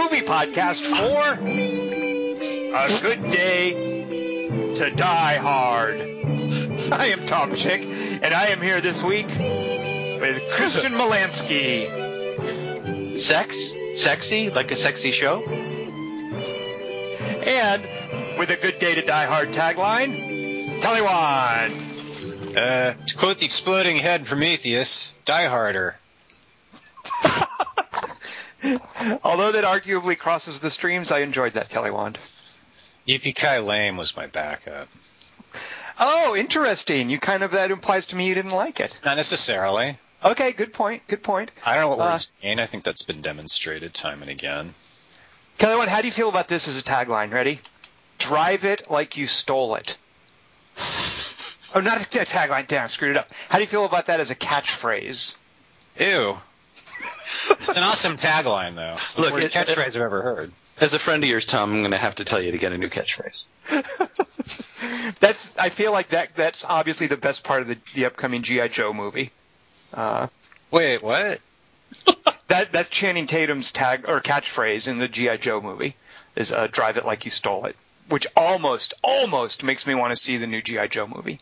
movie podcast for A Good Day to Die Hard. I am Tom Chick, and I am here this week with Christian Molansky. Sex? Sexy? Like a sexy show? And with a Good Day to Die Hard tagline, Kelly Wand. Uh, to quote the exploding head from Prometheus, die harder. Although that arguably crosses the streams, I enjoyed that, Kelly Wand. Yippee Kai Lame was my backup. Oh, interesting. You kind of, that implies to me you didn't like it. Not necessarily. Okay, good point, good point. I don't know what Uh, words mean. I think that's been demonstrated time and again. Kelly Wand, how do you feel about this as a tagline? Ready? Drive it like you stole it. Oh, not a a tagline. Damn, I screwed it up. How do you feel about that as a catchphrase? Ew. It's an awesome tagline, though. It's the Look, worst it- catchphrase I've ever heard. As a friend of yours, Tom, I'm going to have to tell you to get a new catchphrase. That's. I feel like that. That's obviously the best part of the, the upcoming GI Joe movie. Uh, Wait, what? that that's Channing Tatum's tag or catchphrase in the GI Joe movie is uh, "Drive it like you stole it," which almost almost makes me want to see the new GI Joe movie.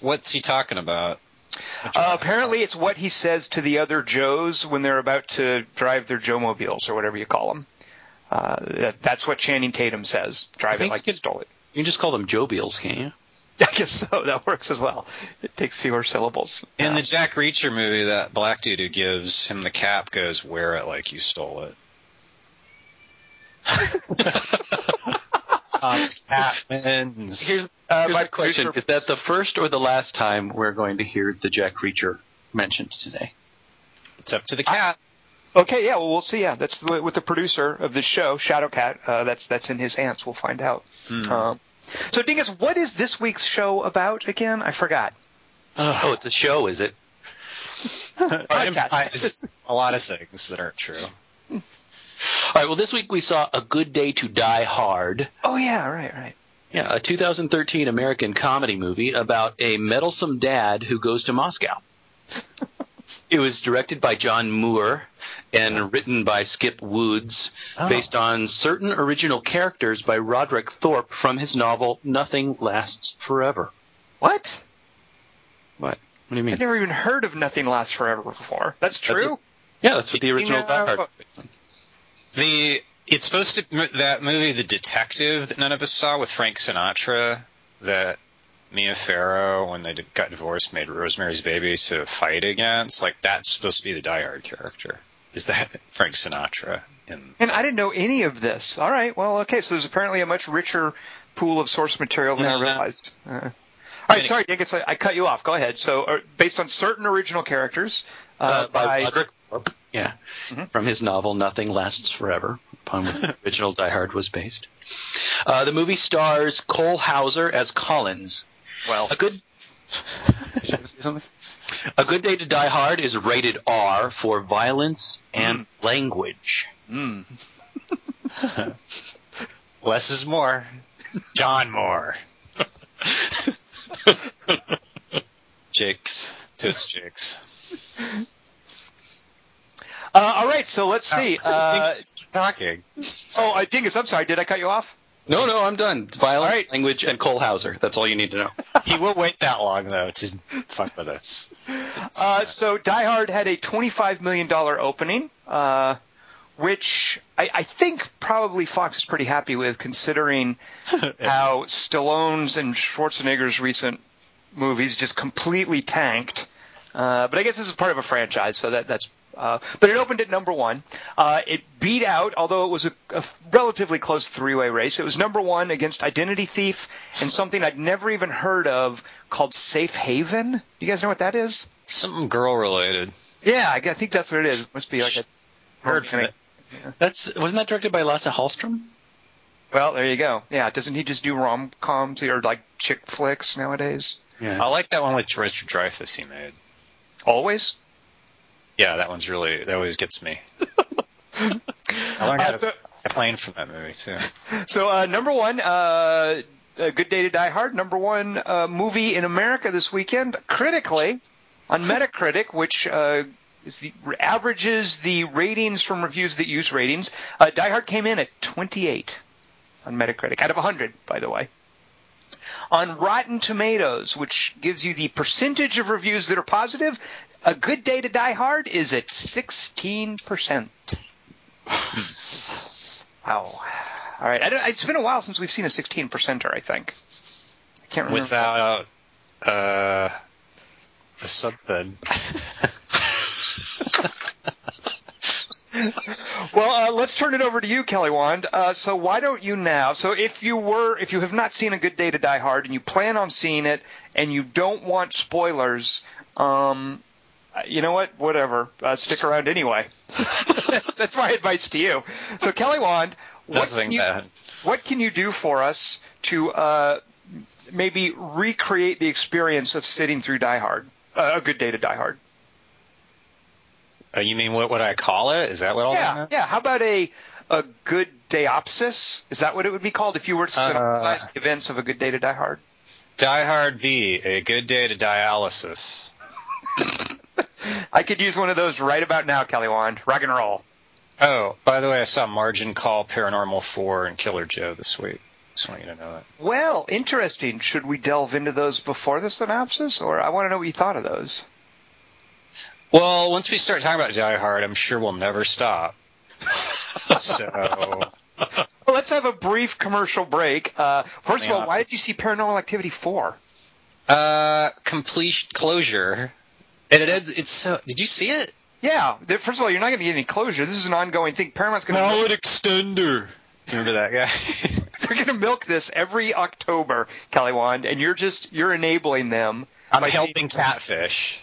What's he talking about? Uh, apparently, it's what he says to the other Joes when they're about to drive their Joe mobiles or whatever you call them. Uh, that, that's what Channing Tatum says. Drive it like you you stole it. You can just call them Jobiels, can't you? I guess so. That works as well. It takes fewer syllables. In Uh, the Jack Reacher movie, that black dude who gives him the cap goes, "Wear it like you stole it." Tom's Catman's. Here's, uh, here's my my question. Is that the first or the last time we're going to hear the Jack Reacher mentioned today? It's up to the cat. Okay, yeah, well, we'll see. Yeah, that's the, with the producer of this show, Shadowcat. Uh, that's that's in his hands. We'll find out. Hmm. Um, so, Dingus, what is this week's show about again? I forgot. Oh, it's a show, is it? It implies a lot of things that aren't true. All right. Well, this week we saw A Good Day to Die Hard. Oh yeah, right, right. Yeah, a 2013 American comedy movie about a meddlesome dad who goes to Moscow. it was directed by John Moore and written by Skip Woods, Oh. based on certain original characters by Roderick Thorp from his novel Nothing Lasts Forever. What? What? What do you mean? I've never even heard of Nothing Lasts Forever before. That's true. Yeah, that's what the original Die Hard was based on. The it's supposed to that movie, The Detective, that none of us saw with Frank Sinatra, that Mia Farrow, when they did- got divorced, made Rosemary's Baby to fight against. Like that's supposed to be the Die Hard character. Is that Frank Sinatra? In And I didn't know any of this. All right, well, okay. So there's apparently a much richer pool of source material than I no. realized. Uh, all right, sorry, Dingus, I, I cut you off. Go ahead. So, uh, based on certain original characters, uh, Uh, by by Roderick. Yeah, Mhm. from his novel Nothing Lasts Forever, upon which the original Die Hard was based. Uh, the movie stars Cole Hauser as Collins. well, A good. A Good Day to Die Hard is rated R for violence and language. mm, Less is more. John Moore. Jakes. Toots Jakes. Uh, all right. So let's see. Uh, Thanks for talking. oh, uh, Dingus, I'm sorry. Did I cut you off? No, no, I'm done. It's violence, All right. language, and Cole Hauser. That's all you need to know. he will wait that long though to fuck with us. Uh, so Die Hard had a $25 million opening, uh, which I, I think probably Fox is pretty happy with, considering how Stallone's and Schwarzenegger's recent movies just completely tanked. Uh, but I guess this is part of a franchise, so that that's. Uh, but it opened at number one. Uh, it beat out, although it was a, a relatively close three-way race. It was number one against Identity Thief and something I'd never even heard of called Safe Haven. Do you guys know what that is? Something girl related. Yeah, I think that's what it is. It must be like a Heard from it. That's wasn't that directed by Lasse Hallstrom? Well, there you go. Yeah, doesn't he just do rom coms or like chick flicks nowadays? Yeah. I like that one with Richard Dreyfuss he made. Always. Yeah, that one's really that always gets me. I learned how Uh, to plane from that movie too. so uh, number one, uh, A Good Day to Die Hard. Number one uh, movie in America this weekend, critically, on Metacritic, which uh, is the averages the ratings from reviews that use ratings. Uh, Die Hard came in at 28 on Metacritic out of 100, by the way. On Rotten Tomatoes, which gives you the percentage of reviews that are positive, A Good Day to Die Hard is at 16%. wow. All right. it's been a while since we've seen a 16 percenter, I think. I can't remember. Without uh, something. well, uh, let's turn it over to you, Kelly Wand. Uh, so why don't you now? So if you were, if you have not seen A Good Day to Die Hard and you plan on seeing it and you don't want spoilers, um, you know what? Whatever. Uh, stick around anyway. that's, that's my advice to you. So Kelly Wand, what can, you, what can you do for us to uh, maybe recreate the experience of sitting through Die Hard? Uh, a good day to Die Hard. Uh, you mean what would I call it? Is that what all yeah, that Yeah, How about a a good dayopsis? Is that what it would be called if you were to synopsize uh, the events of a good day to Die Hard? Die Hard V, a good day to dialysis. I could use one of those right about now, Kelly Wand. Rock and roll. Oh, by the way, I saw Margin Call, Paranormal 4, and Killer Joe this week. Just want you to know that. Well, interesting. Should we delve into those before the synopsis, or I want to know what you thought of those? Well, once we start talking about Die Hard, I'm sure we'll never stop. so. Well, let's have a brief commercial break. Uh, first of all, why did you see Paranormal Activity 4? Uh, complete closure. And it, it's so. Did you see it? Yeah. First of all, you're not going to get any closure. This is an ongoing thing. Paramount's going to. An extender. Remember that guy? They're going to milk this every October, Kelly Wand, and you're just you're enabling them. I'm helping catfish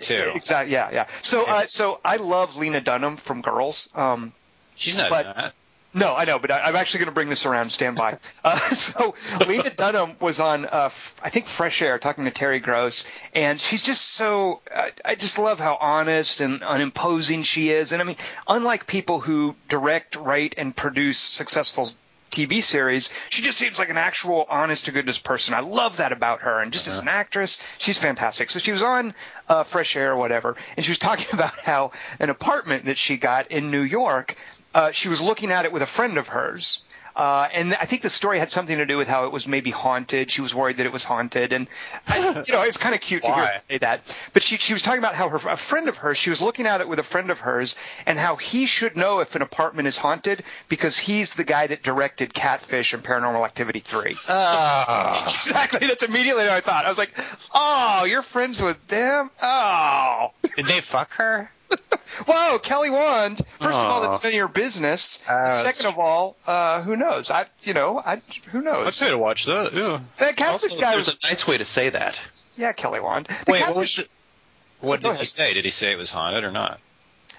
too. Exactly. Yeah. Yeah. So, uh, so I love Lena Dunham from Girls. Um, She's not but, that. No, I know, but I, am actually going to bring this around. Stand by. Uh, so Lena Dunham was on, uh, I think, Fresh Air, talking to Terry Gross, and she's just so. I, I just love how honest and unimposing she is. And I mean, unlike people who direct, write, and produce successful TV series, she just seems like an actual honest to goodness person. I love that about her. And just uh-huh. as an actress, she's fantastic. So she was on uh, Fresh Air or whatever, and she was talking about how an apartment that she got in New York uh, she was looking at it with a friend of hers. Uh, and I think the story had something to do with how it was maybe haunted. She was worried that it was haunted, and I, you know it was kind of cute to hear her say that. But she she was talking about how her a friend of hers. She was looking at it with a friend of hers, and how he should know if an apartment is haunted because he's the guy that directed Catfish and Paranormal Activity three. Uh. exactly. That's immediately what I thought. I was like, oh, you're friends with them. Oh. Did they fuck her? Whoa, Kelly Wand. First of all, that's none of your business. Uh, Second of all, uh, who knows? I, you know, I, who knows? I'd pay to watch that. Yeah. That catfish also, guy was a nice way to say that. Yeah, Kelly Wand. The Wait, catfish... what was the, What did he say? Did he say it was haunted or not?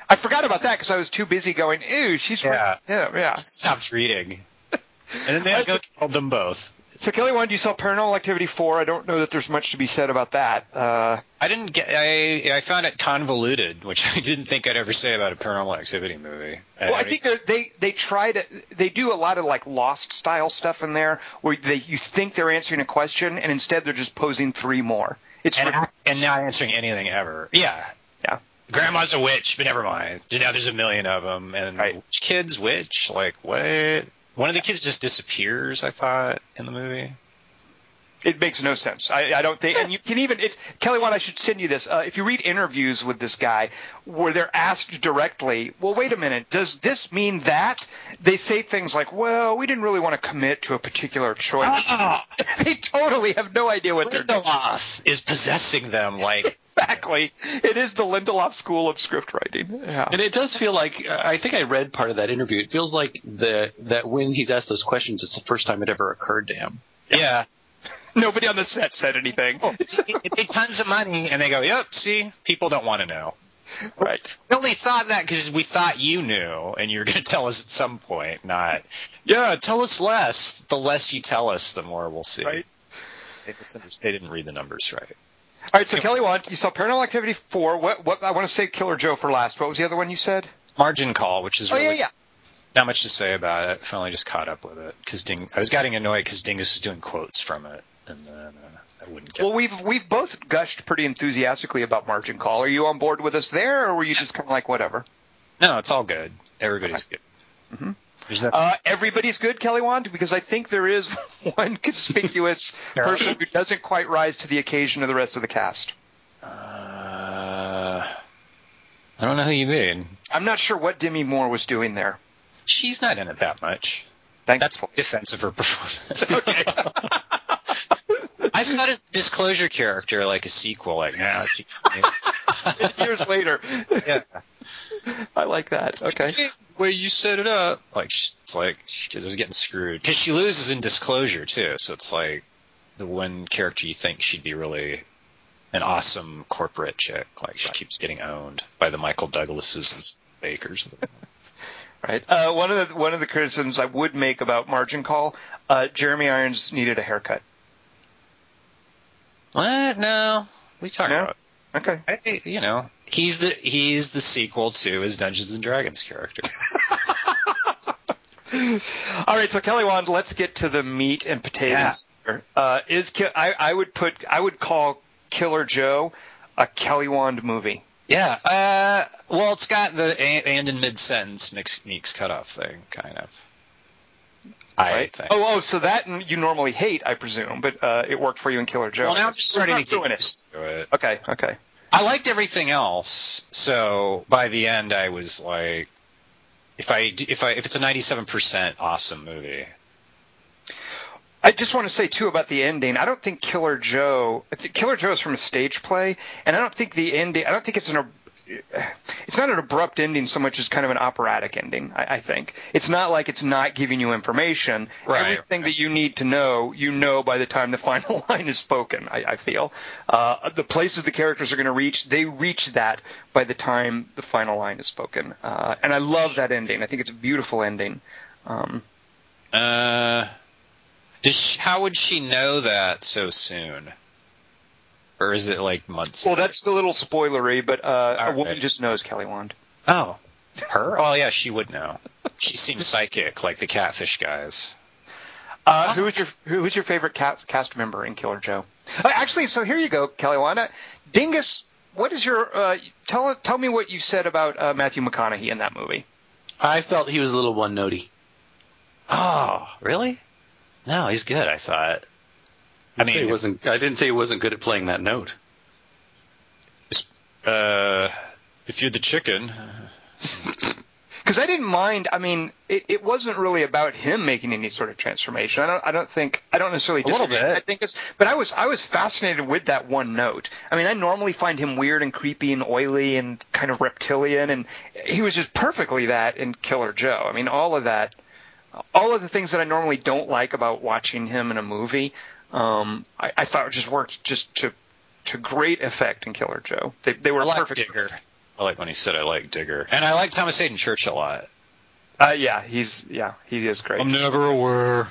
I forgot about that because I was too busy going. Ew, she's yeah, yeah, yeah. Stopped reading. and then they killed them both. So Kelly, when you saw Paranormal Activity four? I don't know that there's much to be said about that. Uh, I didn't get. I I found it convoluted, which I didn't think I'd ever say about a Paranormal Activity movie. Well, I, I think they they try to they do a lot of like Lost style stuff in there, where they you think they're answering a question, and instead they're just posing three more. It's and, and not answering anything ever. Yeah, yeah. Grandma's a witch, but never mind. Now there's a million of them, and right. which kid's witch? Like what? One of the kids just disappears. I thought in the movie. It makes no sense. I, I don't think, and you can even. It's Kelly. What I should send you this. Uh, if you read interviews with this guy, where they're asked directly, "Well, wait a minute. Does this mean that?" They say things like, "Well, we didn't really want to commit to a particular choice." Oh. they totally have no idea what Lindelof they're doing. is possessing them like exactly. It is the Lindelof school of script writing. Yeah. And it does feel like I think I read part of that interview. It feels like the that when he's asked those questions, it's the first time it ever occurred to him. Yeah. Nobody on the set said anything. Oh, it made tons of money, and they go, "Yep, see, people don't want to know." Right. We only thought that because we thought you knew, and you're going to tell us at some point. Not, yeah, tell us less. The less you tell us, the more we'll see. Right. They, they didn't read the numbers right. All right, so Kelly, what you saw Paranormal Activity four. What? What? I want to say Killer Joe for last. What was the other one you said? Margin Call, which is oh really yeah, yeah. not much to say about it. Finally just caught up with it because Ding. I was getting annoyed because Dingus was doing quotes from it. And then uh, I wouldn't get. Well, we've we've both gushed pretty enthusiastically about Margin Call. Are you on board with us there, or were you just kind of like whatever? no, it's all good. Everybody's good. Mhm. There's Uh, everybody's good, Kelly Wand, because I think there is one conspicuous person who doesn't quite rise to the occasion of the rest of the cast. uh, I don't know who you mean. I'm not sure what Demi Moore was doing there. She's not in it that much. Thank That's defense of her performance. okay. I thought a disclosure character like a sequel. Like, she, Years later. yeah. I like that. Okay. Way you set it up. Like, it's like she was getting screwed because she loses in disclosure too. So it's like the one character you think she'd be really an awesome corporate chick. Like she keeps getting owned by the Michael Douglases and Bakers. Right. Uh, one of the one of the criticisms I would make about Margin Call, uh, Jeremy Irons needed a haircut. What? No. we are you talking No? about? Okay. I, you know, he's the he's the sequel to his Dungeons and Dragons character. All right, so Kelly Wand, let's get to the meat and potatoes. here. Uh, is Ki- I, I would put I would call Killer Joe a Kelly Wand movie. Yeah. Uh, well, it's got the a- and in mid sentence mix Meek's Cutoff thing, kind of. I Right? think. Oh, oh, so that you normally hate, I presume, but uh, it worked for you in Killer Joe. well, now I'm just starting not to doing get it. to it. Okay, okay. I liked everything else, so by the end, I was like, if I if I if it's a 97% awesome movie, I just want to say too about the ending. I don't think Killer Joe. I think Killer Joe is from a stage play, and I don't think the ending. I don't think it's an. It's not an abrupt ending so much as kind of an operatic ending. I, I think it's not like it's not giving you information. Right. Everything that you need to know, you know by the time the final line is spoken. I, I feel uh, the places the characters are going to reach, they reach that by the time the final line is spoken. Uh, and I love that ending. I think it's a beautiful ending. Um, uh, she, how would she know that so soon? Or is it like months? Well, that's a little spoilery, but uh, a All woman right. just knows Kelly Wand. oh, her? Oh yeah, she would know. She seems psychic, like the catfish guys. Uh, who was your who was your favorite cast, cast member in Killer Joe? Uh, actually, so here you go, Kelly Wand. Uh, Dingus, what is your uh, tell tell me what you said about uh, Matthew McConaughey in that movie? I felt he was a little one notey. Oh, really? No, he's good. I thought. I Say he mean, wasn't. I didn't say he wasn't good at playing that note. uh, if you're the chicken, Because I didn't mind. I mean, it, it wasn't really about him making any sort of transformation. I don't. I don't think. I don't necessarily. A little bit. I think it's. But I was. I was fascinated with that one note. I mean, I normally find him weird and creepy and oily and kind of reptilian, and he was just perfectly that in Killer Joe. I mean, all of that. All of the things that I normally don't like about watching him in a movie, um, I, I thought it just worked just to to great effect in Killer Joe. They they were I like perfect. Digger. I like when he said I like Digger, and I like Thomas Haden Church a lot. Uh, yeah, he's yeah, he is great. I'm never aware.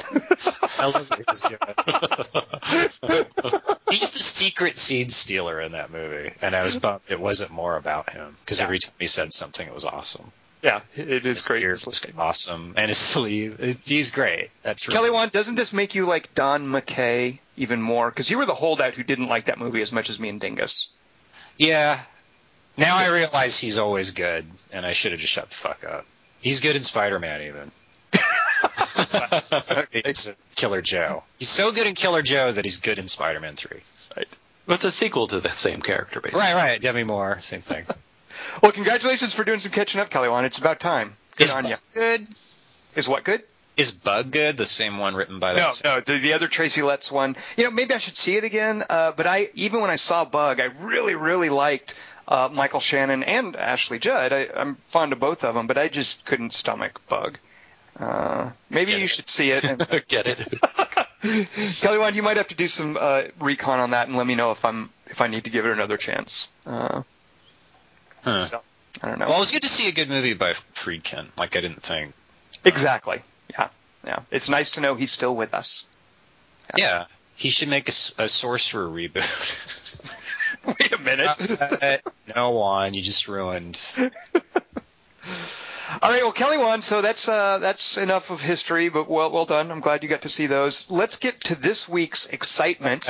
I love it. He's good. He's the secret seed stealer in that movie, and I was bummed it wasn't more about him because Yeah. every time he said something, it was awesome. Yeah, it is His great. beard was awesome, and his sleeve. it- He's great. That's really, Kelly Wand, doesn't this make you like Don McKay even more? Because you were the holdout who didn't like that movie as much as me and Dingus. Yeah. Now I realize he's always good, and I should have just shut the fuck up. He's good in Spider-Man, even. He's Killer Joe. He's so good in Killer Joe that he's good in Spider-Man 3. Right. Well, it's a sequel to the same character, basically. Right, right. Demi Moore, same thing. Well, congratulations for doing some catching up, Kelly. It's about time. Good Is on you. Good? Is what good? Is Bug good? The same one written by that. no, the, the other Tracy Letts one. You know, maybe I should see it again. Uh, but I even when I saw Bug, I really, really liked uh, Michael Shannon and Ashley Judd. I, I'm fond of both of them, but I just couldn't stomach Bug. Uh, maybe Get you it. should see it. And, Get it? Kelly Wand, you might have to do some uh, recon on that and let me know if I'm if I need to give it another chance. Uh, Huh. so, I don't know. Well, it was good to see a good movie by Friedkin. Like I didn't think. exactly. Yeah. Yeah. It's nice to know he's still with us. Yeah, he should make a sorcerer reboot. Wait a minute. Uh, no one, you just ruined. All right, well, Kelly Wand, so that's uh, that's enough of history. But well, well done. I'm glad you got to see those. Let's get to this week's excitement.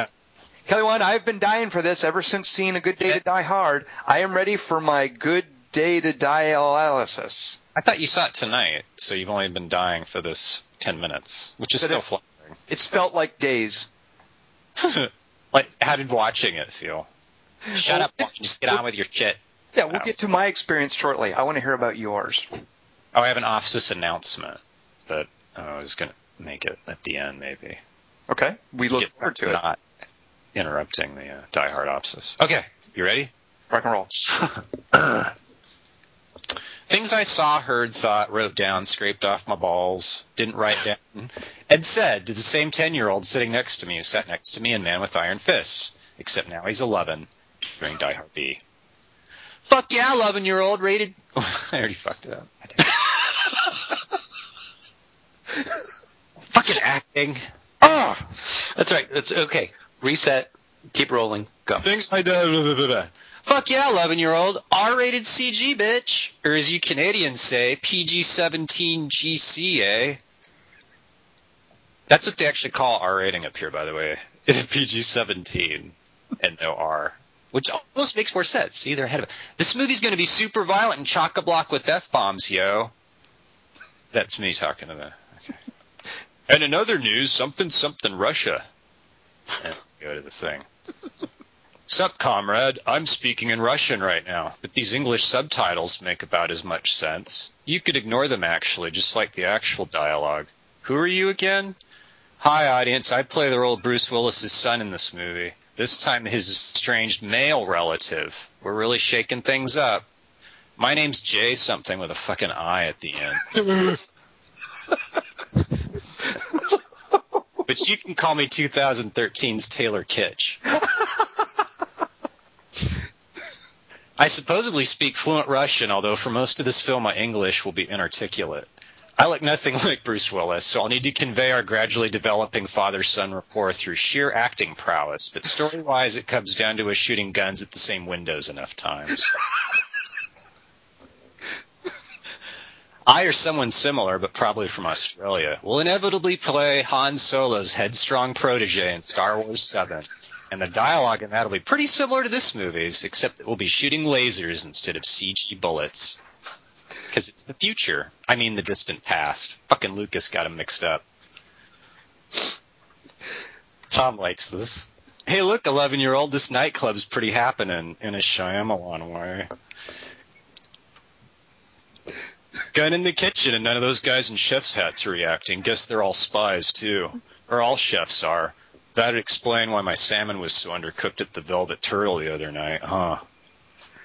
Kelly Wand. I've been dying for this ever since seeing A Good Day to Die Hard. I am ready for my Good Day to Dialysis. I thought you saw it tonight, so you've only been dying for this ten minutes, which is But still it's- flattering. It's felt like days. Like, how did watching it feel? Shut Well, up, just get on with your shit. Yeah, we'll get to my experience shortly. I want to hear about yours. Oh, I have an office announcement, but uh, I was going to make it at the end, maybe. Okay, we look forward to it. Not interrupting the uh, Die Hard offices. Okay, you ready? Rock and roll. Things I saw, heard, thought, wrote down, scraped off my balls, didn't write down, and said to the same 10 year old sitting next to me who sat next to me in Man with Iron Fists, except now he's 11, during Die Hard B. Fuck yeah, 11 year old rated. I already fucked it up. I did. Fucking acting. Oh, That's right. That's okay. Reset. Keep rolling. Go. things I do. Fuck yeah, 11 year old. R rated CG, bitch. Or as you Canadians say, PG 17 GC, eh? That's what they actually call R rating up here, by the way. It's PG 17 and no R. Which almost makes more sense. See, they're ahead of it. This movie's going to be super violent and chock a block with F bombs, yo. That's me talking to the. Okay. And in other news, something something Russia. Go to the thing. Sup, comrade? I'm speaking in Russian right now, but these English subtitles make about as much sense. You could ignore them, actually, just like the actual dialogue. Who are you again? Hi, audience. I play the role of Bruce Willis's son in this movie. This time, his estranged male relative. We're really shaking things up. My name's Jay something with a fucking I at the end. but you can call me 2013's Taylor Kitsch. I supposedly speak fluent Russian, although for most of this film my English will be inarticulate. I look nothing like Bruce Willis, so I'll need to convey our gradually developing father-son rapport through sheer acting prowess, but story-wise it comes down to us shooting guns at the same windows enough times. I or someone similar, but probably from Australia, will inevitably play Han Solo's headstrong protege in Star Wars 7. And the dialogue in that will be pretty similar to this movie's, except that we'll be shooting lasers instead of CG bullets. Because it's the future. I mean, the distant past. Fucking Lucas got him mixed up. Tom likes this. Hey, look, 11 year old, this nightclub's pretty happening in a Shyamalan way. Gun in the kitchen, and none of those guys in chef's hats are reacting. Guess they're all spies, too. Or all chefs are. That'd explain why my salmon was so undercooked at the Velvet Turtle the other night, huh?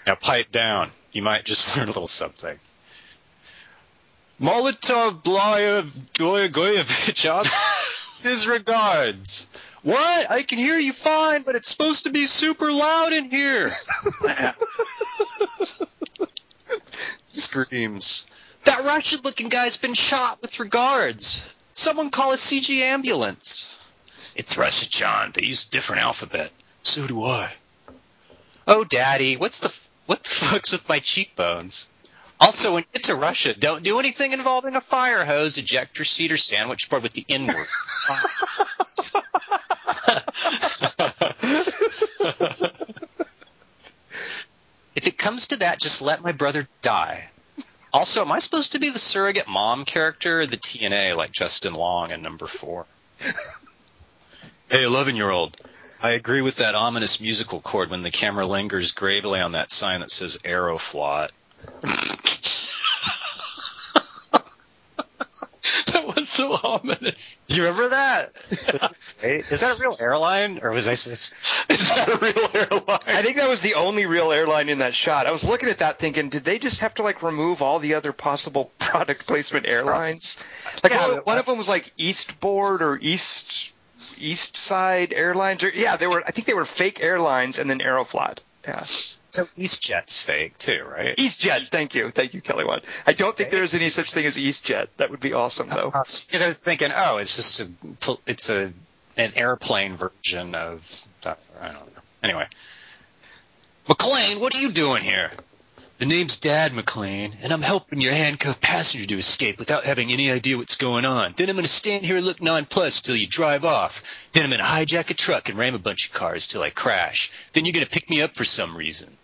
Now pipe down. You might just learn a little something. Molotov Goyevich his regards. What? I can hear you fine, but it's supposed to be super loud in here. Screams. That Russian looking guy's been shot with regards. Someone call a CG ambulance. It's Russia, John. They use a different alphabet. So do I. Oh, Daddy, what's the f- what the fuck's with my cheekbones? Also, when you get to Russia, don't do anything involving a fire hose, ejector seat, or sandwich board with the N word. if it comes to that, just let my brother die. Also, am I supposed to be the surrogate mom character the TNA like Justin Long in number four? hey, 11 year old. I agree with that ominous musical chord when the camera lingers gravely on that sign that says Aeroflot. that was so ominous. Do you remember that? Is that a real airline, or was I supposed? Is that a real airline? I think that was the only real airline in that shot. I was looking at that thinking, did they just have to like remove all the other possible product placement airlines? Like Yeah, one, one of them was like Eastboard or East East Side Airlines or yeah, they were I think they were fake airlines and then Aeroflot. Yeah. So EastJet's fake too, right? EastJet, thank you. Thank you, Kelly Wand. I don't think there's any such thing as EastJet. That would be awesome though. Uh, uh, because I was thinking, oh, it's just a, it's a an airplane version of. Uh, I don't know. Anyway, McClane, what are you doing here? The name's Dad McClane, and I'm helping your handcuffed passenger to escape without having any idea what's going on. Then I'm going to stand here and look nonplussed till you drive off. Then I'm going to hijack a truck and ram a bunch of cars till I crash. Then you're going to pick me up for some reason.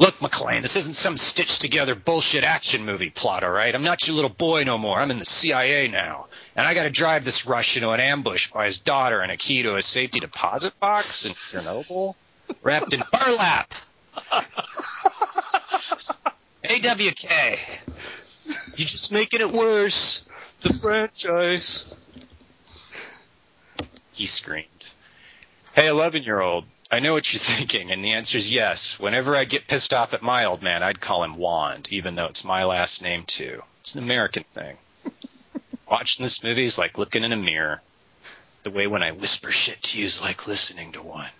Look, McClane, this isn't some stitched together bullshit action movie plot, all right? I'm not your little boy no more. I'm in the CIA now. And I gotta drive this Russian to an ambush by his daughter and a key to a safety deposit box in Chernobyl, wrapped in burlap. AWK. You're just making it worse. The franchise. He screamed. Hey, 11 year old, I know what you're thinking, and the answer is yes. Whenever I get pissed off at my old man, I'd call him Wand, even though it's my last name too. It's an American thing. Watching this movie is like looking in a mirror. The way when I whisper shit to you is like listening to one.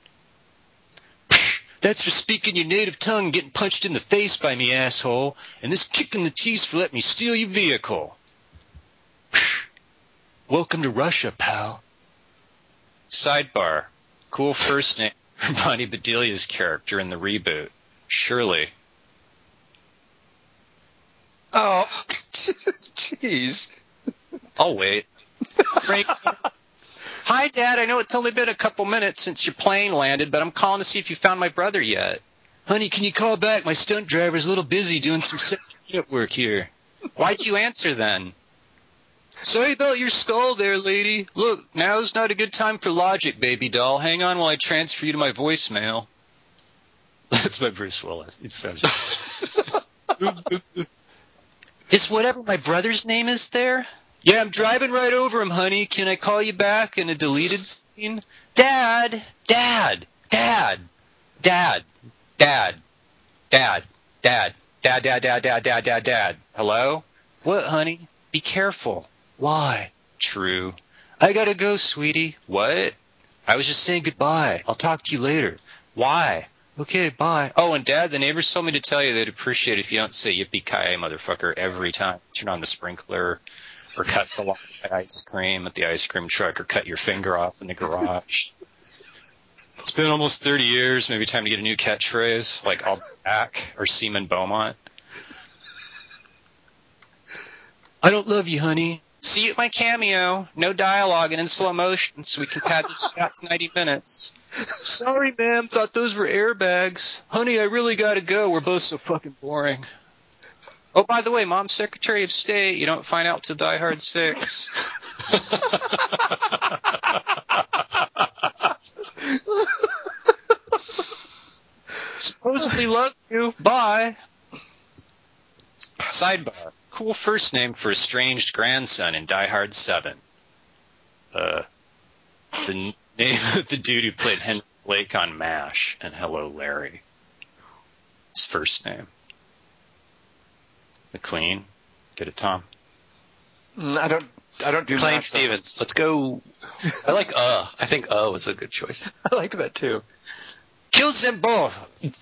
That's for speaking your native tongue and getting punched in the face by me, asshole. And this kick in the teeth for letting me steal your vehicle. Welcome to Russia, pal. Sidebar. Cool first name for Bonnie Bedelia's character in the reboot. Shirley. Oh, jeez. I'll wait. Hi, Dad. I know it's only been a couple minutes since your plane landed, but I'm calling to see if you found my brother yet. Honey, can you call back? My stunt driver's a little busy doing some set work here. Why'd you answer then? Sorry about your skull there, lady. Look, now's not a good time for logic, baby doll. Hang on while I transfer you to my voicemail. That's my Bruce Willis. It sounds. is whatever my brother's name is there? Yeah, I'm driving right over him, honey. Can I call you back in a deleted scene? Dad, Dad, Dad, Dad, Dad, Dad, Dad, Dad, Dad, Dad, Dad, Dad, Dad, Dad. Hello? What, honey? Be careful. Why? True. I gotta go, sweetie. What? I was just saying goodbye. I'll talk to you later. Why? Okay, bye. Oh, and Dad, the neighbors told me to tell you they'd appreciate if you don't say yippee ki motherfucker every time. Turn on the sprinkler, or cut the ice cream at the ice cream truck, or cut your finger off in the garage. It's been almost 30 years. Maybe time to get a new catchphrase, like "I'll be back" or Seaman Beaumont. I don't love you, honey. See you at my cameo. No dialogue and in slow motion, so we can pad the Scott's 90 minutes. Sorry, ma'am. Thought those were airbags. Honey, I really gotta go. We're both so fucking boring. Oh, by the way, Mom's Secretary of State. You don't find out till Die Hard 6. Supposedly love you. Bye. Sidebar. Cool first name for estranged grandson in Die Hard 7. Uh, the n- name of the dude who played Henry Blake on MASH and Hello Larry. His first name. McLean. Get it, Tom? Mm, I don't. I don't do Plain math, so- Stevens. Let's go. I like uh. I think uh was a good choice. I like that too. Kills them both.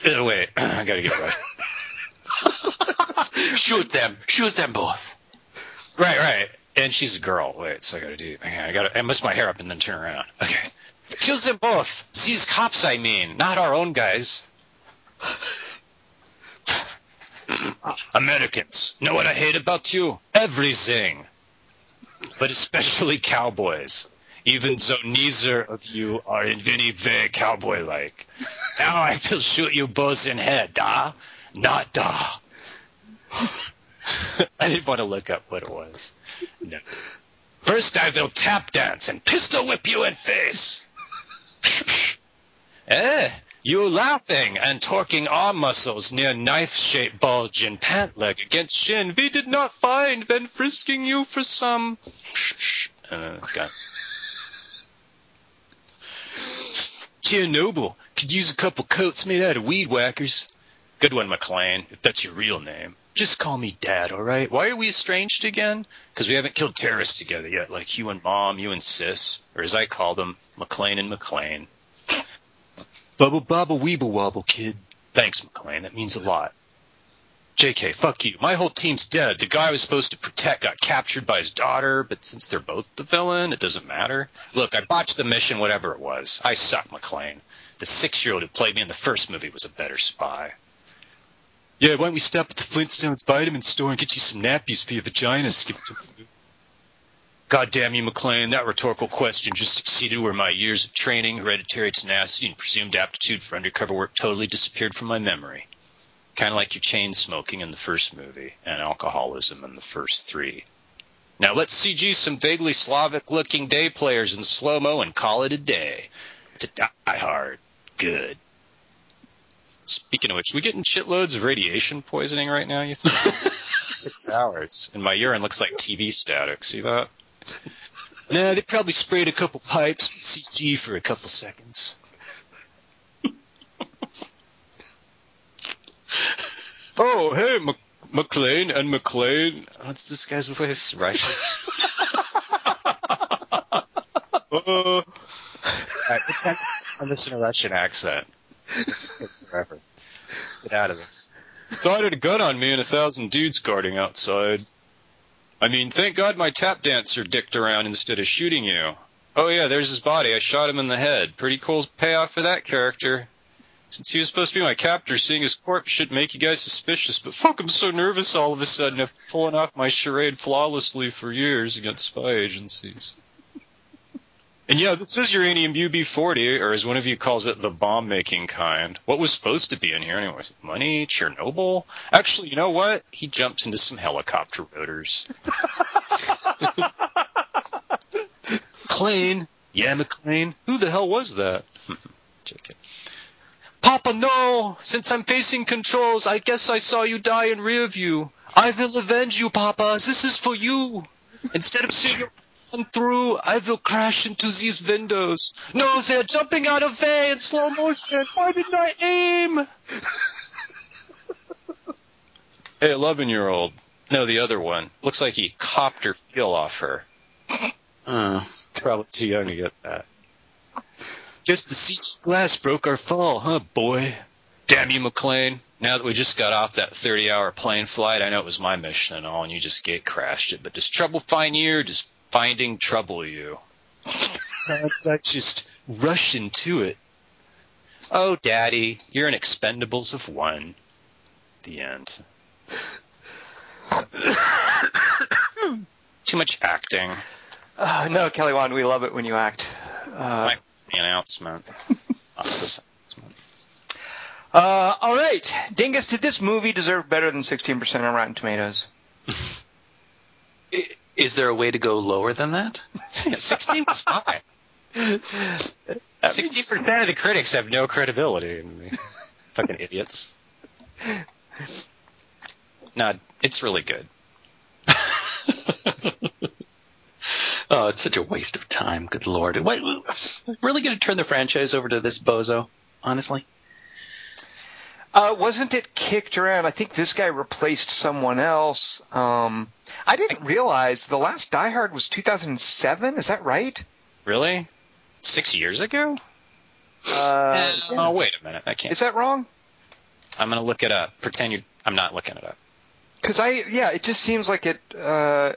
Uh, wait, I gotta get right. Shoot them. Shoot them both. Right, right. And she's a girl. Wait, so I gotta do. Okay, I gotta. I must my hair up and then turn around. Okay. Kills them both. These cops, I mean, not our own guys. Americans, know what I hate about you? Everything. But especially cowboys. Even though neither of you are in any way cowboy-like. Now I will shoot you both in head, da? Not da. I didn't want to look up what it was. No. First I will tap dance and pistol whip you in face. eh, you laughing and torquing arm muscles near knife-shaped bulge in pant leg against shin. We did not find when frisking you for some. Uh, got Chernobyl could use a couple coats made out of weed whackers. Good one, McClane, if that's your real name. Just call me Dad, all right? Why are we estranged again? Because we haven't killed terrorists together yet, like you and Mom, you and Sis, or as I call them, McClane and McClane. Bubble bobble weeble wobble, kid. Thanks, McClane. That means a lot. JK, fuck you. My whole team's dead. The guy I was supposed to protect got captured by his daughter, but since they're both the villain, it doesn't matter. Look, I botched the mission, whatever it was. I suck, McClane. The six-year-old who played me in the first movie was a better spy. Yeah, why don't we stop at the Flintstones vitamin store and get you some nappies for your vagina, Skip? God damn you, McClane. That rhetorical question just succeeded where my years of training, hereditary tenacity, and presumed aptitude for undercover work totally disappeared from my memory. Kind of like your chain smoking in the first movie and alcoholism in the first three. Now let's CG some vaguely Slavic looking day players in slow mo and call it a day. To die hard. Good. Speaking of which, we getting shitloads of radiation poisoning right now, you think? Six hours. And my urine looks like TV static. See that? nah, they probably sprayed a couple pipes with CG for a couple seconds. oh, hey, Mc- McClane and McClane. What's this guy's voice? Russian? uh, right, I'm to a Russian accent. Forever. Let's get out of this. Thought had a gun on me and a thousand dudes guarding outside. I mean, thank God my tap dancer dicked around instead of shooting you. Oh yeah, there's his body. I shot him in the head. Pretty cool payoff for that character. Since he was supposed to be my captor, seeing his corpse should make you guys suspicious, but fuck, I'm so nervous all of a sudden after pulling off my charade flawlessly for years against spy agencies. And yeah, this is uranium UB40, or as one of you calls it, the bomb making kind. What was supposed to be in here anyways? Money? Chernobyl? Actually, you know what? He jumps into some helicopter rotors. McClane? Yeah, McClane. Who the hell was that? Check it. Papa, no! Since I'm facing controls, I guess I saw you die in rear view. I will avenge you, Papa. This is for you. Instead of seeing you through, I will crash into these windows. No, they're jumping out of way in slow motion. Why didn't I aim? hey, 11 year old. No, the other one. Looks like he copped her feel off her. Uh, probably too young to get that. Just the seat glass broke our fall, huh, boy? Damn you, McClane. Now that we just got off that 30 hour plane flight, I know it was my mission and all, and you just gate crashed it, but does trouble find you or does finding trouble you. I just rush into it. Oh, Daddy, you're an Expendables of one. The end. Too much acting. Uh, no, Kelly Wand, we love it when you act. Uh, My announcement. uh, all right, Dingus, did this movie deserve better than 16% on Rotten Tomatoes? Is there a way to go lower than that? 16 was high. 60% of the critics have no credibility. Fucking idiots. No, it's really good. oh, it's such a waste of time. Good lord. Wait, really going to turn the franchise over to this bozo? Honestly? Uh, wasn't it kicked around? I think this guy replaced someone else. Um, I didn't realize the last Die Hard was 2007. Is that right? Really? Six years ago? Uh, Oh, wait a minute. I can't. Is that wrong? I'm going to look it up. Pretend you. I'm not looking it up. Because I, yeah, it just seems like it. Uh,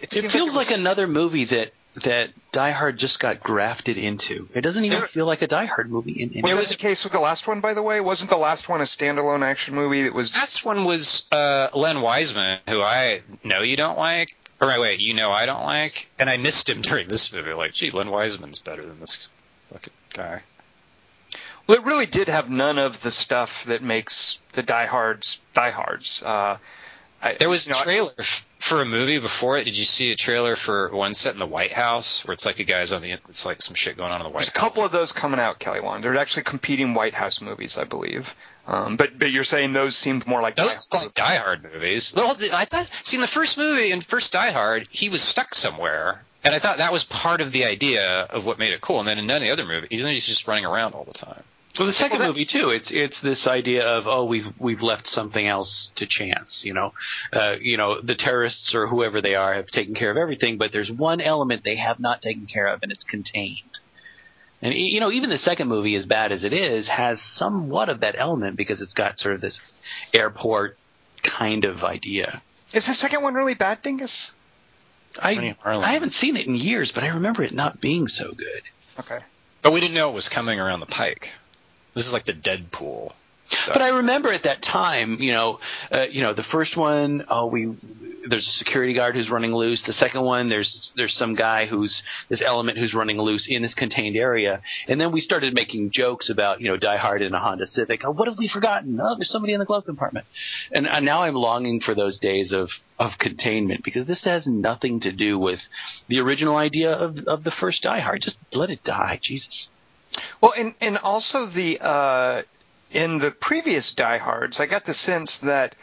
it, it feels like, it like another movie that that Die Hard just got grafted into. It doesn't even there, feel like a Die Hard movie. In, in was the case with the last one, by the way? Wasn't the last one a standalone action movie that was? The last one was uh, Len Wiseman, who I know you don't like. Or wait, wait, you know I don't like, and I missed him during this movie. Like, gee, Len Wiseman's better than this fucking guy. Well, it really did have none of the stuff that makes the Die Hards Die Hards. Uh, I, there was know, a trailer for a movie before it. Did you see a trailer for one set in the White House where it's like a guy's on the it's like some shit going on in the White There's House? There's a couple of those coming out, Kelly Wand. They're actually competing White House movies, I believe. Um, but but you're saying those seemed more like those Die, like Die Hard movies. Well, I thought see in the first movie in first Die Hard he was stuck somewhere, and I thought that was part of the idea of what made it cool. And then in none of the other movies, he's just running around all the time. Well, the second well, that, movie too. It's it's this idea of oh we've we've left something else to chance. You know, uh, you know the terrorists or whoever they are have taken care of everything, but there's one element they have not taken care of, and it's contained. And you know, even the second movie, as bad as it is, has somewhat of that element because it's got sort of this airport kind of idea. Is the second one really bad, Dingus? I I haven't seen it in years, but I remember it not being so good. Okay. But we didn't know it was coming around the pike. This is like the Deadpool. But I remember at that time, you know, uh, you know, the first one, oh, we there's a security guard who's running loose. The second one, there's there's some guy who's this element who's running loose in this contained area. And then we started making jokes about, you know, Die Hard in a Honda Civic. Oh, what have we forgotten? Oh, there's somebody in the glove compartment. And, and now I'm longing for those days of of containment because this has nothing to do with the original idea of of the first Die Hard. Just let it die, Jesus. Well, and and also the uh, in the previous Die Hards, I got the sense that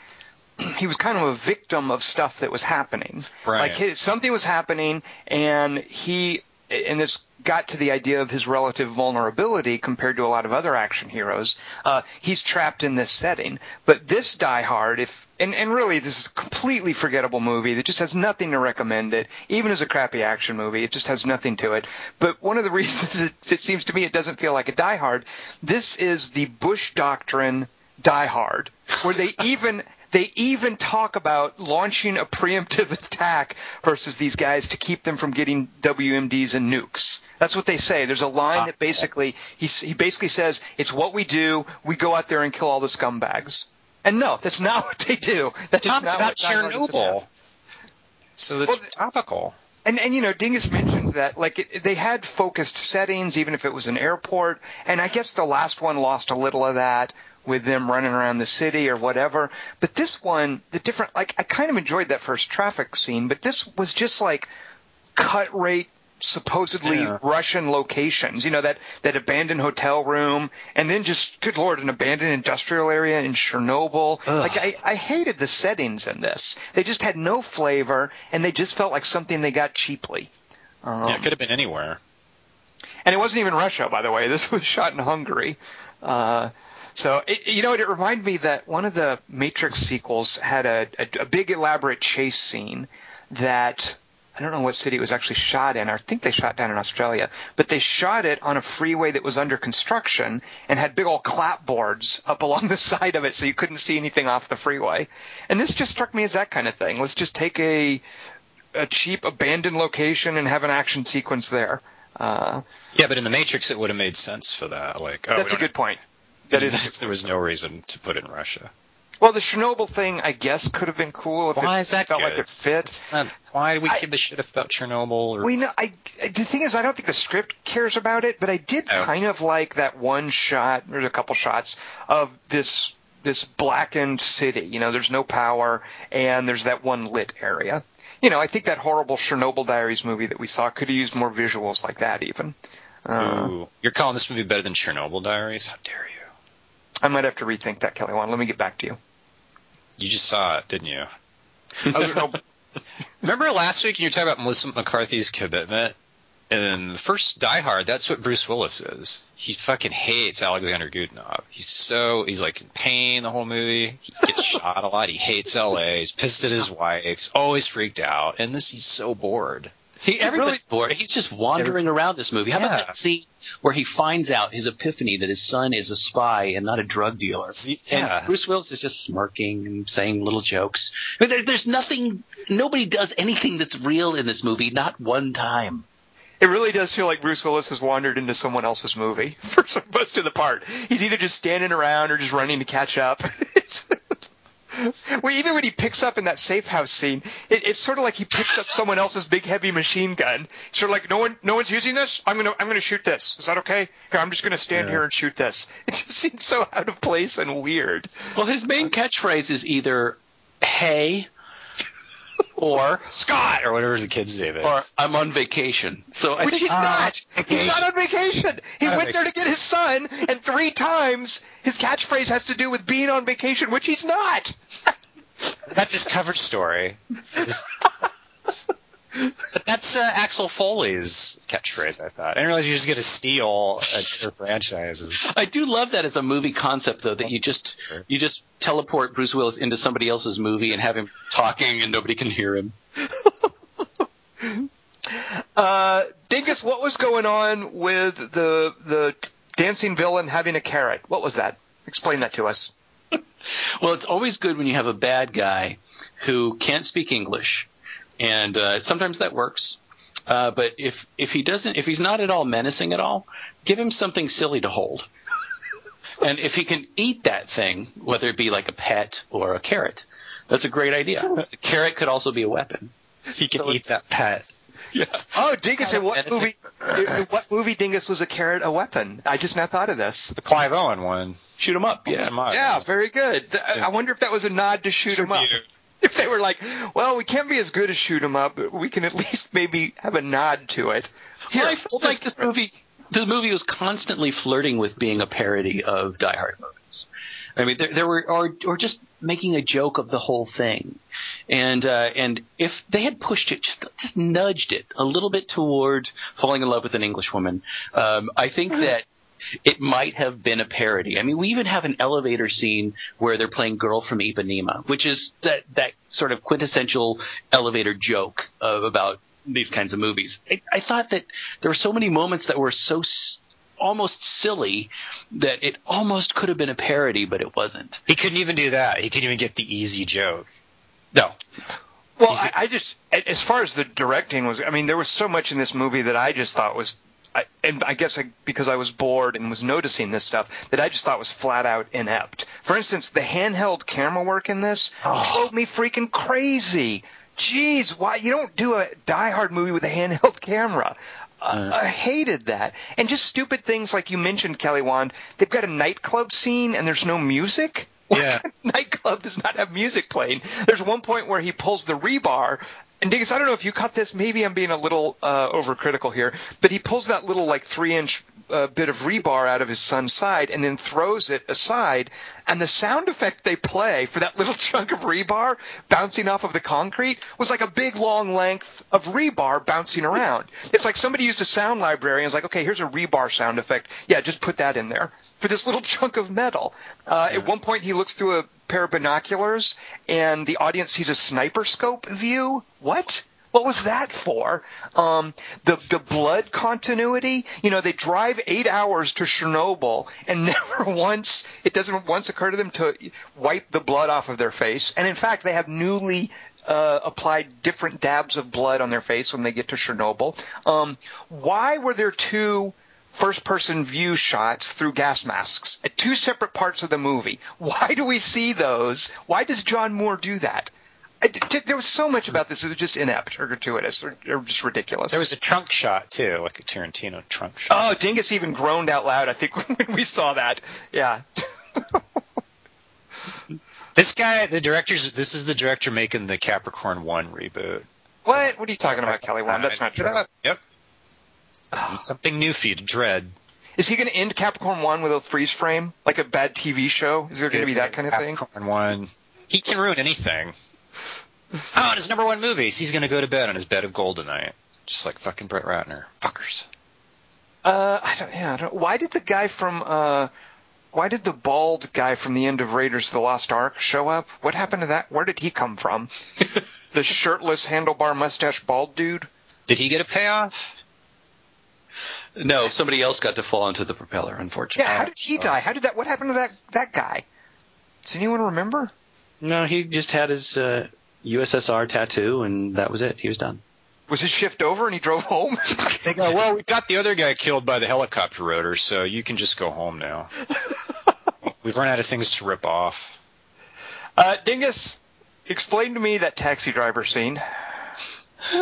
he was kind of a victim of stuff that was happening. Right. Like his, something was happening, and he and this got to the idea of his relative vulnerability compared to a lot of other action heroes. Uh, he's trapped in this setting. But this Die Hard, if and, and really this is a completely forgettable movie that just has nothing to recommend it, even as a crappy action movie, it just has nothing to it. But one of the reasons it, it seems to me it doesn't feel like a Die Hard, this is the Bush Doctrine Die Hard, where they even they even talk about launching a preemptive attack versus these guys to keep them from getting WMDs and nukes. That's what they say. There's a line that basically he he basically says it's what we do. We go out there and kill all the scumbags. And no, that's not what they do. That's Tom's not about what Die Hard is about. Chernobyl. So that's Well, topical. And and you know, Dingus mentioned that like it, they had focused settings, even if it was an airport. And I guess the last one lost a little of that with them running around the city or whatever. But this one, the different like I kind of enjoyed that first traffic scene, but this was just like cut rate supposedly Yeah. Russian locations. You know that that abandoned hotel room, and then just good lord, an abandoned industrial area in Chernobyl. Like I, I hated the settings in this. They just had no flavor, and they just felt like something they got cheaply. Um, yeah, it could have been anywhere. and it wasn't even Russia, by the way. This was shot in Hungary. Uh, so, it, you know, it reminded me that one of the Matrix sequels had a, a, a big elaborate chase scene that I don't know what city it was actually shot in. I think they shot down in Australia, but they shot it on a freeway that was under construction and had big old clapboards up along the side of it, so you couldn't see anything off the freeway. And this just struck me as that kind of thing. Let's just take a a cheap abandoned location and have an action sequence there. Uh, Yeah, but in the Matrix, it would have made sense for that. Like, oh, that's a good point. That is. There was no reason to put it in Russia. Well, the Chernobyl thing, I guess, could have been cool if Why it is that felt good? like it fit. Um, why do we I- give a shit about Chernobyl? Or, We know. I the thing is, I don't think the script cares about it, but I did Oh. kind of like that one shot. There's a couple shots of this this blackened city. You know, there's no power, and there's that one lit area. You know, I think that horrible Chernobyl Diaries movie that we saw could have used more visuals like that. Even. Uh, Ooh, you're calling this movie better than Chernobyl Diaries? How dare you? I might have to rethink that, Kelly. One. Let me get back to you. You just saw it, didn't you? I was, no, Remember last week when you were talking about Melissa McCarthy's commitment? And then the first Die Hard, that's what Bruce Willis is. He fucking hates Alexander Godunov. He's so he's like in pain the whole movie. He gets shot a lot. He hates L.A. He's pissed at his wife. He's always freaked out. And this he's so bored. He, everybody's bored. He's just wandering around this movie. How Yeah. about that scene where he finds out his epiphany that his son is a spy and not a drug dealer? Yeah. And Bruce Willis is just smirking and saying little jokes. But there, there's nothing. Nobody does anything that's real in this movie. Not one time. It really does feel like Bruce Willis has wandered into someone else's movie for some- most of the part. He's either just standing around or just running to catch up. It's- well, even when he picks up in that safe house scene, it, it's sort of like he picks up someone else's big heavy machine gun. Sort of like no one, no one's using this. I'm gonna, I'm gonna shoot this. Is that okay? Here, I'm just gonna stand Yeah. here and shoot this. It just seems so out of place and weird. Well, his main catchphrase is either "Hey" or Scott or whatever the kid's name is. or "I'm on vacation." So I Which think he's ah, not. He's not on vacation. He Not on went there to get his son, and three times his catchphrase has to do with being on vacation, which he's not. That's his cover story. But that's uh, Axel Foley's catchphrase. I thought. I didn't realize you were just going to steal other franchises. I do love that as a movie concept, though, that you just you just teleport Bruce Willis into somebody else's movie and have him talking and nobody can hear him. Uh, Dingus, what was going on with the the dancing villain having a carrot? What was that? Explain that to us. Well, it's always good when you have a bad guy who can't speak English, and uh, sometimes that works. Uh, but if if he doesn't, if he's not at all menacing at all, give him something silly to hold. and if he can eat that thing, whether it be like a pet or a carrot, that's a great idea. A carrot could also be a weapon. He can So eat that pet. Yeah. Oh, Dingus! In what movie? In what movie Dingus was a carrot a weapon? I just now thought of this. The Clive Owen one. Shoot him up. Yeah. Come on. Yeah, very good. Th- I wonder if that was a nod to shoot 'em up. If they were like, well, we can't be as good as shoot 'em up, but we can at least maybe have a nod to it. Here, Well, I felt like this movie, this movie was constantly flirting with being a parody of Die Hard movies. I mean, there, there were, or, or just making a joke of the whole thing, and uh, and if they had pushed it, just just nudged it a little bit toward falling in love with an English woman, um, I think that it might have been a parody. I mean, we even have an elevator scene where they're playing "Girl from Ipanema," which is that that sort of quintessential elevator joke of, about these kinds of movies. I, I thought that there were so many moments that were so almost silly that it almost could have been a parody, but it wasn't. He couldn't even do that. He couldn't even get the easy joke. No, Well, I, I just, as far as the directing was, I mean, there was so much in this movie that I just thought was, I, and I guess I, because I was bored and was noticing this stuff, that I just thought was flat out inept. For instance, the handheld camera work in this Oh. drove me freaking crazy. Jeez, why you don't do a Die Hard movie with a handheld camera? Uh, I hated that, and just stupid things like you mentioned, Kelly Wand. They've got a nightclub scene and there's no music. Yeah. nightclub does not have music playing. There's one point where he pulls the rebar, and Dingus, I don't know if you caught this. Maybe I'm being a little uh, overcritical here, but he pulls that little like three inch uh, bit of rebar out of his son's side and then throws it aside. And the sound effect they play for that little chunk of rebar bouncing off of the concrete was like a big long length of rebar bouncing around. It's like somebody used a sound library and was like, okay, here's a rebar sound effect. Yeah, just put that in there for this little chunk of metal. Uh, At one point, he looks through a pair of binoculars and the audience sees a sniper scope view. What? What was that for? Um, the the blood continuity. You know, they drive eight hours to Chernobyl, and never once it doesn't once occur to them to wipe the blood off of their face. And in fact, they have newly uh, applied different dabs of blood on their face when they get to Chernobyl. Um, why were there two first person view shots through gas masks at two separate parts of the movie? Why do we see those? Why does John Moore do that? I, there was so much about this that was just inept or gratuitous or, or just ridiculous. There was a trunk shot too, like a Tarantino trunk shot. Oh, Dingus even groaned out loud. I think when we saw that. Yeah. This guy, the director's. This is the director making the Capricorn One reboot. what? What are you talking about, Kelly? That's not true. Yep. Something new for you to dread. Is he going to end Capricorn One with a freeze frame, like a bad TV show? Is there going to be that kind of thing? Capricorn One. He can ruin anything. Oh, and his number one movies. He's going to go to bed on his bed of gold tonight, just like fucking Brett Ratner. Fuckers. Uh, I don't. Yeah. I don't, why did the guy from? Uh, why did the bald guy from the end of Raiders of the Lost Ark show up? What happened to that? Where did he come from? the shirtless, handlebar mustache, bald dude. Did he get a payoff? no, somebody else got to fall into the propeller. Unfortunately, Yeah. How did he die? How did that? What happened to that that guy? Does anyone remember? no, he just had his uh, USSR tattoo, and that was it. He was done. Was his shift over and he drove home? They go, well, we got the other guy killed by the helicopter rotor, so you can just go home now. We've run out of things to rip off. uh, Dingus, explain to me that taxi driver scene.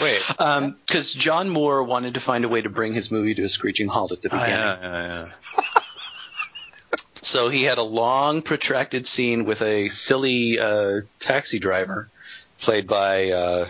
Wait. Because John Moore wanted to find a way to bring his movie to a screeching halt at the Oh, beginning. yeah, yeah, yeah. So he had a long, protracted scene with a silly uh, taxi driver, played by uh,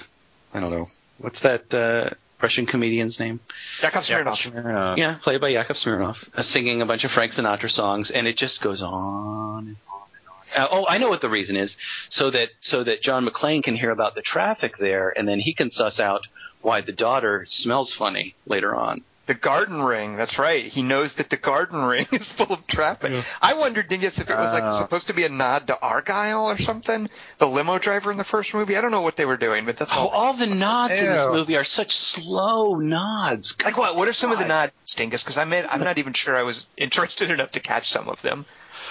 I don't know what's that uh, Russian comedian's name? Yakov Yeah, Smirnoff. Smirnoff. Yeah, played by Yakov Smirnoff, uh, singing a bunch of Frank Sinatra songs, and it just goes on and on and on. Uh, oh, I know what the reason is, so that so that John McClane can hear about the traffic there, and then he can suss out why the daughter smells funny later on. The garden ring. That's right. He knows that the garden ring is full of traffic. I wondered, Dingus, if it was like Uh. supposed to be a nod to Argyle or something. The limo driver in the first movie. I don't know what they were doing, but that's Oh, all. all the nods in this movie are such slow nods. Like what? What are some of the nods, Dingus? Because I'm I'm not even sure I was interested enough to catch some of them.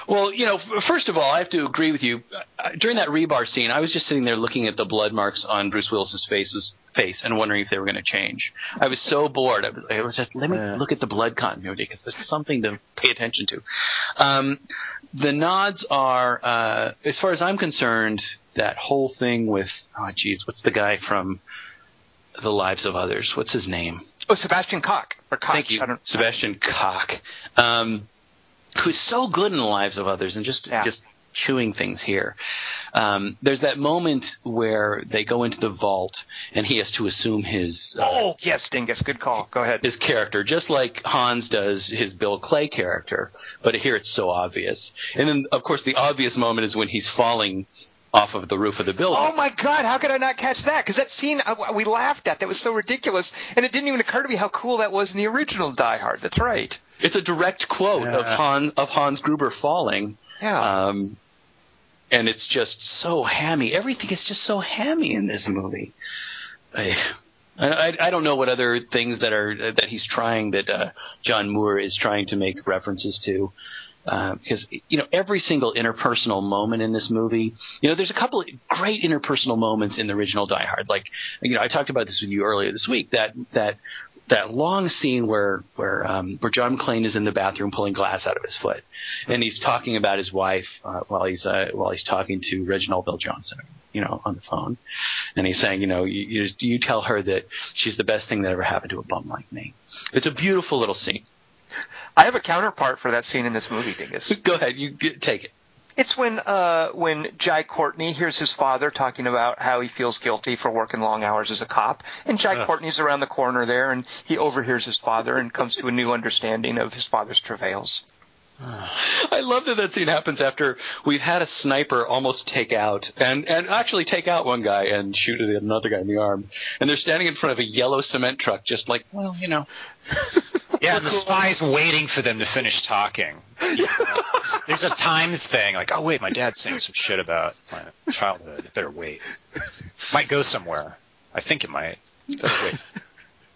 Well, you know, first of all, I have to agree with you. Uh, During that rebar scene, I was just sitting there looking at the blood marks on Bruce Willis's face's face and wondering if they were going to change. I was so bored. I was, I was just let me Yeah. look at the blood continuity because there's something to pay attention to. Um, the nods are, uh, as far as I'm concerned, that whole thing with oh, geez, what's the guy from The Lives of Others? What's his name? Oh, Sebastian Koch or Koch. Thank you, I don't, Sebastian Koch, um, who's so good in the lives of others and just Yeah. just chewing things here. Um, there's that moment where they go into the vault and he has to assume his uh, Oh, yes, Dingus. Good call. Go ahead. his character, just like Hans does his Bill Clay character, but here it's so obvious. And then, of course, the obvious moment is when he's falling off of the roof of the building. Oh my God! How could I not catch that? Because that scene uh, we laughed at. That was so ridiculous, and it didn't even occur to me how cool that was in the original Die Hard. That's right. It's a direct quote of Han of Hans Gruber falling. Yeah. Um, and it's just so hammy. Everything is just so hammy in this movie. I, I, I don't know what other things that are that he's trying that uh, John Moore is trying to make references to. Uh, because you know every single interpersonal moment in this movie, you know, there's a couple of great interpersonal moments in the original Die Hard. Like, you know, I talked about this with you earlier this week. That that that long scene where where um, where John McClane is in the bathroom pulling glass out of his foot, and he's talking about his wife uh, while he's uh, while he's talking to Reginald VelJohnson, you know, on the phone, and he's saying, you know, you, you, you tell her that she's the best thing that ever happened to a bum like me. It's a beautiful little scene. I have a counterpart for that scene in this movie, Dingus. Go ahead, you get, take it. It's when uh, when Jai Courtney hears his father talking about how he feels guilty for working long hours as a cop, and Jai Ugh. Courtney's around the corner there, and he overhears his father and comes to a new understanding of his father's travails. I love that that scene happens after we've had a sniper almost take out and and actually take out one guy and shoot another guy in the arm, and they're standing in front of a yellow cement truck, just like, well, you know, Yeah, and the spy's waiting for them to finish talking. There's a time thing, like, oh wait, my dad's saying some shit about my childhood. I better wait. Might go somewhere. I think it might. Better wait.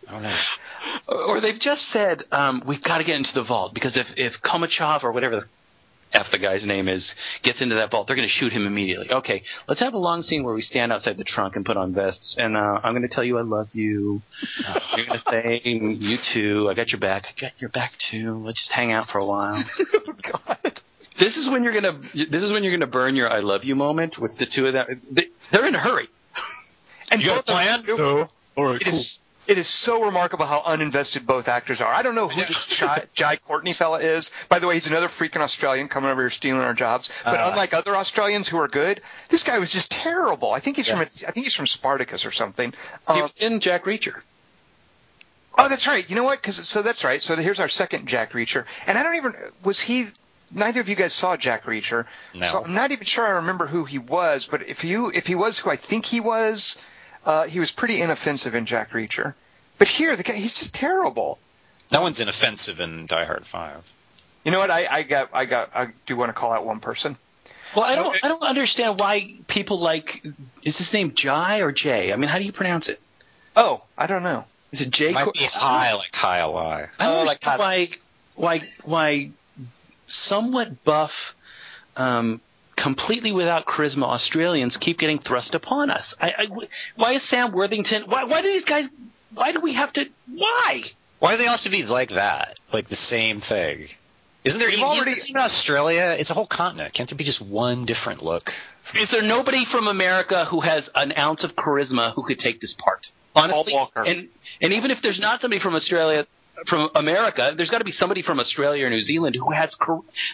I don't know. or they've just said um, we've got to get into the vault because if if Komachov or whatever the f the guy's name is gets into that vault, they're going to shoot him immediately. Okay, let's have a long scene where we stand outside the trunk and put on vests, and uh, I'm going to tell you I love you. You're going to say you too. I got your back. I got your back too. Let's just hang out for a while. God. This is when you're gonna. This is when you're gonna burn your "I love you" moment with the two of them. They, they're in a hurry. And You got a plan? them- No. All right, It is it is so remarkable how uninvested both actors are. I don't know who this Jai, Jai Courtney fella is. By the way, he's another freaking Australian coming over here stealing our jobs. But Uh. unlike other Australians who are good, this guy was just terrible. I think he's Yes. from I think he's from Spartacus or something. Um, in Jack Reacher. oh, that's right. You know what? Cause, so that's right. So here's our second Jack Reacher, and I don't even was he. Neither of you guys saw Jack Reacher, No. so I'm not even sure I remember who he was. But if you if he was who I think he was, uh, he was pretty inoffensive in Jack Reacher. But here, the guy, he's just terrible. No one's inoffensive in Die Hard Five. You know what? I, I got, I got, I do want to call out one person. Well, I don't I don't understand why people like. Is his name Jai or Jay? I mean, how do you pronounce it? Oh, I don't know. Is it Jay? Might Cor- be high, like high lie. I don't Oh, like understand why. Why? Why? Somewhat buff, um, completely without charisma Australians keep getting thrust upon us. I, I, why is Sam Worthington? Why? Why do these guys? Why do we have to? Why? Why do they all have to be like that? Like the same thing? Isn't there We've even, already- even in Australia? It's a whole continent. Can't there be just one different look? Is there nobody from America who has an ounce of charisma who could take this part? Honestly, Paul Walker. and and even if there's not somebody from Australia, from America, there's got to be somebody from Australia or New Zealand who has.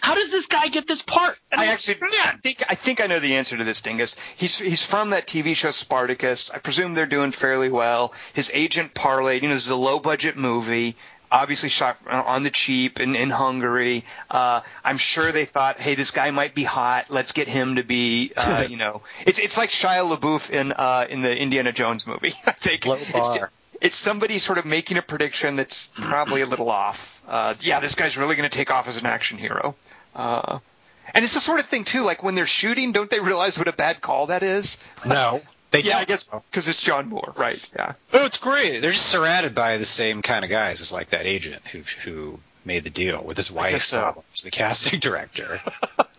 How does this guy get this part? I actually I think I think I know the answer to this, Dingus. He's he's from that TV show Spartacus. I presume they're doing fairly well. His agent parlayed. You know, this is a low budget movie. Obviously shot on the cheap in, in Hungary. Uh, I'm sure they thought, hey, this guy might be hot. Let's get him to be, uh, you know, it's it's like Shia LaBeouf in uh, in the Indiana Jones movie. I think Low bar. It's somebody sort of making a prediction that's probably a little off. Uh, yeah, this guy's really going to take off as an action hero. Uh, and it's the sort of thing too, like when they're shooting, don't they realize what a bad call that is? No. They Yeah, I guess because it's John Moore, right? Yeah. Oh, it's great. They're just surrounded by the same kind of guys as like that agent who who made the deal with his wife. so. The casting director?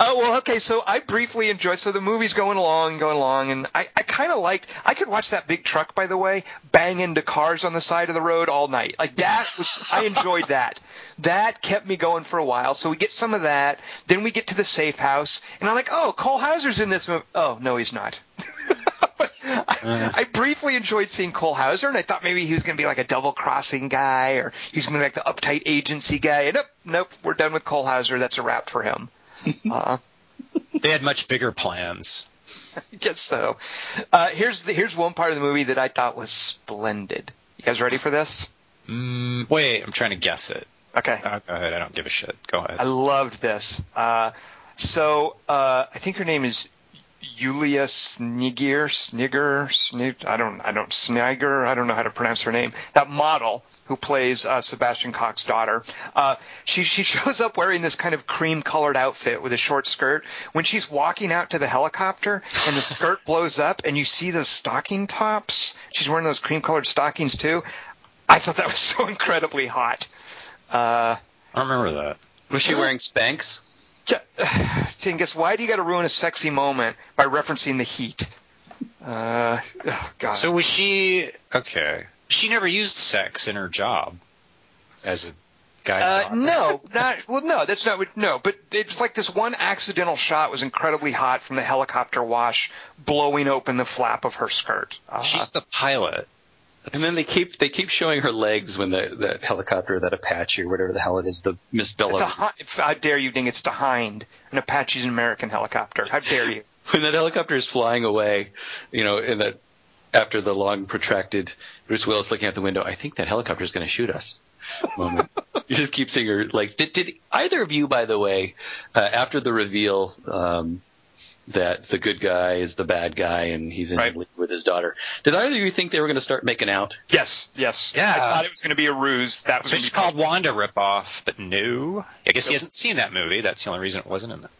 Oh well, okay. So I briefly enjoyed. So the movie's going along, going along, and I, I kind of liked. I could watch that big truck, by the way, bang into cars on the side of the road all night. Like that was. I enjoyed that. That kept me going for a while. So we get some of that. Then we get to the safe house, and I'm like, oh, Cole Hauser's in this movie. Oh no, he's not. I, uh-huh. I briefly enjoyed seeing Cole Hauser, and I thought maybe he was going to be like a double crossing guy, or he's going to be like the uptight agency guy. And nope, nope, we're done with Cole Hauser. That's a wrap for him. Uh, they had much bigger plans. I guess so. Uh, here's the, here's one part of the movie that I thought was splendid. You guys ready for this? Mm, wait, I'm trying to guess it. Okay. Oh, go ahead. I don't give a shit. Go ahead. I loved this. Uh, so uh, I think her name is Yulia Snigir, Snigger, Snig, I don't, I don't, Sniger, I don't know how to pronounce her name. That model who plays uh, Sebastian Koch's daughter. Uh, she she shows up wearing this kind of cream-colored outfit with a short skirt. When she's walking out to the helicopter and the skirt blows up and you see those stocking tops, she's wearing those cream-colored stockings too. I thought that was so incredibly hot. Uh, I remember that. Was she wearing Spanx? Dingus, why do you got to ruin a sexy moment by referencing the heat? Uh, oh God. So was she okay? She never used sex in her job as a guy's Uh, no, not well. No, that's not what. No, but it's like this one accidental shot was incredibly hot from the helicopter wash blowing open the flap of her skirt. Uh, She's the pilot. And then they keep they keep showing her legs when the, the helicopter, that Apache or whatever the hell it is, the Miss it's Bellows. a how dare you, Ding? It's a Hind. An Apache's an American helicopter. How dare you? when that helicopter is flying away, you know, in that after the long protracted Bruce Willis looking out the window, I think that helicopter is going to shoot us. Moment. you just keep seeing her legs. Did, did either of you, by the way, uh, after the reveal um, that the good guy is the bad guy and he's in Right. league with his daughter, did either of you think they were going to start making out? Yes, yes. Yeah. I thought it was going to be a ruse. That was It's gonna called Wanda ripoff, but no. I guess he hasn't seen that movie. That's the only reason it wasn't in there.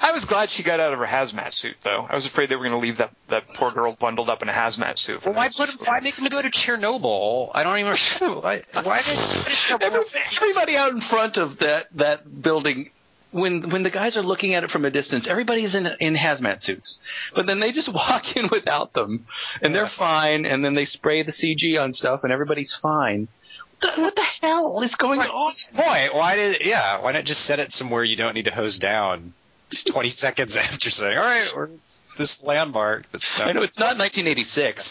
I was glad she got out of her hazmat suit, though. I was afraid they were going to leave that, that poor girl bundled up in a hazmat suit. for Well, why put? Why make him go to Chernobyl? I don't even. Why? Why did? Why did Every- Everybody out in front of that that building. When when the guys are looking at it from a distance, everybody's in in hazmat suits. But then they just walk in without them, and they're fine. And then they spray the CG on stuff, and everybody's fine. What the, what the hell is going on? Point. Why did? Yeah. Why not just set it somewhere you don't need to hose down? Twenty seconds after saying, "All right, we're this landmark." That's not- I know it's not 1986.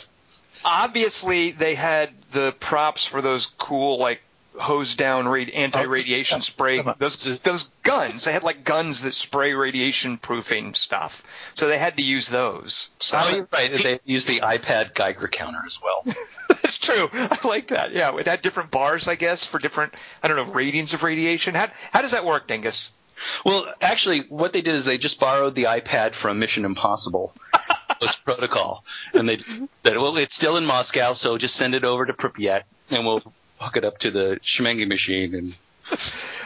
obviously they had the props for those cool like hose down radi- anti-radiation Oh, spray. those those guns they had like guns that spray radiation proofing stuff. So they had to use those. So Oh, you're right. They use the iPad Geiger counter as well. that's true. I like that. Yeah it had different bars I guess for different I don't know ratings of radiation. How how does that work Dingus? Well, actually, what they did is they just borrowed the iPad from Mission Impossible. This protocol, and they said, "Well, it's still in Moscow, so just send it over to Pripyat, and we'll hook it up to the Schmengi machine." And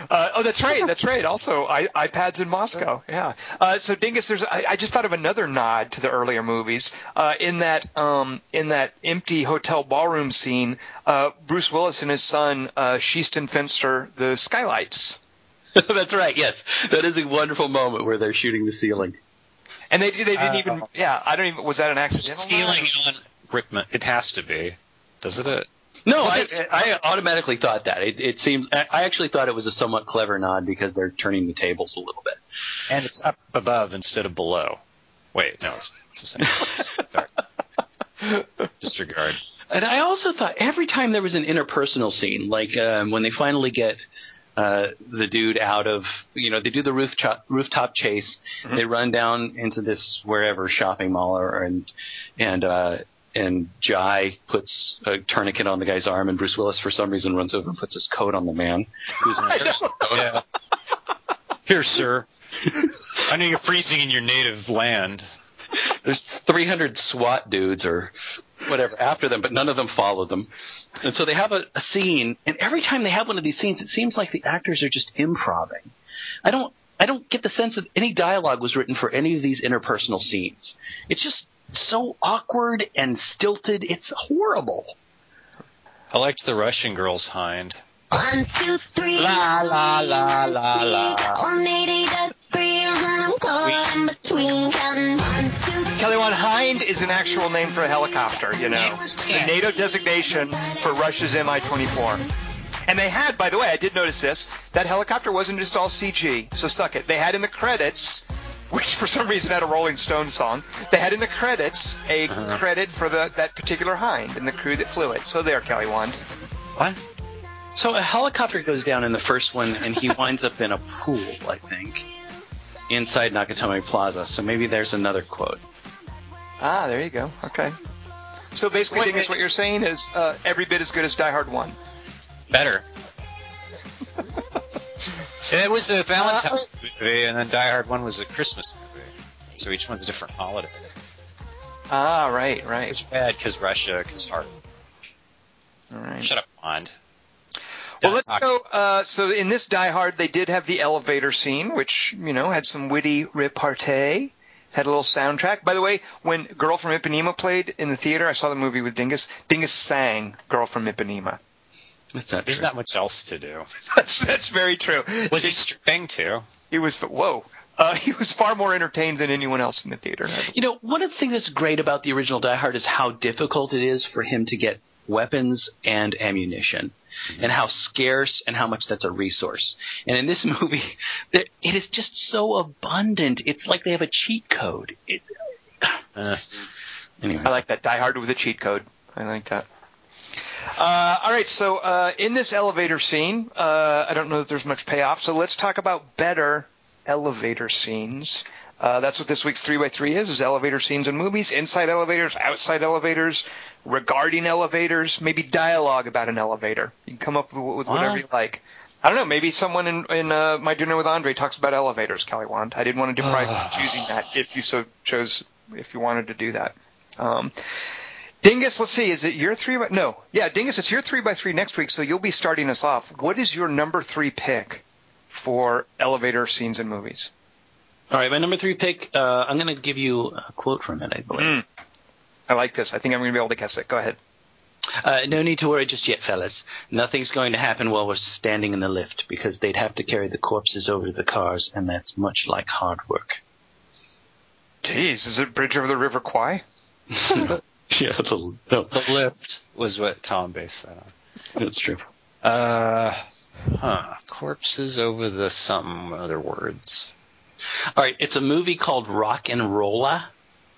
Uh, oh, that's right. That's right. Also, I, iPads in Moscow. Yeah. Uh, so, Dingus, there's. I, I just thought of another nod to the earlier movies. Uh, in that, um, in that empty hotel ballroom scene, uh, Bruce Willis and his son, uh, Sheaston Fenster, the skylights, that's right. Yes, that is a wonderful moment where they're shooting the ceiling. and they they didn't Uh, even. Yeah, I don't even. Was that an accidental? stealing nod? on Rickman. It has to be, doesn't it? No, I, I automatically thought that. It, it seemed. I actually thought it was a somewhat clever nod because they're turning the tables a little bit. And it's up above instead of below. Wait, no, it's, it's the same. Sorry. Disregard. And I also thought every time there was an interpersonal scene, like um, when they finally get uh, the dude out of, you know, they do the rooftop rooftop chase. They run down into this wherever shopping mall, or and and uh, and Jai puts a tourniquet on the guy's arm, and Bruce Willis for some reason runs over and puts his coat on the man. Who's Yeah. Here, sir. I know you're freezing in your native land. there's 300 SWAT dudes or whatever after them, but none of them follow them. And so they have a, a scene, and every time they have one of these scenes, it seems like the actors are just improving. I don't, I don't get the sense that any dialogue was written for any of these interpersonal scenes. It's just so awkward and stilted. It's horrible. I liked the Russian girl's hind. One, two, three. La, la, la, la, la. Got 180 degrees and I'm caught in between. Counting one, two, three. Kelly Wand Hind is an actual name for a helicopter, you know. The NATO designation for Russia's Mi-24. And they had, by the way, I did notice this, that helicopter wasn't just all CG, so suck it. They had in the credits, which for some reason had a Rolling Stones song, they had in the credits a credit for the that particular Hind and the crew that flew it. So there, Kelly Wand. What? So a helicopter goes down in the first one, and he winds up in a pool, I think, inside Nakatomi Plaza. So maybe there's another quote. Ah, there you go. Okay. So basically, Wait, Dingus, wait. what you're saying is uh, every bit as good as Die Hard 1. Better. it was a Valentine's movie, and then Die Hard 1 was a Christmas movie. So each one's a different holiday. Ah, right, right. It's bad because Russia, because heart. All right. Shut up, Bond. Well, let's go. Uh, so in this Die Hard, they did have the elevator scene, which you know had some witty repartee, had a little soundtrack. By the way, when Girl from Ipanema played in the theater, I saw the movie with Dingus. Dingus sang Girl from Ipanema. That's not There's true. not much else to do. That's that's very true. Was he stripping too? He was whoa. Uh, he was far more entertained than anyone else in the theater. You know, one of the things that's great about the original Die Hard is how difficult it is for him to get weapons and ammunition, and how scarce and how much that's a resource. And in this movie, there- it is just so abundant. It's like they have a cheat code. It, Uh, anyway, I like that. Die Hard with a cheat code. I like that. Uh, all right, so uh, in this elevator scene, uh, I don't know that there's much payoff. So let's talk about better elevator scenes. Uh, that's what this week's three by three is: is elevator scenes in movies, inside elevators, outside elevators, regarding elevators, maybe dialogue about an elevator. You can come up with, with whatever you like. I don't know. Maybe someone in, in uh, my dinner with Andre talks about elevators. Kelly Wand. I didn't want to deprive you of choosing that. If you so chose, if you wanted to do that. Um, Dingus, let's see. Is it your three by no? Yeah, Dingus, it's your three by three next week. So you'll be starting us off. What is your number three pick for elevator scenes in movies? all right, my number three pick. Uh, I'm going to give you a quote from it. I believe. Mm. I like this. I think I'm going to be able to guess it. Go ahead. Uh, no need to worry just yet, fellas. Nothing's going to happen while we're standing in the lift because they'd have to carry the corpses over to the cars, and that's much like hard work. Jeez, is it Bridge over the River Kwai? yeah, the, no, the lift was what Tom based that on. that's true. Uh, huh. Corpses over the something other words. All right, it's a movie called Rock and Rolla.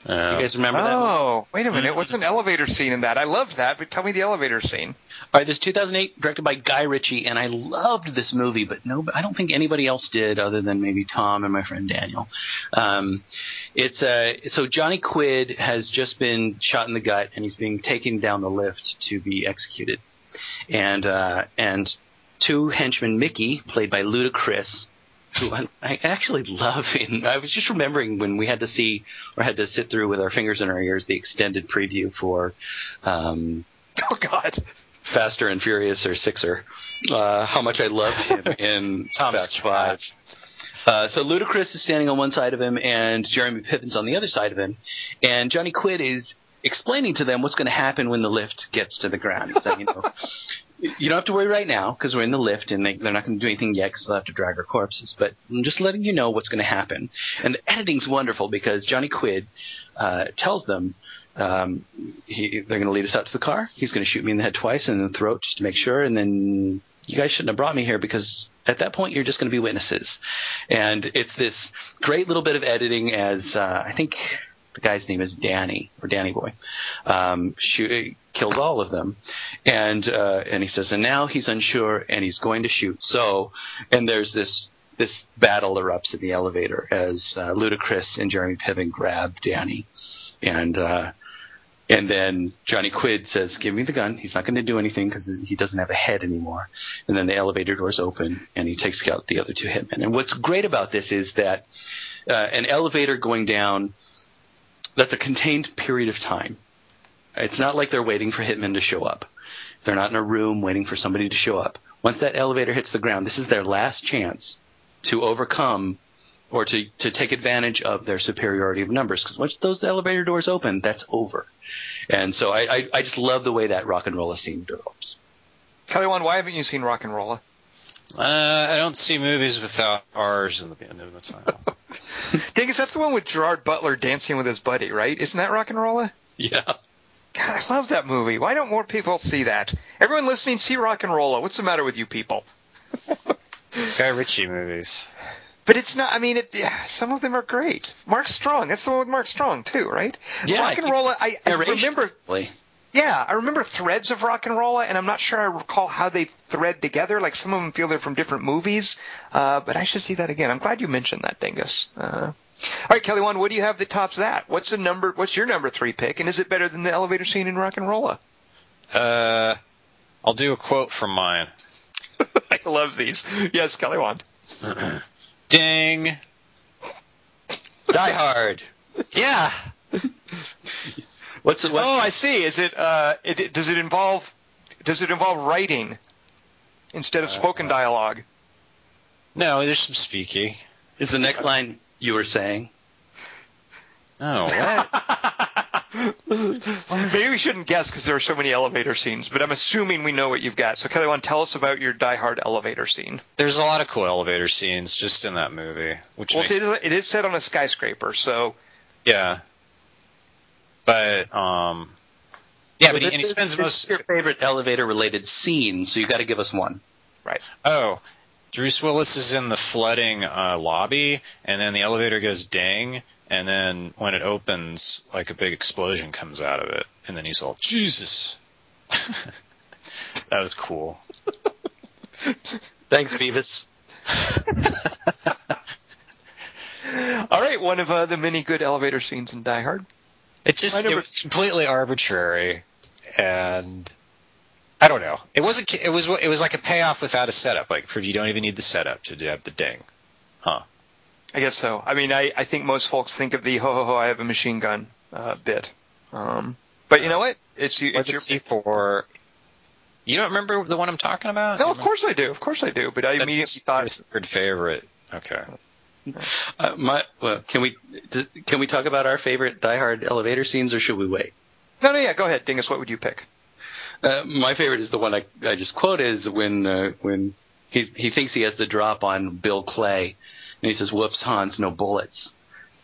Uh, You guys remember that? Oh, wait a minute. What's an elevator scene in that? I loved that, but tell me the elevator scene. All right, this is 2008, directed by Guy Ritchie, and I loved this movie, but no, I don't think anybody else did, other than maybe Tom and my friend Daniel. Um, it's uh, so Johnny Quid has just been shot in the gut, and he's being taken down the lift to be executed, and uh, and two henchmen, Mickey, played by Ludacris. Who I, I actually love. In I was just remembering when we had to see or had to sit through with our fingers in our ears the extended preview for um, Oh God. Faster and Furious or Sixer. Uh, how much I loved him in Fast Five. Uh, so Ludacris is standing on one side of him, and Jeremy Piven's on the other side of him, and Johnny Quid is explaining to them what's going to happen when the lift gets to the ground. He's saying, you know, you don't have to worry right now because we're in the lift and they, they're not going to do anything yet because they'll have to drag our corpses. But I'm just letting you know what's going to happen. And the editing's wonderful because Johnny Quid uh, tells them um, he, they're going to lead us out to the car. He's going to shoot me in the head twice and in the throat just to make sure, and then you guys shouldn't have brought me here because at that point you're just going to be witnesses. And it's this great little bit of editing as uh, I think the guy's name is Danny or Danny Boy. Um, kills all of them, and uh, and he says, and now he's unsure and he's going to shoot. So, and there's this this battle erupts in the elevator as uh, Ludacris and Jeremy Piven grab Danny, and uh, and then Johnny Quid says, "Give me the gun." He's not going to do anything because he doesn't have a head anymore. And then the elevator doors open, and he takes out the other two hitmen. And what's great about this is that uh, an elevator going down that's a contained period of time. It's not like they're waiting for hitmen to show up. They're not in a room waiting for somebody to show up. Once that elevator hits the ground, this is their last chance to overcome or to, to take advantage of their superiority of numbers. Because once those elevator doors open, that's over. And so I, I, I just love the way that rock and roll scene develops. Kelly Wand, why haven't you seen Rock and Rolla? Uh, I don't see movies without R's in the end of the title. Dingus, that's the one with Gerard Butler dancing with his buddy, right? Isn't that Rock and Rolla? Yeah. God, I love that movie. Why don't more people see that? Everyone listening, see Rock and Rolla. What's the matter with you people? Guy Ritchie movies. But it's not. I mean, it, yeah, some of them are great. Mark Strong. That's the one with Mark Strong too, right? Yeah, Rock and he- Rolla. I, I remember. Yeah, I remember threads of Rock and Rolla, and I'm not sure I recall how they thread together. Like some of them feel they're from different movies, uh, but I should see that again. I'm glad you mentioned that, Dingus. Uh, all right, Kelly Wand. What do you have that tops that? What's the number? What's your number three pick? And is it better than the elevator scene in Rock and Rolla? Uh, I'll do a quote from mine. I love these. Yes, Kelly Wand. Ding. Die Hard. Yeah. What's the what? Oh, I see. Is it? Uh, it, it- does it involve? Does it involve writing instead of spoken dialogue? No, there's some speaking. Is the next line you were saying? Oh, what? Maybe we shouldn't guess because there are so many elevator scenes, but I'm assuming we know what you've got. So, Kelly Wand tell us about your Die Hard elevator scene? There's a lot of cool elevator scenes just in that movie, which Well, makes it is, it is set on a skyscraper, so yeah. But um, yeah, but he, and he spends this most. is your favorite elevator related scene, so you got to give us one. Right. Oh, Bruce Willis is in the flooding uh, lobby, and then the elevator goes ding, and then when it opens, like a big explosion comes out of it, and then he's all Jesus. that was cool. Thanks, Beavis. all right. One of uh, the many good elevator scenes in Die Hard. It just My it was completely arbitrary, and I don't know. It wasn't. It was. It was like a payoff without a setup. Like for you don't even need the setup to have the ding. Huh? I guess so. I mean, I, I think most folks think of the ho ho ho I have a machine gun uh, bit. Um, but you know what? It's, Or it's the your C four. You don't remember the one I'm talking about? No, of course I do. Of course I do. But I That's immediately your thought third favorite. Okay. Uh, my, well, can we can we talk about our favorite Die Hard elevator scenes, or should we wait? No, no, yeah, go ahead, Dingus. What would you pick? Uh, my favorite is the one I, I just quoted is when uh, when he he thinks he has the drop on Bill Clay, and he says, "Whoops, Hans, no bullets."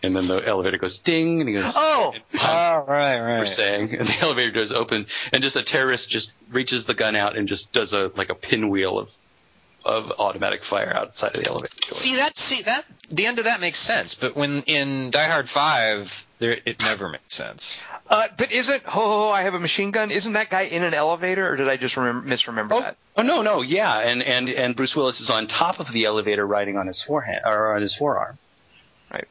And then the elevator goes ding, and he goes, Oh, Oh, right, we're saying, and the elevator doors open, and just a terrorist just reaches the gun out and just does a like a pinwheel of of automatic fire outside of the elevator door. See that? See that? The end of that makes sense, but when in Die Hard Five, there it never makes sense. uh, but isn't ho ho ho I have a machine gun? Isn't that guy in an elevator, or did I just remember, misremember Oh, that? oh no, no, yeah, and and and Bruce Willis is on top of the elevator, riding on his forehand or on his forearm. Right.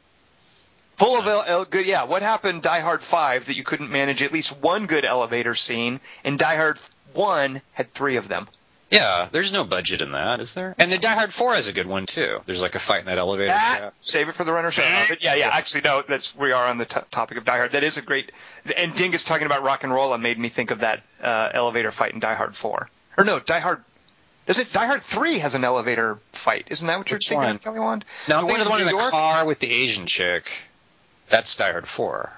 Full of el- el- good, yeah. What happened Die Hard Five that you couldn't manage at least one good elevator scene, and Die Hard One had three of them. Yeah, there's no budget in that, is there? And the Die Hard Four has a good one too. There's like a fight in that elevator. That shaft. save it for the runners up. But yeah, yeah. Actually, no. That's we are on the t- topic of Die Hard. That is a great. And Dingus talking about rock and roll made me think of that uh, elevator fight in Die Hard Four. Or no, Die Hard. Does it Die Hard Three has an elevator fight? Isn't that what you're Which thinking, one? of, Kelly Wand? No, I'm thinking of the one in the York? car with the Asian chick. That's Die Hard Four.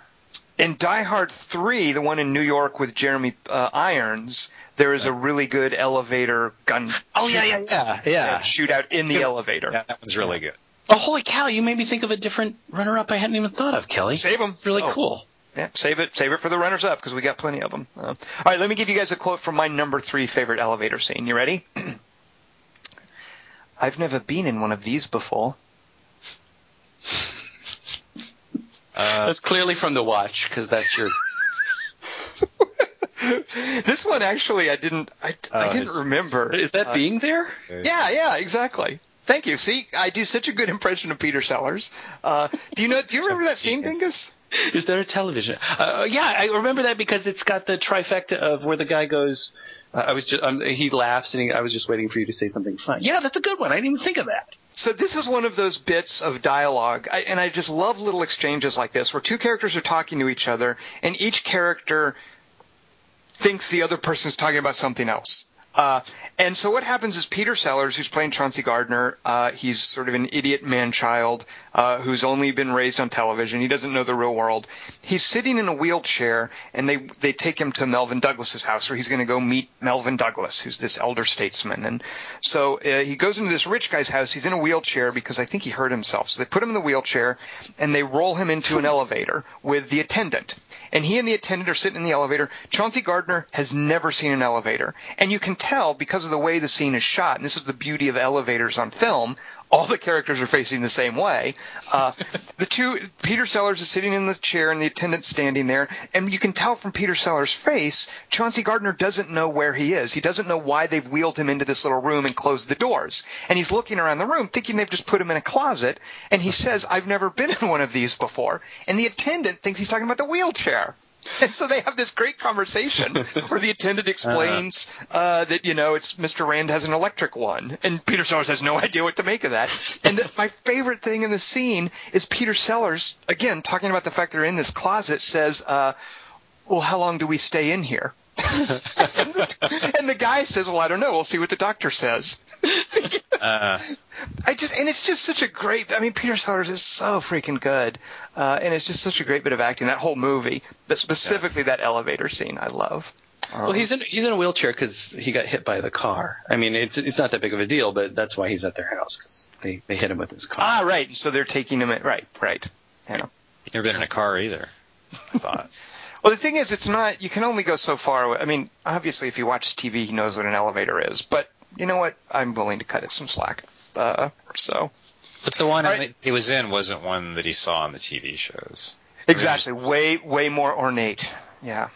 In Die Hard 3, the one in New York with Jeremy uh, Irons, there is a really good elevator gun Oh yeah, yeah, yeah, yeah. shootout in It's the good. elevator. Yeah, that one's really good. Oh, holy cow! You made me think of a different runner-up I hadn't even thought of, Kelly. Save them. Really cool. Yeah, save it, save it for the runners up because we got plenty of them. Uh, all right, let me give you guys a quote from my number three favorite elevator scene. You ready? I've never been in one of these before. Uh, That's clearly from the watch because that's your. this one actually, I didn't, I, I Oh, didn't it's- remember. Is that Uh, being there? Yeah, yeah, exactly. Thank you. See, I do such a good impression of Peter Sellers. Uh, do you know? Do you remember that scene, Dingus? Is there a television? Uh, yeah, I remember that because it's got the trifecta of where the guy goes. Uh, I was just um, he laughs and he, I was just waiting for you to say something fun. Yeah, that's a good one. I didn't even think of that. So this is one of those bits of dialogue, I, and I just love little exchanges like this, where two characters are talking to each other, and each character thinks the other person's talking about something else. Uh, and so what happens is Peter Sellers, who's playing Chauncey Gardiner, uh, he's sort of an idiot man-child uh, who's only been raised on television. He doesn't know the real world. He's sitting in a wheelchair, and they they take him to Melvyn Douglas's house, where he's going to go meet Melvyn Douglas, who's this elder statesman. And so uh, he goes into this rich guy's house. He's in a wheelchair because I think he hurt himself. So they put him in the wheelchair, and they roll him into an elevator with the attendant and he and the attendant are sitting in the elevator. Chauncey Gardiner has never seen an elevator, and you can tell because of the way the scene is shot. And this is the beauty of elevators on film. All the characters are facing the same way. Uh, the two, Peter Sellers is sitting in the chair and the attendant standing there, and you can tell from Peter Sellers' face, Chauncey Gardiner doesn't know where he is. He doesn't know why they've wheeled him into this little room and closed the doors. And he's looking around the room thinking they've just put him in a closet, and he says, I've never been in one of these before. And the attendant thinks he's talking about the wheelchair. And so they have this great conversation where the attendant explains uh, that you know it's Mr. Rand has an electric one, and Peter Sellers has no idea what to make of that. And the, my favorite thing in the scene is Peter Sellers again talking about the fact they're in this closet says, uh, "Well, how long do we stay in here?" And, the, and the guy says, "Well, I don't know. We'll see what the doctor says." Uh, I just and it's just such a great. I mean, Peter Sellers is so freaking good, uh, and it's just such a great bit of acting. That whole movie, but specifically that elevator scene, I love. Um, Well, he's in he's in a wheelchair because he got hit by the car. I mean, it's it's not that big of a deal, but that's why he's at their house because they they hit him with his car. ah right. So they're taking him. At, right, right. Yeah. never been in a car either. I thought. Well, the thing is, it's not. You can only go so far. away. I mean, obviously, if you watch TV, he knows what an elevator is. But you know what? I'm willing to cut it some slack. Uh, so But the one right. he was in wasn't one that he saw on the TV shows. exactly, way way more ornate. Yeah.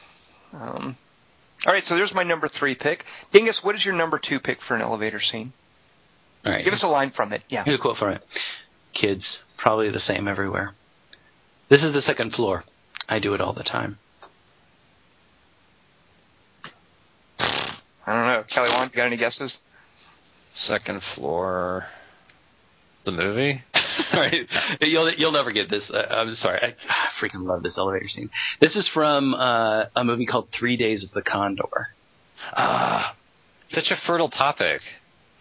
Um, all right. So there's my number three pick. Dingus, what is your number two pick for an elevator scene? All right, Give us a line from it. Yeah. here's a quote from it: "Kids, probably the same everywhere. This is the second floor. I do it all the time." I don't know. Kelly Wand, you got any guesses? Second floor. The movie. All right, you'll you'll never get this. Uh, I'm sorry, I, I freaking love this elevator scene. This is from uh, a movie called Three Days of the Condor. Ah, such a fertile topic.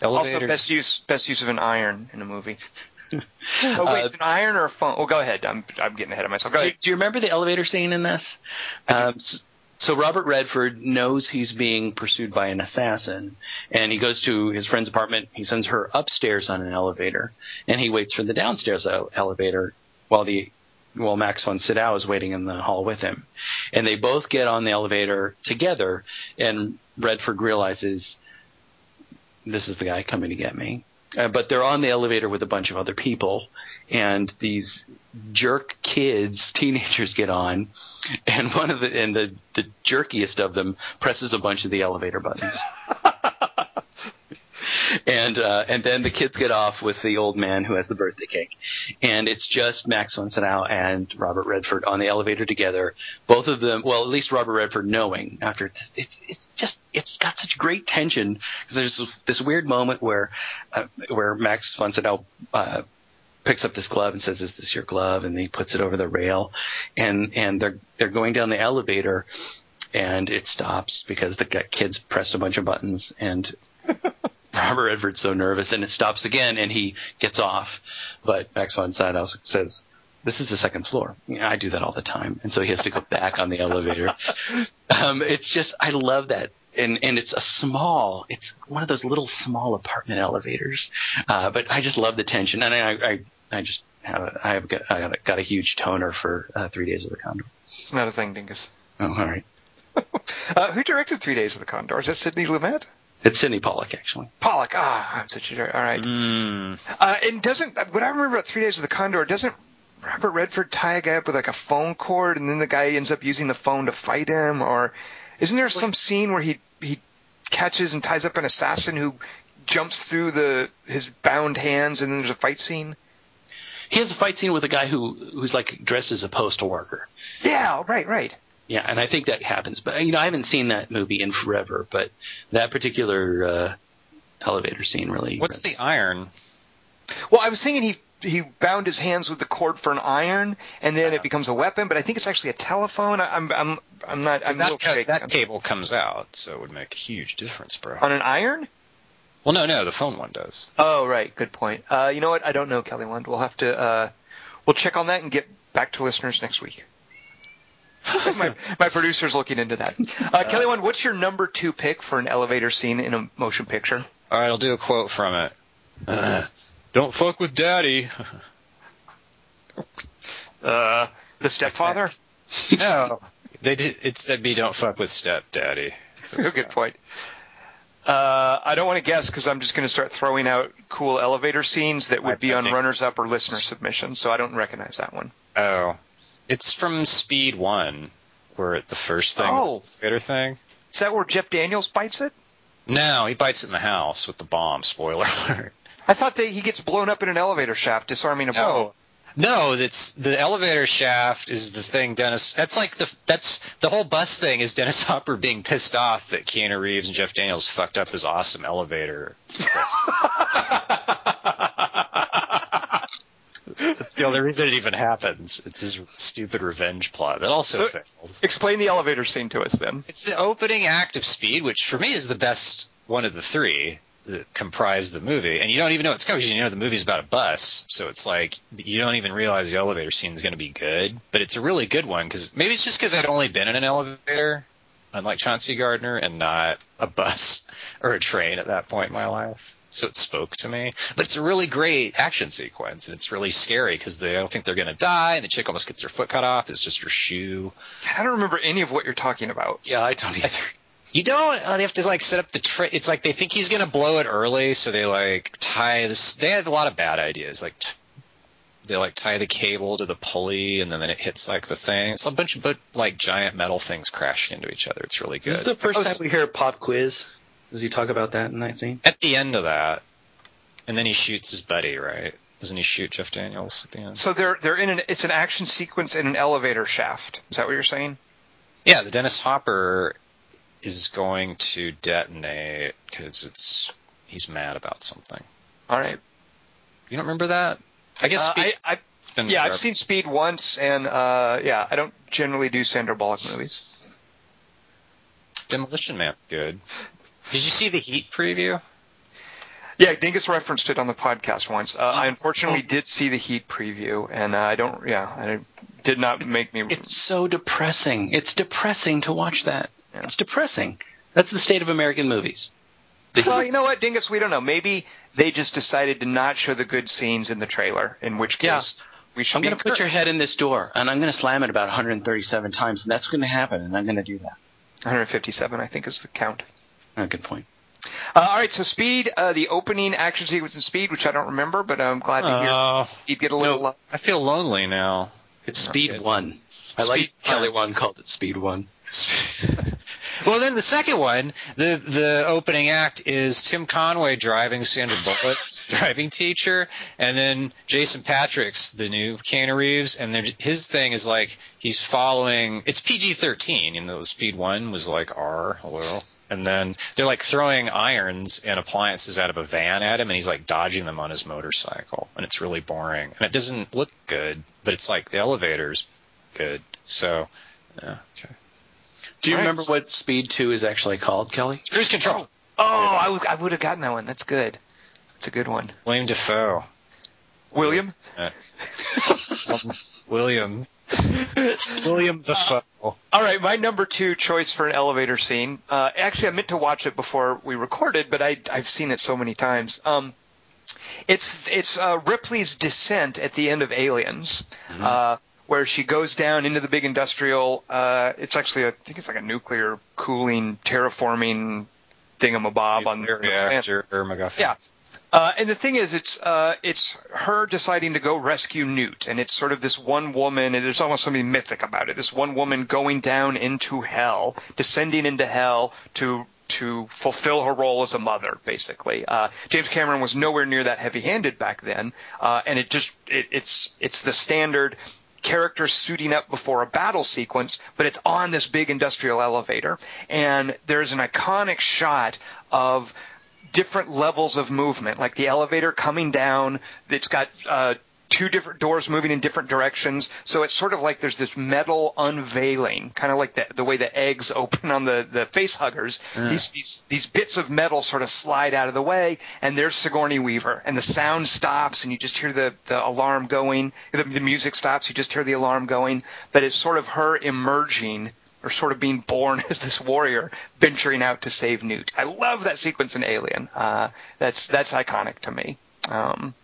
Also, best use best use of an iron in a movie. Oh wait, Uh, it's an iron or a phone? Well, go ahead. I'm I'm getting ahead of myself. Go Do, ahead. do you remember the elevator scene in this? Um, s- so Robert Redford knows he's being pursued by an assassin, and he goes to his friend's apartment. He sends her upstairs on an elevator, and he waits for the downstairs elevator while the while Max von Sydow is waiting in the hall with him. And they both get on the elevator together, and Redford realizes this is the guy coming to get me. Uh, but they're on the elevator with a bunch of other people, and these jerk kids, teenagers, get on, and one of the and the the jerkiest of them presses a bunch of the elevator buttons. And uh, and then the kids get off with the old man who has the birthday cake, and it's just Max von Sydow and Robert Redford on the elevator together. Both of them, well, at least Robert Redford knowing after it's it's, just it's got such great tension because there's this, this weird moment where uh, where Max von Sydow uh, picks up this glove and says, "Is this your glove?" and he puts it over the rail, and and they're they're going down the elevator, and it stops because the kids pressed a bunch of buttons and. Robert Redford's so nervous, and it stops again, and he gets off. But Max von Sydow says, "This is the second floor. Yeah, I do that all the time," and so he has to go back on the elevator. Um, it's just, I love that, and and it's a small, it's one of those little small apartment elevators. Uh, but I just love the tension, and I I, I just have a, I have got, I got a, got a huge toner for uh, Three Days of the Condor. It's not a thing, Dingus. Oh, all right. Uh, who directed Three Days of the Condor? Is that Sidney Lumet? It's Sydney Pollack, actually. Pollack. Ah, I'm such a jerk. All right. Mm, Uh, and doesn't what I remember about Three Days of the Condor? Doesn't Robert Redford tie a guy up with like a phone cord, and then the guy ends up using the phone to fight him? Or isn't there some scene where he he catches and ties up an assassin who jumps through the his bound hands, and then there's a fight scene? He has a fight scene with a guy who who's like dressed as a postal worker. Yeah, right, right. Yeah, and I think that happens. But you know, I haven't seen that movie in forever. But that particular uh, elevator scene really. what's the iron? Well, I was thinking he he bound his hands with the cord for an iron, and then it becomes a weapon. But I think it's actually a telephone. I, I'm I'm I'm not. I'm that, little ca- that cable comes out, so it would make a huge difference, bro. on an iron. Well, no, no, the phone one does. Oh, right. Good point. Uh, you know what? I don't know, Kelly Wand. We'll have to. Uh, we'll check on that and get back to listeners next week. my, my producer's looking into that. Uh, Kelly Wand, what's your number two pick for an elevator scene in a motion picture? All right, I'll do a quote from it. Don't fuck with daddy. Uh, the stepfather. no, they did. It said be don't fuck with stepdaddy. Good point. Uh, I don't want to guess because I'm just going to start throwing out cool elevator scenes that would I- be I on runners up or listener submissions, so I don't recognize that one. Oh, it's from Speed One, where the first thing, Oh. elevator thing. Is that where Jeff Daniels bites it? No, he bites it in the house with the bomb. Spoiler alert. I thought that he gets blown up in an elevator shaft, disarming a bomb. No, no, that's the elevator shaft is the thing. Dennis, that's like the that's the whole bus thing is Dennis Hopper being pissed off that Keanu Reeves and Jeff Daniels fucked up his awesome elevator. The only reason it even happens. It's his stupid revenge plot that also So- fails. Explain the elevator scene to us then. It's the opening act of Speed, which for me is the best one of the three comprise the movie. And you don't even know it's coming because you know the movie's about a bus, so it's like you don't even realize the elevator scene is going to be good. But it's a really good one because maybe it's just because I'd only been in an elevator, unlike Chauncey Gardiner, and not a bus or a train at that point in my life. So it spoke to me. But it's a really great action sequence, and it's really scary because they don't think they're going to die, and the chick almost gets her foot cut off. It's just her shoe. I don't remember any of what you're talking about. Yeah, I don't either. You don't. Uh, they have to like set up the. Tra- it's like they think he's gonna blow it early, so they like tie this. They have a lot of bad ideas. Like t- they like tie the cable to the pulley, and then, then it hits like the thing. It's a bunch of but like giant metal things crashing into each other. It's really This is good. the first was- time we hear pop quiz. Does he talk about that in that scene? At the end of that, and then he shoots his buddy. Right? Doesn't he shoot Jeff Daniels at the end? So they're they're in an it's an action sequence in an elevator shaft. Is that what you're saying? Yeah, the Dennis Hopper is going to detonate because it's he's mad about something. All right. You don't remember that? I guess. Uh, Speed- I, I, it's been yeah, I've seen Speed once, and uh, yeah, I don't generally do Sandra Bullock movies. Demolition Man, good. Did you see the Heat preview? Yeah, Dingus referenced it on the podcast once. Uh, I unfortunately did see the Heat preview, and uh, I don't. Yeah, it did not make me. It's so depressing. It's depressing to watch that. Yeah. It's depressing. That's the state of American movies. Well, you know what, Dingus, we don't know. Maybe they just decided to not show the good scenes in the trailer. In which Yeah. case, we should I'm going to put your head in this door, and I'm going to slam it about 137 times, and that's going to happen, and I'm going to do that. 157, I think, is the count. Oh, good point. Uh, all right, so Speed, uh, the opening action sequence in Speed, which I don't remember, but I'm glad to hear Oh, Speed get a little. no, I feel lonely now. It's Okay. Speed 1. I like Kelly one. One called it Speed 1. well, then the second one, the the opening act is Tim Conway driving Sandra Bullock's driving teacher, and then Jason Patric's the new Keanu Reeves, and his thing is like he's following. It's PG thirteen, even though Speed One was like R. Hello. And then they're like throwing irons and appliances out of a van at him, and he's like dodging them on his motorcycle, and it's really boring, and it doesn't look good, but it's like the elevator's good. So, yeah, okay. Do you Right. remember what Speed 2 is actually called, Kelly? Cruise control. Oh, I would, have gotten that one. That's good. That's a good one. William Defoe. William? William. William Defoe. All right, my number two choice for an elevator scene. Uh, actually, I meant to watch it before we recorded, but I, I've seen it so many times. Um, it's it's uh, Ripley's descent at the end of Aliens, uh, where she goes down into the big industrial. Uh, it's actually, a, I think it's like a nuclear cooling, terraforming thingamabob on the reactor MacGuffin. Yeah. Uh, and the thing is, it's uh, it's her deciding to go rescue Newt, and it's sort of this one woman, and there's almost something mythic about it. This one woman going down into hell, descending into hell to to fulfill her role as a mother, basically. Uh, James Cameron was nowhere near that heavy-handed back then, uh, and it just it, it's it's the standard character suiting up before a battle sequence, but it's on this big industrial elevator, and there's an iconic shot of different levels of movement, like the elevator coming down. It's got uh, two different doors moving in different directions. So it's sort of like there's this metal unveiling, kind of like the, the way the eggs open on the, the face huggers. These, these, these bits of metal sort of slide out of the way, and there's Sigourney Weaver. And the sound stops, and you just hear the, the alarm going. The, the music stops, you just hear the alarm going. But it's sort of her emerging or sort of being born as this warrior venturing out to save Newt. I love that sequence in Alien. Uh, that's that's iconic to me. Um,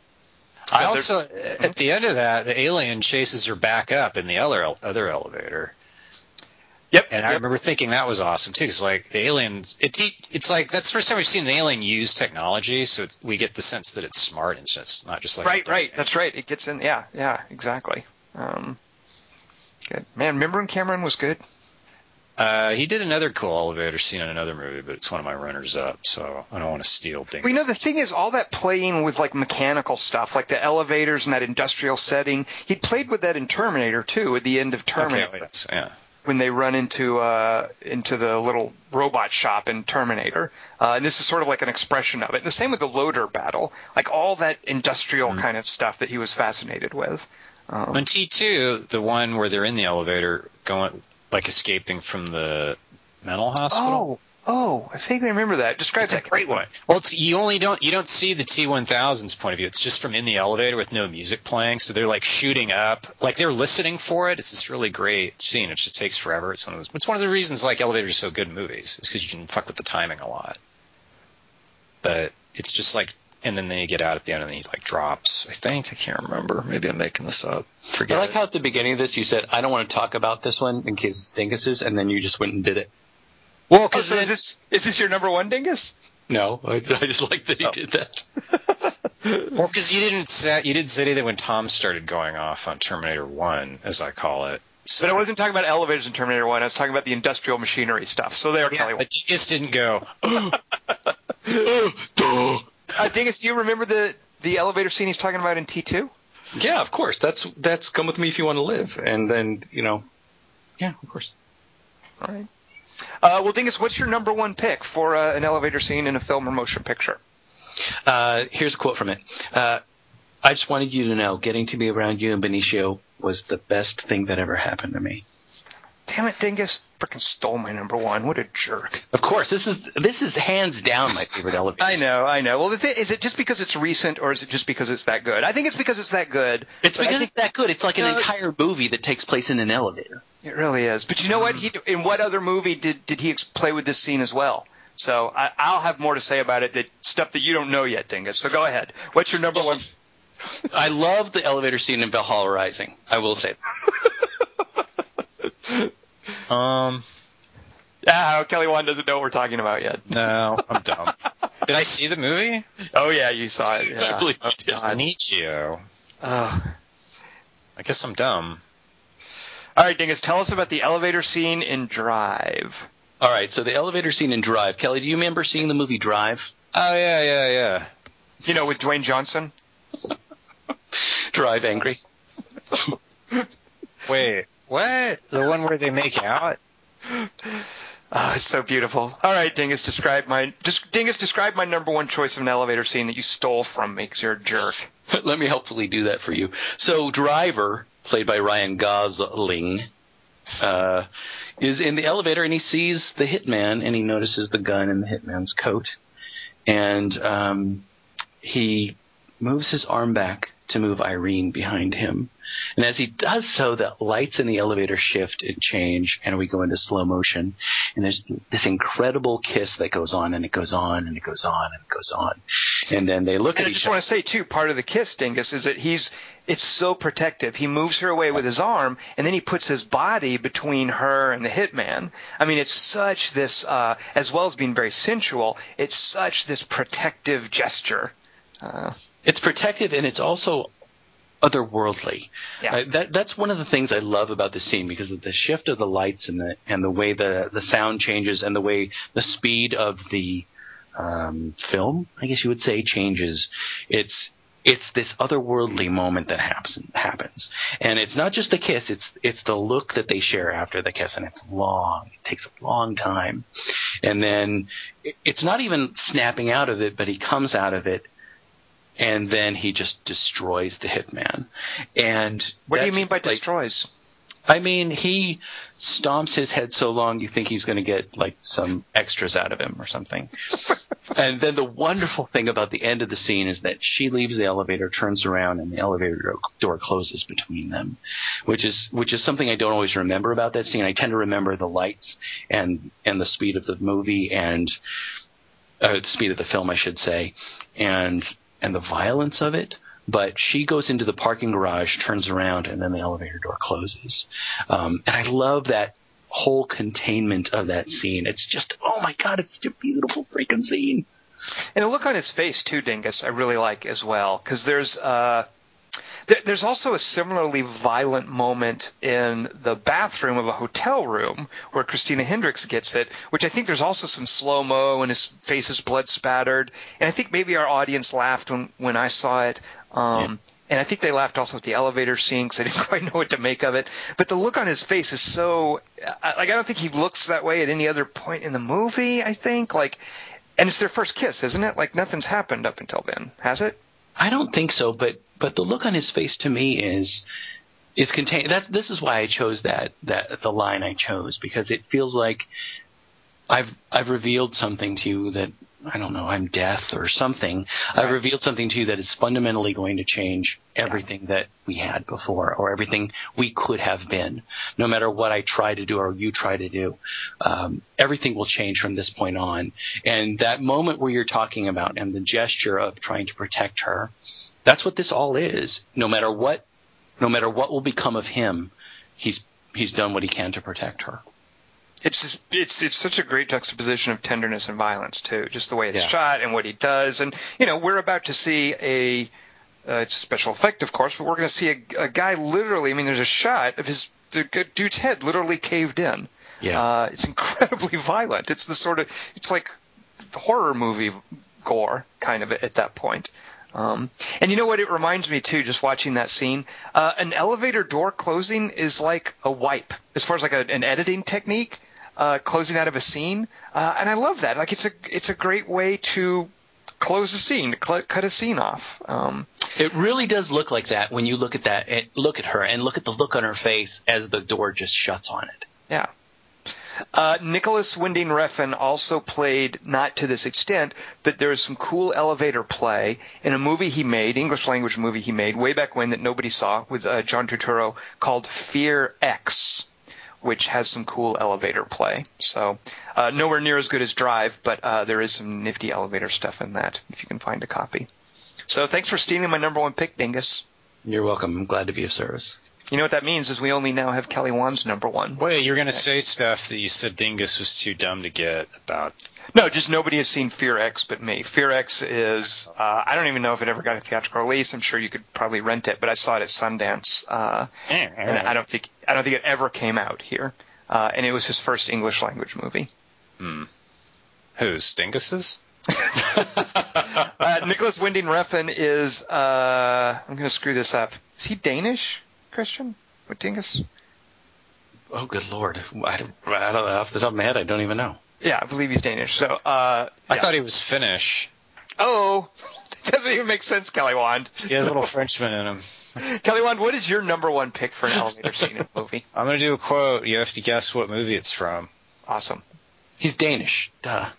I also at the end of that, the alien chases her back up in the other other elevator. Yep. And I yep. remember thinking that was awesome too. It's like the aliens. It it's like that's the first time we've seen the alien use technology, so it's, we get the sense that it's smart and it's just not just like right, right. That's right. It gets in. Yeah, yeah, exactly. Um, good man. Remember when Cameron was good? Uh, he did another cool elevator scene in another movie, but it's one of my runners up, so I don't want to steal things. Well, you know, the thing is, all that playing with like mechanical stuff, like the elevators and that industrial setting, he played with that in Terminator too. At the end of Terminator, Okay, yeah. when they run into uh, into the little robot shop in Terminator, uh, and this is sort of like an expression of it. And the same with the loader battle, like all that industrial kind of stuff that he was fascinated with. Um, On T two, the one where they're in the elevator going like escaping from the mental hospital. oh, oh, I vaguely remember that. Describe It's a that. great one. Well, it's, you only don't you don't see the T1000's point of view. It's just from in the elevator with no music playing. So they're like shooting up, like they're listening for it. It's this really great scene. It just takes forever. It's one of those. It's one of the reasons like elevators are so good in movies. Is because you can fuck with the timing a lot. But it's just like, and then they get out at the end and he like drops. I think I can't remember. Maybe I'm making this up. Forget. I like it. how at the beginning of this you said, I don't want to talk about this one in case it's Dingus's, and then you just went and did it. well, Oh, because so is this is this your number one dingus? No, I, I just like that he Oh. did that. Well, because you didn't say you did say that when Tom started going off on Terminator One, as I call it. So, But I wasn't talking about elevators in Terminator One. I was talking about the industrial machinery stuff. So there, yeah, Kelly. but you just didn't go. Uh, Dingus, do you remember the the elevator scene he's talking about in T two? yeah, of course. That's that's come with me if you want to live, and then you know, yeah, of course. All right. Uh, well, Dingus, what's your number one pick for uh, an elevator scene in a film or motion picture? Uh, here's a quote from it. Uh, I just wanted you to know, getting to be around you and Benicio was the best thing that ever happened to me. Damn it, Dingus! Freaking stole my number one. What a jerk. Of course, this is this is hands down my favorite elevator. I know, I know. Well, the thing, is it just because it's recent, or is it just because it's that good? I think it's because it's that good. It's because think it's that good. It's like an No, entire movie that takes place in an elevator. it really is. But you know what? He in what other movie did did he ex- play with this scene as well? So I, I'll have more to say about it. That stuff that you don't know yet, Dingus. So go ahead. What's your number one? I love the elevator scene in Valhalla Rising. I will say. Um, Ah, Kelly Wand doesn't know what we're talking about yet. no, I'm dumb. Did I see the movie? Oh yeah, you saw it. I Yeah. believe you did. Nietzsche. Oh. I guess I'm dumb. All right, Dingus, tell us about the elevator scene in Drive. All right, so the elevator scene in Drive. Kelly, do you remember seeing the movie Drive? Oh yeah, yeah, yeah. You know, with Dwayne Johnson. Drive Angry. Wait, what? The one where they make out? Oh, it's so beautiful. All right, Dingus, describe my just Dingus, describe my number one choice of an elevator scene that you stole from me because you're a jerk. Let me helpfully do that for you. So, Driver, played by Ryan Gosling, uh, is in the elevator and he sees the hitman and he notices the gun in the hitman's coat. And um, he moves his arm back to move Irene behind him. And as he does so, the lights in the elevator shift and change, and we go into slow motion. And there's this incredible kiss that goes on, and it goes on, and it goes on, and it goes on. And then they look And at I each just other. want to say too, part of the kiss, Dingus, is that he's it's so protective. He moves her away with his arm, and then he puts his body between her and the hitman. I mean, it's such this, uh, as well as being very sensual, it's such this protective gesture. Uh, it's protective and it's also otherworldly. Yeah. Uh, that that's one of the things I love about the scene because of the shift of the lights and the and the way the the sound changes and the way the speed of the um, film, I guess you would say, changes. It's it's this otherworldly moment that happens happens, and it's not just the kiss. It's it's the look that they share after the kiss, and it's long. It takes a long time, and then it's not even snapping out of it, but he comes out of it and then he just destroys the hitman. And What do you mean by like, destroys? I mean, he stomps his head so long you think he's going to get like some extras out of him or something. and then the wonderful thing about the end of the scene is that she leaves the elevator, turns around, and the elevator door- closes between them, which is which is something I don't always remember about that scene. I tend to remember the lights and and the speed of the movie and uh, the speed of the film, I should say, and and the violence of it. But she goes into the parking garage, turns around, and then the elevator door closes. Um, and I love that whole containment of that scene. It's just, oh my god, it's such a beautiful freaking scene. And the look on his face too, Dingus, I really like as well because there's uh, there's also a similarly violent moment in the bathroom of a hotel room where Christina Hendricks gets it, which I think there's also some slow mo and his face is blood spattered, and I think maybe our audience laughed when when I saw it. Um, And I think they laughed also at the elevator scene because they didn't quite know what to make of it. But the look on his face is so like I don't think he looks that way at any other point in the movie. I think like, and it's their first kiss, isn't it? Like nothing's happened up until then, has it? I don't think so, but but the look on his face to me is is contained. That this is why I chose that that the line I chose because it feels like I've I've revealed something to you that I don't know I'm death or something. I've revealed something to you that is fundamentally going to change everything that we had before or everything we could have been. No matter what I try to do or you try to do, um, everything will change from this point on. And that moment where you're talking about and the gesture of trying to protect her, that's what this all is. No matter what, no matter what will become of him, he's he's done what he can to protect her. It's just, it's it's such a great juxtaposition of tenderness and violence too, just the way it's Yeah. shot and what he does. And you know, we're about to see a uh, it's a special effect, of course, but we're going to see a, a guy literally. I mean, there's a shot of his the dude's head literally caved in. Yeah. Uh, it's incredibly violent. It's the sort of it's like horror movie gore kind of at that point. Um, and you know what? It reminds me too, just watching that scene. Uh, an elevator door closing is like a wipe, as far as like a, an editing technique, uh, closing out of a scene. Uh, and I love that. Like it's a it's a great way to close a scene, to cl- cut a scene off. Um, It really does look like that when you look at that, eh, look at her, and look at the look on her face as the door just shuts on it. Yeah. Uh, Nicolas Winding Refn also played, not to this extent, but there is some cool elevator play in a movie he made, English language movie he made way back when that nobody saw with uh, John Turturro called Fear X, which has some cool elevator play. So uh, nowhere near as good as Drive, but uh, there is some nifty elevator stuff in that if you can find a copy. So thanks for stealing my number one pick, Dingus. You're welcome. I'm glad to be of service. You know what that means is we only now have Kelly Wand's number one. Wait, you're gonna say stuff that you said Dingus was too dumb to get about. No, just nobody has seen Fear X but me. Fear X is uh, I don't even know if it ever got a theatrical release. I'm sure you could probably rent it, but I saw it at Sundance, uh, and I don't think I don't think it ever came out here. Uh, and it was his first English language movie. Hmm. Who's Dingus's? Uh, Nicolas Winding Refn is uh, I'm going to screw this up. Is he Danish, Christian? What Dingus? Oh, good lord! I don't, I don't, off the top of my head, I don't even know. Yeah, I believe he's Danish. So uh, I yeah. thought he was Finnish. Oh, doesn't even make sense, Kelly Wand. He has a little Frenchman in him. Kelly Wand, what is your number one pick for an elevator scene in a movie? I'm gonna do a quote. You have to guess what movie it's from. Awesome. He's Danish. Duh.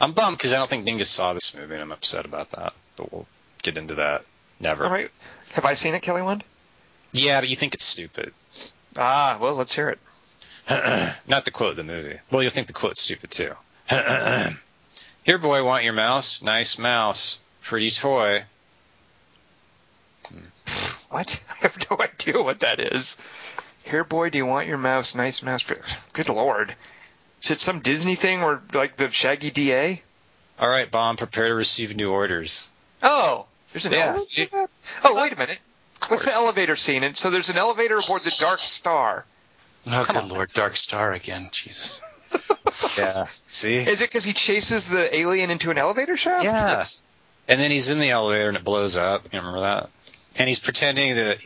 I'm bummed because I don't think Dingus saw this movie, and I'm upset about that. But we'll get into that. Never. Right. Have I seen it, Kelly Wand? Yeah, but you think it's stupid. Ah, well, let's hear it. Not the quote of the movie. Well, you'll think the quote's stupid too. Here, boy, want your mouse? Nice mouse. Pretty toy. What? I have no idea what that is. Here, boy, do you want your mouse? Nice mouse. Good lord. Is it some Disney thing or like the Shaggy DA? All right, bomb. Prepare to receive new orders. Oh, there's an Yeah, elevator. see? for that? Oh, wait a minute. What's the elevator scene? And so there's an elevator aboard the Dark Star. Oh, Come good on. lord! Dark Star again. Jesus. Yeah. See? Is it because he chases the alien into an elevator shaft? Yeah. That's- And then he's in the elevator and it blows up. You remember that? And he's pretending that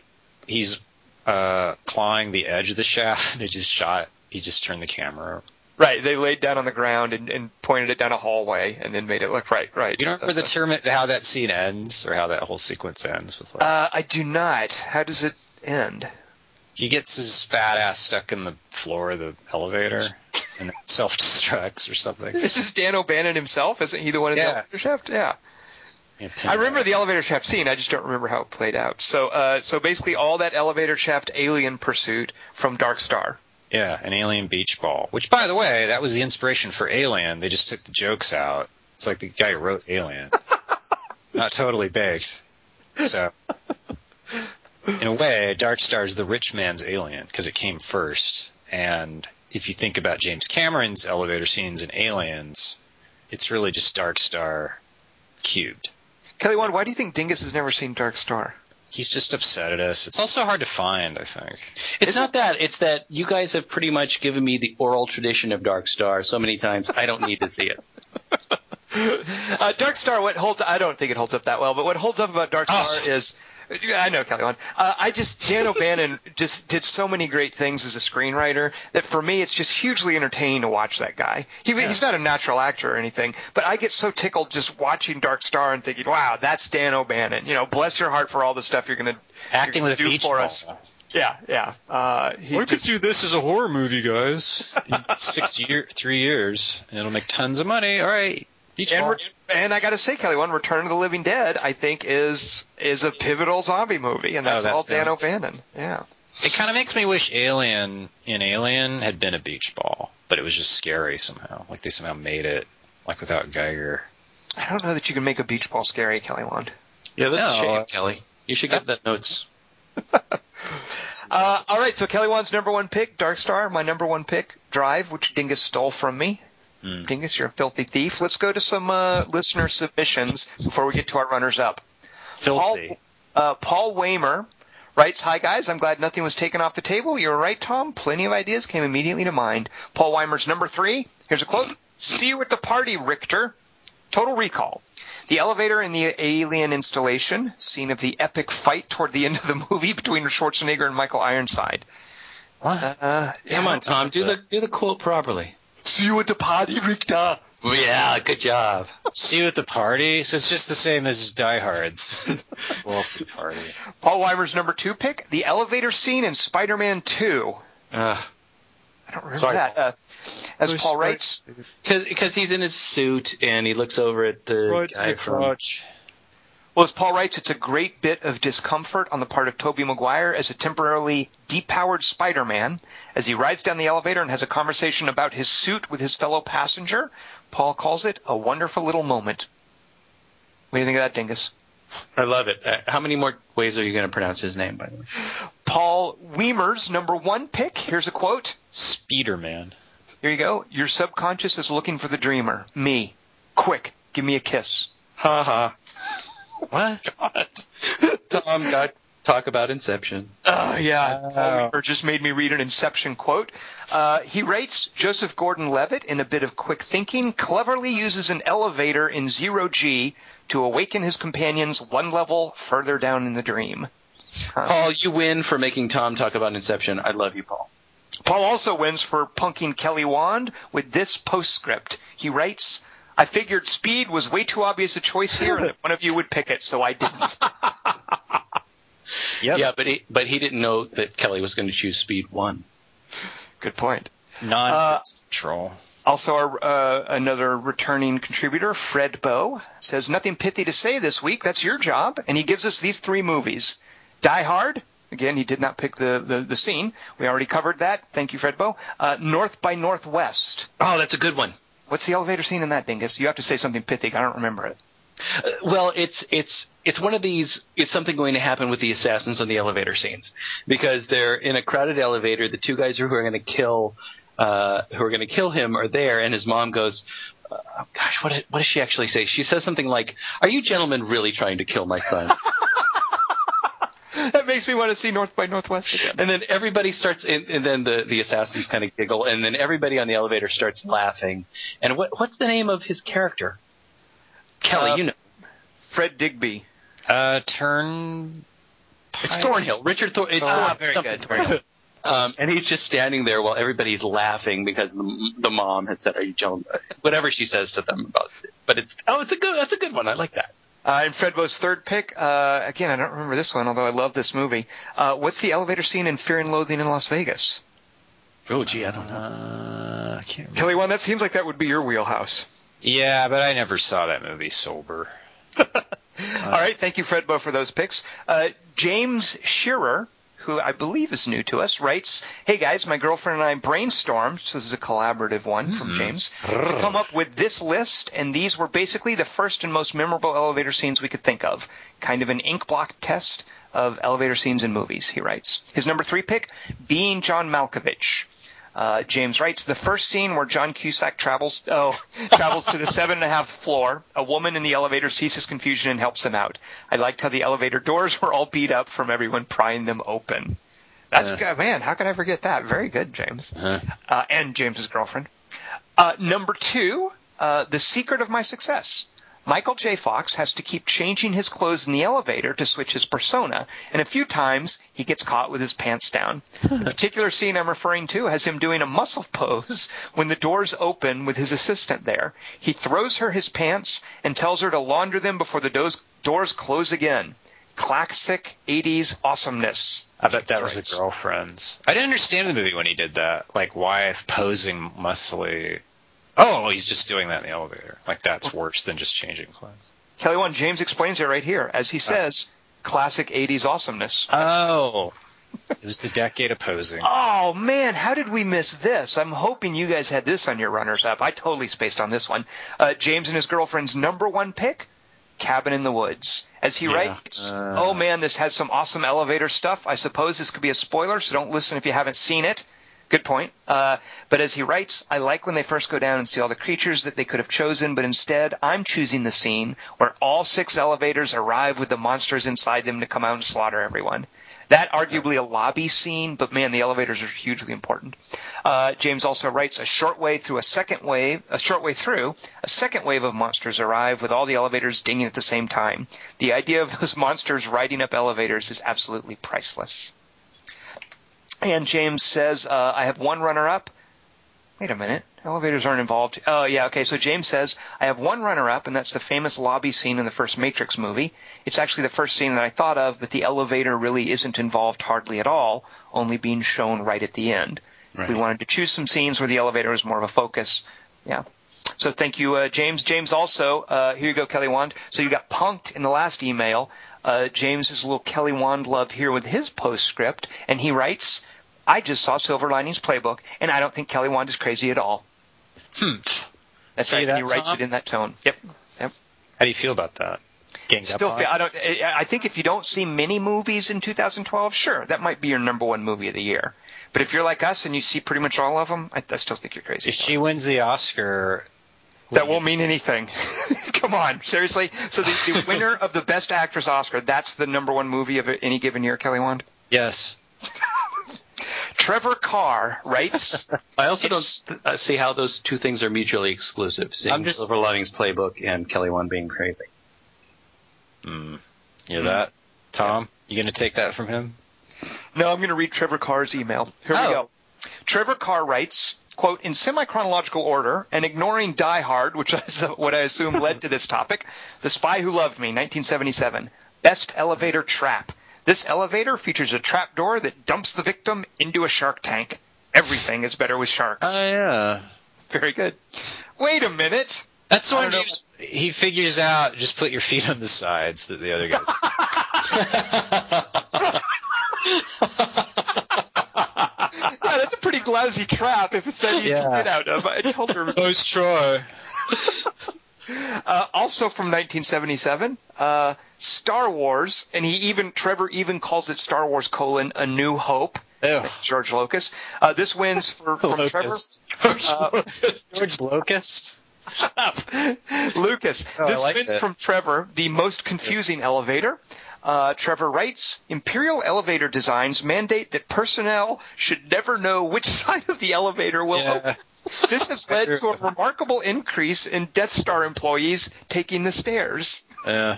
he's uh, clawing the edge of the shaft. They just shot. He just turned the camera Right, they laid down on the ground and, and pointed it down a hallway and then made it look right. Right. You don't remember the term how that scene ends or how that whole sequence ends with like Uh, I do not. How does it end? he gets his fat ass stuck in the floor of the elevator and self destructs or something. This is Dan O'Bannon himself, isn't he? The one in the elevator shaft. Yeah. Yeah, I remember the elevator shaft scene. I just don't remember how it played out. So, uh, so basically, all that elevator shaft alien pursuit from Dark Star. Yeah, an alien beach ball. Which, by the way, that was the inspiration for Alien. They just took the jokes out. It's like the guy who wrote Alien. Not totally baked. So, in a way, Dark Star is the rich man's Alien because it came first. And if you think about James Cameron's elevator scenes in Aliens, it's really just Dark Star cubed. Kelly Wand, why do you think Dingus has never seen Dark Star? He's just upset at us. It's also hard to find, I think. It's not that. It's that you guys have pretty much given me the oral tradition of Dark Star so many times. I don't need to see it. Uh, Dark Star, what holds? I don't think it holds up that well, but what holds up about Dark Star Oh. is. I know, Kelly. Wand. Uh, I just Dan O'Bannon just did so many great things as a screenwriter that for me it's just hugely entertaining to watch that guy. He, He's not a natural actor or anything, but I get so tickled just watching Dark Star and thinking, "Wow, that's Dan O'Bannon." You know, bless your heart for all the stuff you're gonna Acting you're with a gonna do beach for ball. us. Yeah, yeah. Uh, he just- could do this as a horror movie, guys. Six year, three years, and it'll make tons of money. All right, beach and, re- and I got to say, Kelly, one Return of the Living Dead, I think is is a pivotal zombie movie, and Oh, that's that all Dan sounds- O'Bannon. Yeah. It kind of makes me wish Alien in Alien had been a beach ball, but it was just scary somehow. Like they somehow made it like without Giger. I don't know that you can make a beach ball scary, Kelly Wand. Yeah, that's No, a shame, Kelly. You should get that notes. Uh, all right, so Kelly Wand's number one pick, Dark Star. My number one pick, Drive, which Dingus stole from me. Hmm. Dingus, you're a filthy thief. Let's go to some uh, listener submissions before we get to our runners up. Filthy. Paul, uh, Paul Waymer writes, Hi guys, I'm glad nothing was taken off the table. You're right, Tom. Plenty of ideas came immediately to mind. Paul Weimer's number three. Here's a quote. See you at the party, Richter. Total recall. The elevator in the alien installation, scene of the epic fight toward the end of the movie between Schwarzenegger and Michael Ironside. What? Uh, Come on, Tom. Do the do the quote properly. See you at the party, Richter. Yeah, good job. See you at the party. So it's just the same as Die Hard's welcome party. Paul Weimer's number two pick, the elevator scene in Spider-Man 2. Uh, I don't remember Sorry, that. Uh, as Who's Paul writes, because he's in his suit and he looks over at the guy from. Well, as Paul writes, it's a great bit of discomfort on the part of Tobey Maguire as a temporarily depowered Spider-Man as he rides down the elevator and has a conversation about his suit with his fellow passenger. Paul calls it a wonderful little moment. What do you think of that, Dingus? I love it. Uh, how many more ways are you going to pronounce his name, by the way? Paul Weimer's number one pick. Here's a quote. Spiderman. Here you go. Your subconscious is looking for the dreamer. Me. Quick, give me a kiss. Ha ha. What? Tom got talk about Inception. Uh, yeah, Oh. Paul just made me read an Inception quote. Uh, he writes, Joseph Gordon-Levitt, in a bit of quick thinking, cleverly uses an elevator in zero G to awaken his companions one level further down in the dream. Paul, you win for making Tom talk about Inception. I love you, Paul. Paul also wins for punking Kelly Wand with this postscript. He writes, I figured speed was way too obvious a choice here and that one of you would pick it, so I didn't. Yep. Yeah, but he but he didn't know that Kelly was going to choose Speed One. Good point. Non Uh, control. Also, our, uh, another returning contributor, Fred Bow, says nothing pithy to say this week. That's your job, and he gives us these three movies: Die Hard. Again, he did not pick the, the, the scene. We already covered that. Thank you, Fred Bow. Uh, North by Northwest. Oh, that's a good one. What's the elevator scene in that, Dingus? You have to say something pithy. I don't remember it. Uh, well, it's it's it's one of these. Is something going to happen with the assassins on the elevator scenes? Because they're in a crowded elevator. The two guys who are going to kill, uh, who are going to kill him, are there, and his mom goes. Uh, gosh, what did, what does she actually say? She says something like, "Are you gentlemen really trying to kill my son?" that makes me want to see North by Northwest again. and then everybody starts, and, and then the the assassins kind of giggle, and then everybody on the elevator starts laughing. And what what's the name of his character? Kelly, Uh, you know, Fred Digby. Uh, turn. it's Thornhill. Richard Thor. It's Ah, Thorn- very good. Thornhill. Um, and he's just standing there while everybody's laughing because the, the mom has said, "Are you jealous?" Whatever she says to them about it. But it's oh, it's a good that's a good one. I like that. Uh, and Fred Bo's third pick, uh, again, I don't remember this one, although I love this movie. Uh, what's the elevator scene in Fear and Loathing in Las Vegas? Oh, gee, I don't know. Uh, I can't remember. Kelly, one that seems like that would be your wheelhouse. Yeah, but I never saw that movie sober. All right, thank you, Fred Bo, for those picks. Uh, James Shearer, who I believe is new to us, writes, "Hey guys, my girlfriend and I brainstormed. So this is a collaborative one from mm-hmm. James to come up with this list, and these were basically the first and most memorable elevator scenes we could think of. Kind of an inkblot test of elevator scenes in movies." He writes. His number three pick, being John Malkovich. Uh, James writes the first scene where John Cusack travels oh travels to the seven and a half floor. A woman in the elevator sees his confusion and helps him out. I liked how the elevator doors were all beat up from everyone prying them open. That's good, man. How can I forget that? Very good, James. Uh, and James's girlfriend. Uh, number two, uh, the secret of my success. Michael J. Fox has to keep changing his clothes in the elevator to switch his persona, and a few times he gets caught with his pants down. the particular scene I'm referring to has him doing a muscle pose when the doors open with his assistant there. He throws her his pants and tells her to launder them before the doors, doors close again. Classic 80s awesomeness. I bet that was the girlfriend's. I didn't understand the movie when he did that. Like, why posing muscly? Oh, he's just doing that in the elevator. Like, that's worse than just changing clothes. Kelly Wand James explains it right here. As he oh. says, classic 80s awesomeness. Oh, it was the decade of posing. Oh man, how did we miss this? I'm hoping you guys had this on your runners up. I totally spaced on this one. Uh, James and his girlfriend's number one pick, Cabin in the Woods. As he Yeah. writes, oh man, this has some awesome elevator stuff. I suppose this could be a spoiler, so don't listen if you haven't seen it. Good point. Uh, but as he writes, I like when they first go down and see all the creatures that they could have chosen, but instead I'm choosing the scene where all six elevators arrive with the monsters inside them to come out and slaughter everyone. That arguably a lobby scene, but man, the elevators are hugely important. Uh, James also writes a short way through a second wave, a short way through a second wave of monsters arrive with all the elevators dinging at the same time. The idea of those monsters riding up elevators is absolutely priceless. And James says, uh, I have one runner up. Wait a minute. Elevators aren't involved. Oh, yeah, okay. So James says, I have one runner up, and that's the famous lobby scene in the first Matrix movie. It's actually the first scene that I thought of, but the elevator really isn't involved hardly at all, only being shown right at the end. Right. We wanted to choose some scenes where the elevator was more of a focus. Yeah. So thank you, uh, James. James also, uh, here you go, Kelly Wand. So you got punked in the last email. Uh, James is a little Kelly Wand love here with his postscript, and he writes, I just saw Silver Linings Playbook, and I don't think Kelly Wand is crazy at all. Hmm. That's Say right. that, and he writes it in that tone. Yep. Yep. How do you feel about that? Still, feel. I don't. I I think if you don't see many movies in 2012, sure, that might be your number one movie of the year. But if you're like us and you see pretty much all of them, I, I still think you're crazy. If she wins the Oscar, that won't mean anything. Come on, seriously. So the, the winner of the Best Actress Oscar, that's the number one movie of any given year, Kelly Wand. Yes. Trevor Carr writes. I also It's- don't uh, see how those two things are mutually exclusive. Seeing I'm just- Silver Linings Playbook and Kelly Wand being crazy. Mm. You hear that, Tom? You gonna take that from him? No, I'm going to read Trevor Carr's email. Here we Oh. go. Trevor Carr writes, quote, in semi-chronological order and ignoring Die Hard, which is what I assume led to this topic, The Spy Who Loved Me, 1977, Best Elevator Trap. This elevator features a trap door that dumps the victim into a shark tank. Everything is better with sharks. Oh yeah. Very good. Wait a minute. That's the I one. James, he figures out. Just put your feet on the sides that the other guys. Yeah, that's a pretty lousy trap if it's that easy Yeah. to get out of. I told her. Nice try. Uh, also from 1977, uh, Star Wars, and he even Trevor even calls it Star Wars colon A New Hope. Ew. George Lucas. Uh, this wins for from Locust. Uh, George Locust. Lucas. Oh, this like wins that. from Trevor. The most confusing elevator. Uh, Trevor writes, Imperial elevator designs mandate that personnel should never know which side of the elevator will open. This has led to a remarkable increase in Death Star employees taking the stairs. Yeah.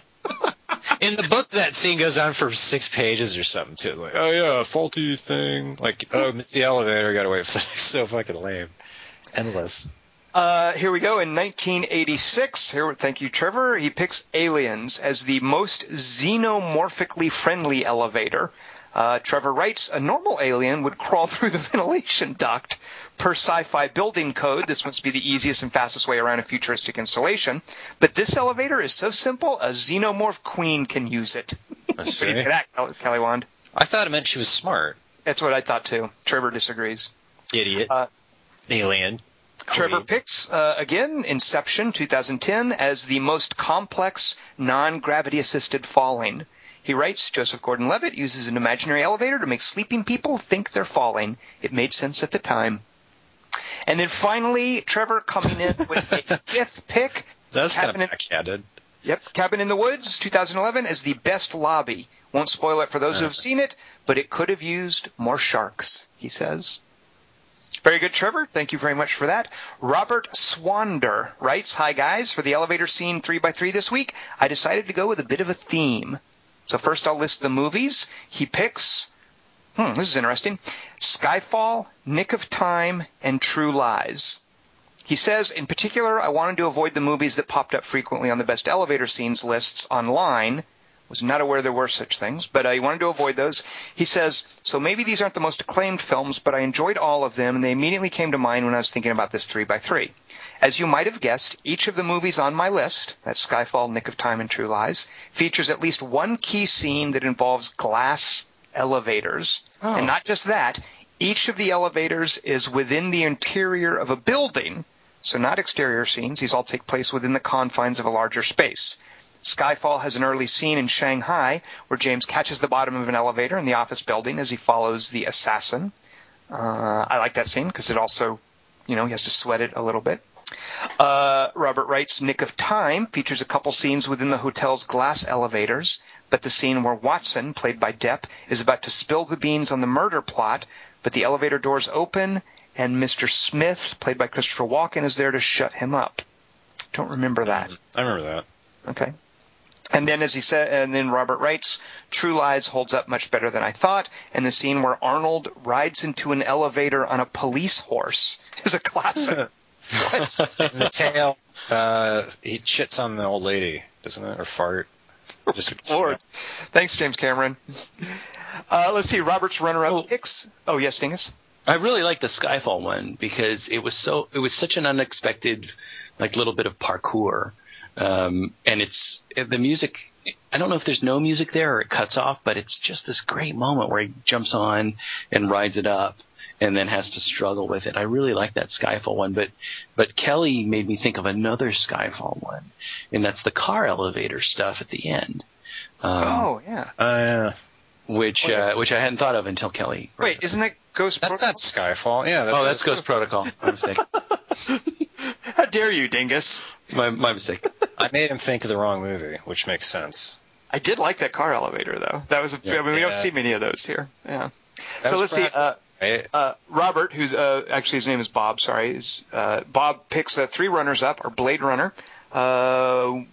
In the book, that scene goes on for six pages or something too. Like, oh yeah, faulty thing. Like, oh, missed the elevator. Got to wait for the so fucking lame. Endless. Uh, here we go. In 1986, here, thank you, Trevor. He picks Aliens as the most xenomorphically friendly elevator. Uh, Trevor writes, a normal alien would crawl through the ventilation duct. Per sci-fi building code, this must be the easiest and fastest way around a futuristic installation. But this elevator is so simple, a xenomorph queen can use it. I What do you see. that, Kelly- Kelly Wand? I thought it meant she was smart. That's what I thought too. Trevor disagrees. Idiot. Uh, Alien. Trevor picks uh, again Inception 2010 as the most complex non-gravity assisted falling. He writes Joseph Gordon-Levitt uses an imaginary elevator to make sleeping people think they're falling. It made sense at the time. And then finally, Trevor coming in with a fifth pick. That's kind of backhanded. Yep, Cabin in the Woods 2011 as the best lobby. Won't spoil it for those who have seen it, but it could have used more sharks, he says. Very good, Trevor. Thank you very much for that. Robert Swander writes, Hi guys, for the elevator scene 3x3 this week, I decided to go with a bit of a theme. So first I'll list the movies. He picks, hmm, this is interesting, Skyfall, Nick of Time, and True Lies. He says, in particular, I wanted to avoid the movies that popped up frequently on the best elevator scenes lists online. Was not aware there were such things, but I wanted to avoid those. He says, so maybe these aren't the most acclaimed films, but I enjoyed all of them, and they immediately came to mind when I was thinking about this 3x3. As you might have guessed, each of the movies on my list, that's Skyfall, Nick of Time, and True Lies, features at least one key scene that involves glass elevators. Oh. And not just that, each of the elevators is within the interior of a building, so not exterior scenes. These all take place within the confines of a larger space. Skyfall has an early scene in Shanghai where James catches the bottom of an elevator in the office building as he follows the assassin. Uh, I like that scene because it also, you know, he has to sweat it a little bit. Uh, Robert Wright's Nick of Time features a couple scenes within the hotel's glass elevators, but the scene where Watson, played by Depp, is about to spill the beans on the murder plot, but the elevator doors open and Mr. Smith, played by Christopher Walken, is there to shut him up. Don't remember that. I remember that. Okay. And then, as he said, and then Robert writes, True Lies holds up much better than I thought, and the scene where Arnold rides into an elevator on a police horse is a classic. what? In the tail, uh, he shits on the old lady, doesn't it? Or fart. Just Lord. Thanks, James Cameron. Uh, let's see, Robert's runner-up Oh. picks. Oh, yes, Dingus? I really like the Skyfall one because it was so it was such an unexpected like little bit of parkour, um, and it's the music. I don't know if there's no music there or it cuts off, but it's just this great moment where he jumps on and rides it up, and then has to struggle with it. I really like that Skyfall one, but but Kelly made me think of another Skyfall one, and that's the car elevator stuff at the end. Um, oh, yeah. Uh, yeah. which uh, which I hadn't thought of until Kelly. brought Wait, it up. isn't that Ghost That's not Skyfall. Yeah, that's Oh, that's Ghost Protocol. My mistake. How dare you, Dingus? My, my mistake. I made him think of the wrong movie, which makes sense. I did like that car elevator, though. That was, a, Yeah. I mean, we don't see many of those here. Yeah. That so let's see. Uh, Right? uh, Robert, who's uh, actually his name is Bob. Sorry, is uh, Bob picks uh, three runners up, or Blade Runner. Uh,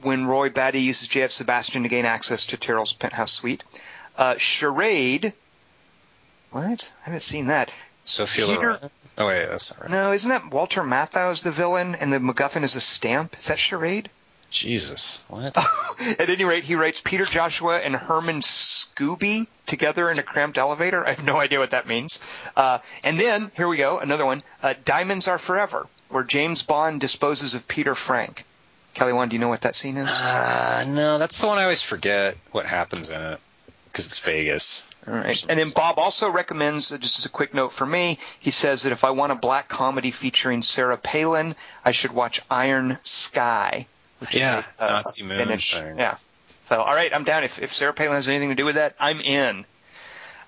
when Roy Batty uses J.F. Sebastian to gain access to Tyrell's penthouse suite. Uh, Charade. What? I haven't seen that. Sophia Peter- Loren. Oh wait, that's not right. No, isn't that Walter Matthau as the villain, and the MacGuffin is a stamp? Is that Charade? Jesus, what? At any rate, he writes Peter Joshua and Herman Scobie together in a cramped elevator. I have no idea what that means. Uh, and then, here we go, another one. Uh, Diamonds Are Forever, where James Bond disposes of Peter Frank. Kelly Wand, do you know what that scene is? Uh, no, that's the one I always forget what happens in it because it's Vegas. All right. And then Bob also recommends, uh, just as a quick note for me, he says that if I want a black comedy featuring Sarah Palin, I should watch Iron Sky. Which Yeah, is a, uh, Nazi a moon thing. Yeah. So, all right, I'm down. If, if Sarah Palin has anything to do with that, I'm in.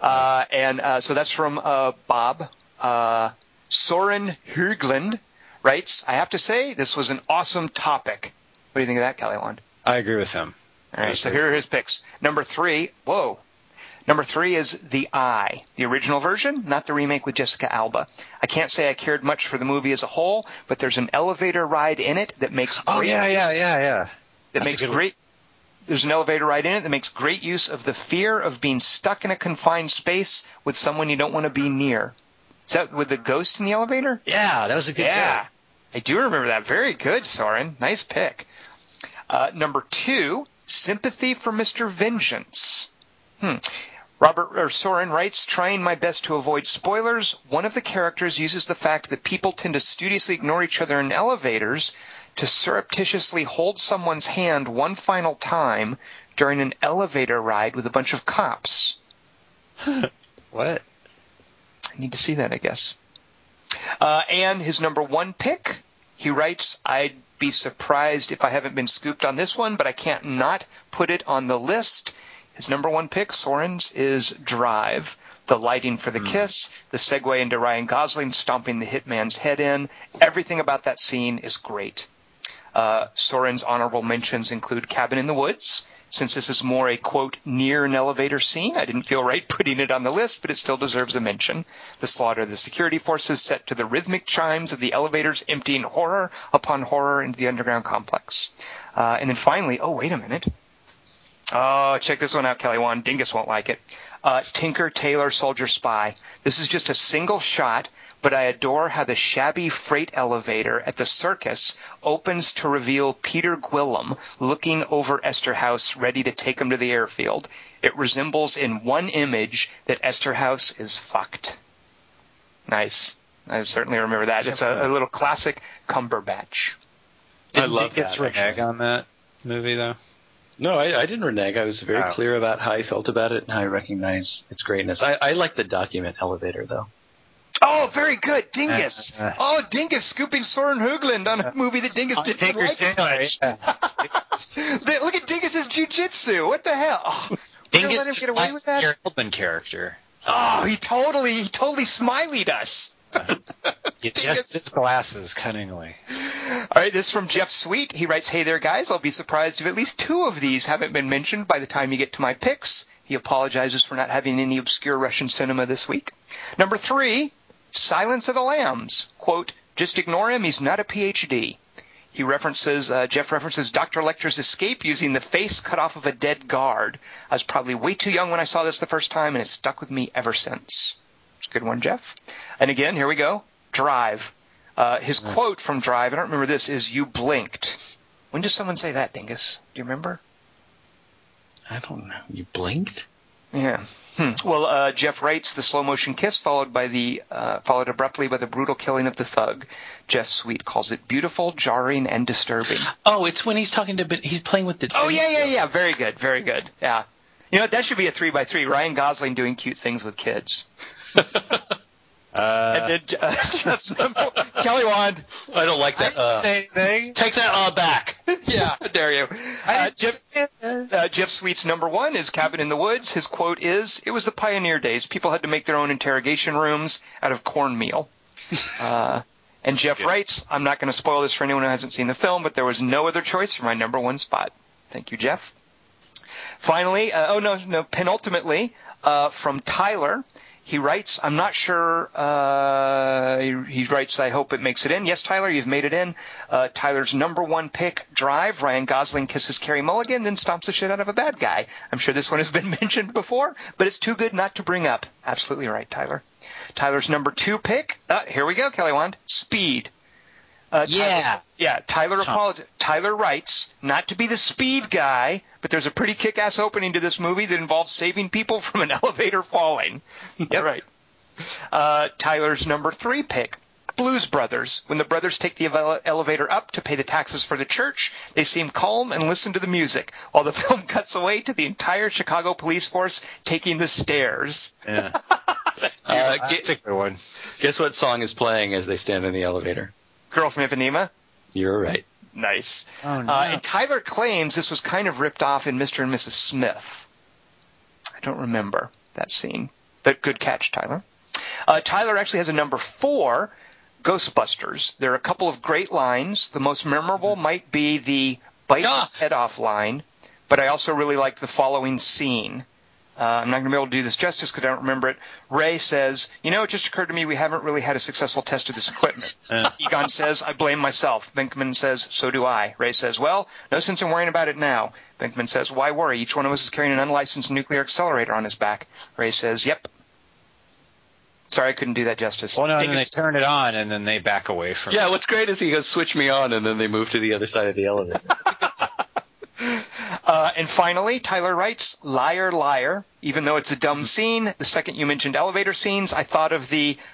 Uh, and uh, so that's from uh, Bob. Uh, Soren Hugland writes, I have to say, this was an awesome topic. What do you think of that, Kelly Wand? I agree with him. All right, so here are his picks. Number three, whoa. Number three is The Eye, the original version, not the remake with Jessica Alba. I can't say I cared much for the movie as a whole, but there's an elevator ride in it that makes Oh great, yeah, yeah, yeah, yeah. that That's makes good one. great there's an elevator ride in it that makes great use of the fear of being stuck in a confined space with someone you don't want to be near. Is that with the ghost in the elevator? Yeah, that was a good Yeah. guess. I do remember that. Very good, Soren. Nice pick. Uh, number two, sympathy for Mr. Vengeance. Hmm. Robert or Soren writes, trying my best to avoid spoilers. One of the characters uses the fact that people tend to studiously ignore each other in elevators to surreptitiously hold someone's hand one final time during an elevator ride with a bunch of cops. What? I need to see that, I guess. Uh, and his number one pick, he writes, I'd be surprised if I haven't been scooped on this one, but I can't not put it on the list. His number one pick, Soren's, is Drive. The lighting for the kiss, the segue into Ryan Gosling stomping the hitman's head in. Everything about that scene is great. Uh, Soren's honorable mentions include Cabin in the Woods. Since this is more a quote near an elevator scene, I didn't feel right putting it on the list, but it still deserves a mention. The slaughter of the security forces set to the rhythmic chimes of the elevators emptying horror upon horror into the underground complex. Uh, and then finally, oh wait a minute. Oh, check this one out, Kelly Wand. Dingus won't like it. Uh, Tinker Tailor Soldier Spy. This is just a single shot, but I adore how the shabby freight elevator at the circus opens to reveal Peter Guillam looking over Esterhase, ready to take him to the airfield. It resembles in one image that Esterhase is fucked. Nice. I certainly remember that. It's a, a little classic Cumberbatch. I Didn't love Dingus that, renege actually. on that movie though. No, I, I didn't renege. I was very Oh. clear about how I felt about it and how I recognize its greatness. I, I like the document elevator though. Oh, very good, Dingus. Uh, uh. oh, Dingus scooping Soren Hoogland on a movie that Dingus didn't Tinker like. as much. yeah. Look at Dingus's jujitsu. What the hell? Oh, we're Dingus let him is get away with that? Gary Oldman character. Oh, he totally, he totally smileyed us. Dingus. adjusts his glasses cunningly. All right, this is from Jeff Sweet. He writes, "Hey there, guys. I'll be surprised if at least two of these haven't been mentioned by the time you get to my picks." He apologizes for not having any obscure Russian cinema this week. Number three, Silence of the Lambs. Quote, "Just ignore him. He's not a PhD." He references uh, Jeff references Dr. Lecter's escape using the face cut off of a dead guard. I was probably way too young when I saw this the first time, and it's stuck with me ever since. It's a good one, Jeff. And again, here we go. Drive. Uh, his quote from Drive, I don't remember this, is "You blinked." When does someone say that, Dingus? Do you remember? I don't know. You blinked? Yeah. Hmm. Well, uh, Jeff writes the slow motion kiss followed by the uh, followed abruptly by the brutal killing of the thug. Jeff Sweet calls it beautiful, jarring, and disturbing. Oh, it's when he's talking to. He's playing with the. Oh yeah, yeah, yeah. Very good, very good. Yeah. You know? That should be a three by three. Ryan Gosling doing cute things with kids. Uh, and then uh, Jeff's number, Kelly Wand. I don't like I that. didn't Uh, say anything. take that uh back. Yeah, how dare you? I Uh, Jeff. Uh, Jeff Sweet's number one is Cabin in the Woods. His quote is, "It was the pioneer days. People had to make their own interrogation rooms out of cornmeal." Uh, and Jeff good. writes, "I'm not going to spoil this for anyone who hasn't seen the film, but there was no other choice for my number one spot." Thank you, Jeff. Finally, uh, oh no, no, penultimately, uh, from Tyler. He writes, I'm not sure, uh, he, he writes, I hope it makes it in. Yes, Tyler, you've made it in. Uh, Tyler's number one pick, Drive. Ryan Gosling kisses Carey Mulligan, then stomps the shit out of a bad guy. I'm sure this one has been mentioned before, but it's too good not to bring up. Absolutely right, Tyler. Tyler's number two pick, uh, here we go, Kelly Wand, Speed. Uh, Yeah. Tyler, yeah, Tyler Tom. apolog- Tyler writes, not to be the speed guy, but there's a pretty kick-ass opening to this movie that involves saving people from an elevator falling. Yeah, right. Uh, Tyler's number three pick, Blues Brothers. When the brothers take the elevator up to pay the taxes for the church, they seem calm and listen to the music, while the film cuts away to the entire Chicago police force taking the stairs. Yeah. Uh, That's gu- a good one. guess what song is playing as they stand in the elevator? Girl from Ipanema? You're right. Nice. Oh, no. Uh, and Tyler claims this was kind of ripped off in Mr. and Mrs. Smith. I don't remember that scene, but good catch, Tyler. Uh, Tyler actually has a number four, Ghostbusters. There are a couple of great lines. The most memorable might be the bite Ah. his head off line, but I also really like the following scene. Uh, I'm not going to be able to do this justice because I don't remember it. Ray says, "You know, it just occurred to me we haven't really had a successful test of this equipment." Uh. Egon says, "I blame myself." Venkman says, "So do I." Ray says, "Well, no sense in worrying about it now." Venkman says, "Why worry? Each one of us is carrying an unlicensed nuclear accelerator on his back." Ray says, "Yep." Sorry, I couldn't do that justice. Well, no, and then they Dingus- turn it on, and then they back away from Yeah, it. what's great is he goes, switch me on, and then they move to the other side of the elevator. Uh, and finally, Tyler writes, liar, liar. Even though it's a dumb scene, the second you mentioned elevator scenes, I thought of the.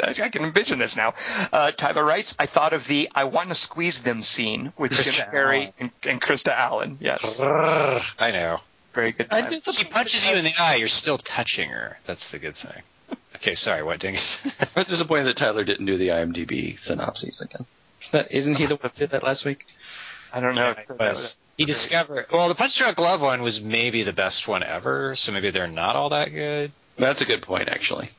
I can envision this now. Uh, Tyler writes, I thought of the I want to squeeze them scene with Jim Carrey and, and Krista Allen. Yes. I know. Very good. Time. did She punches you in the eye, you're still touching her. That's the good thing. Okay, sorry, what, Dingus? I was disappointed that Tyler didn't do the IMDb synopses again. Isn't that- Isn't he the one who did that last week? I don't know. Yeah, it was. He discovered. Well, the Punch Drunk Love one was maybe the best one ever, so maybe they're not all that good. That's a good point, actually.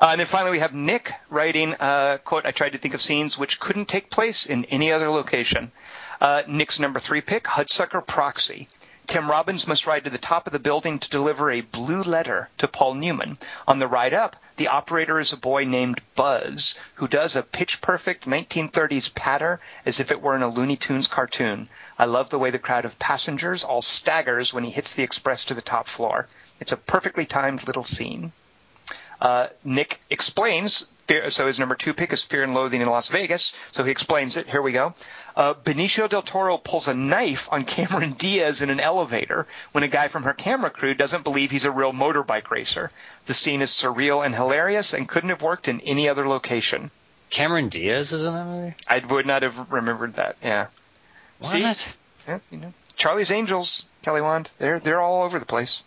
Uh, and then finally, we have Nick writing, uh, quote, I tried to think of scenes which couldn't take place in any other location. Uh, Nick's number three pick, Hudsucker Proxy. Tim Robbins must ride to the top of the building to deliver a blue letter to Paul Newman. On the ride up, the operator is a boy named Buzz, who does a pitch perfect 1930s patter as if it were in a Looney Tunes cartoon. I love the way the crowd of passengers all staggers when he hits the express to the top floor. It's a perfectly timed little scene. Uh, Nick explains. Fear, so his number two pick is Fear and Loathing in Las Vegas. So he explains it. Here we go. Uh, Benicio del Toro pulls a knife on Cameron Diaz in an elevator when a guy from her camera crew doesn't believe he's a real motorbike racer. The scene is surreal and hilarious and couldn't have worked in any other location. Cameron Diaz is in that movie? I would not have remembered that. Yeah. See? What? Yeah, you know, Charlie's Angels, Kelly Wand, they're they're all over the place.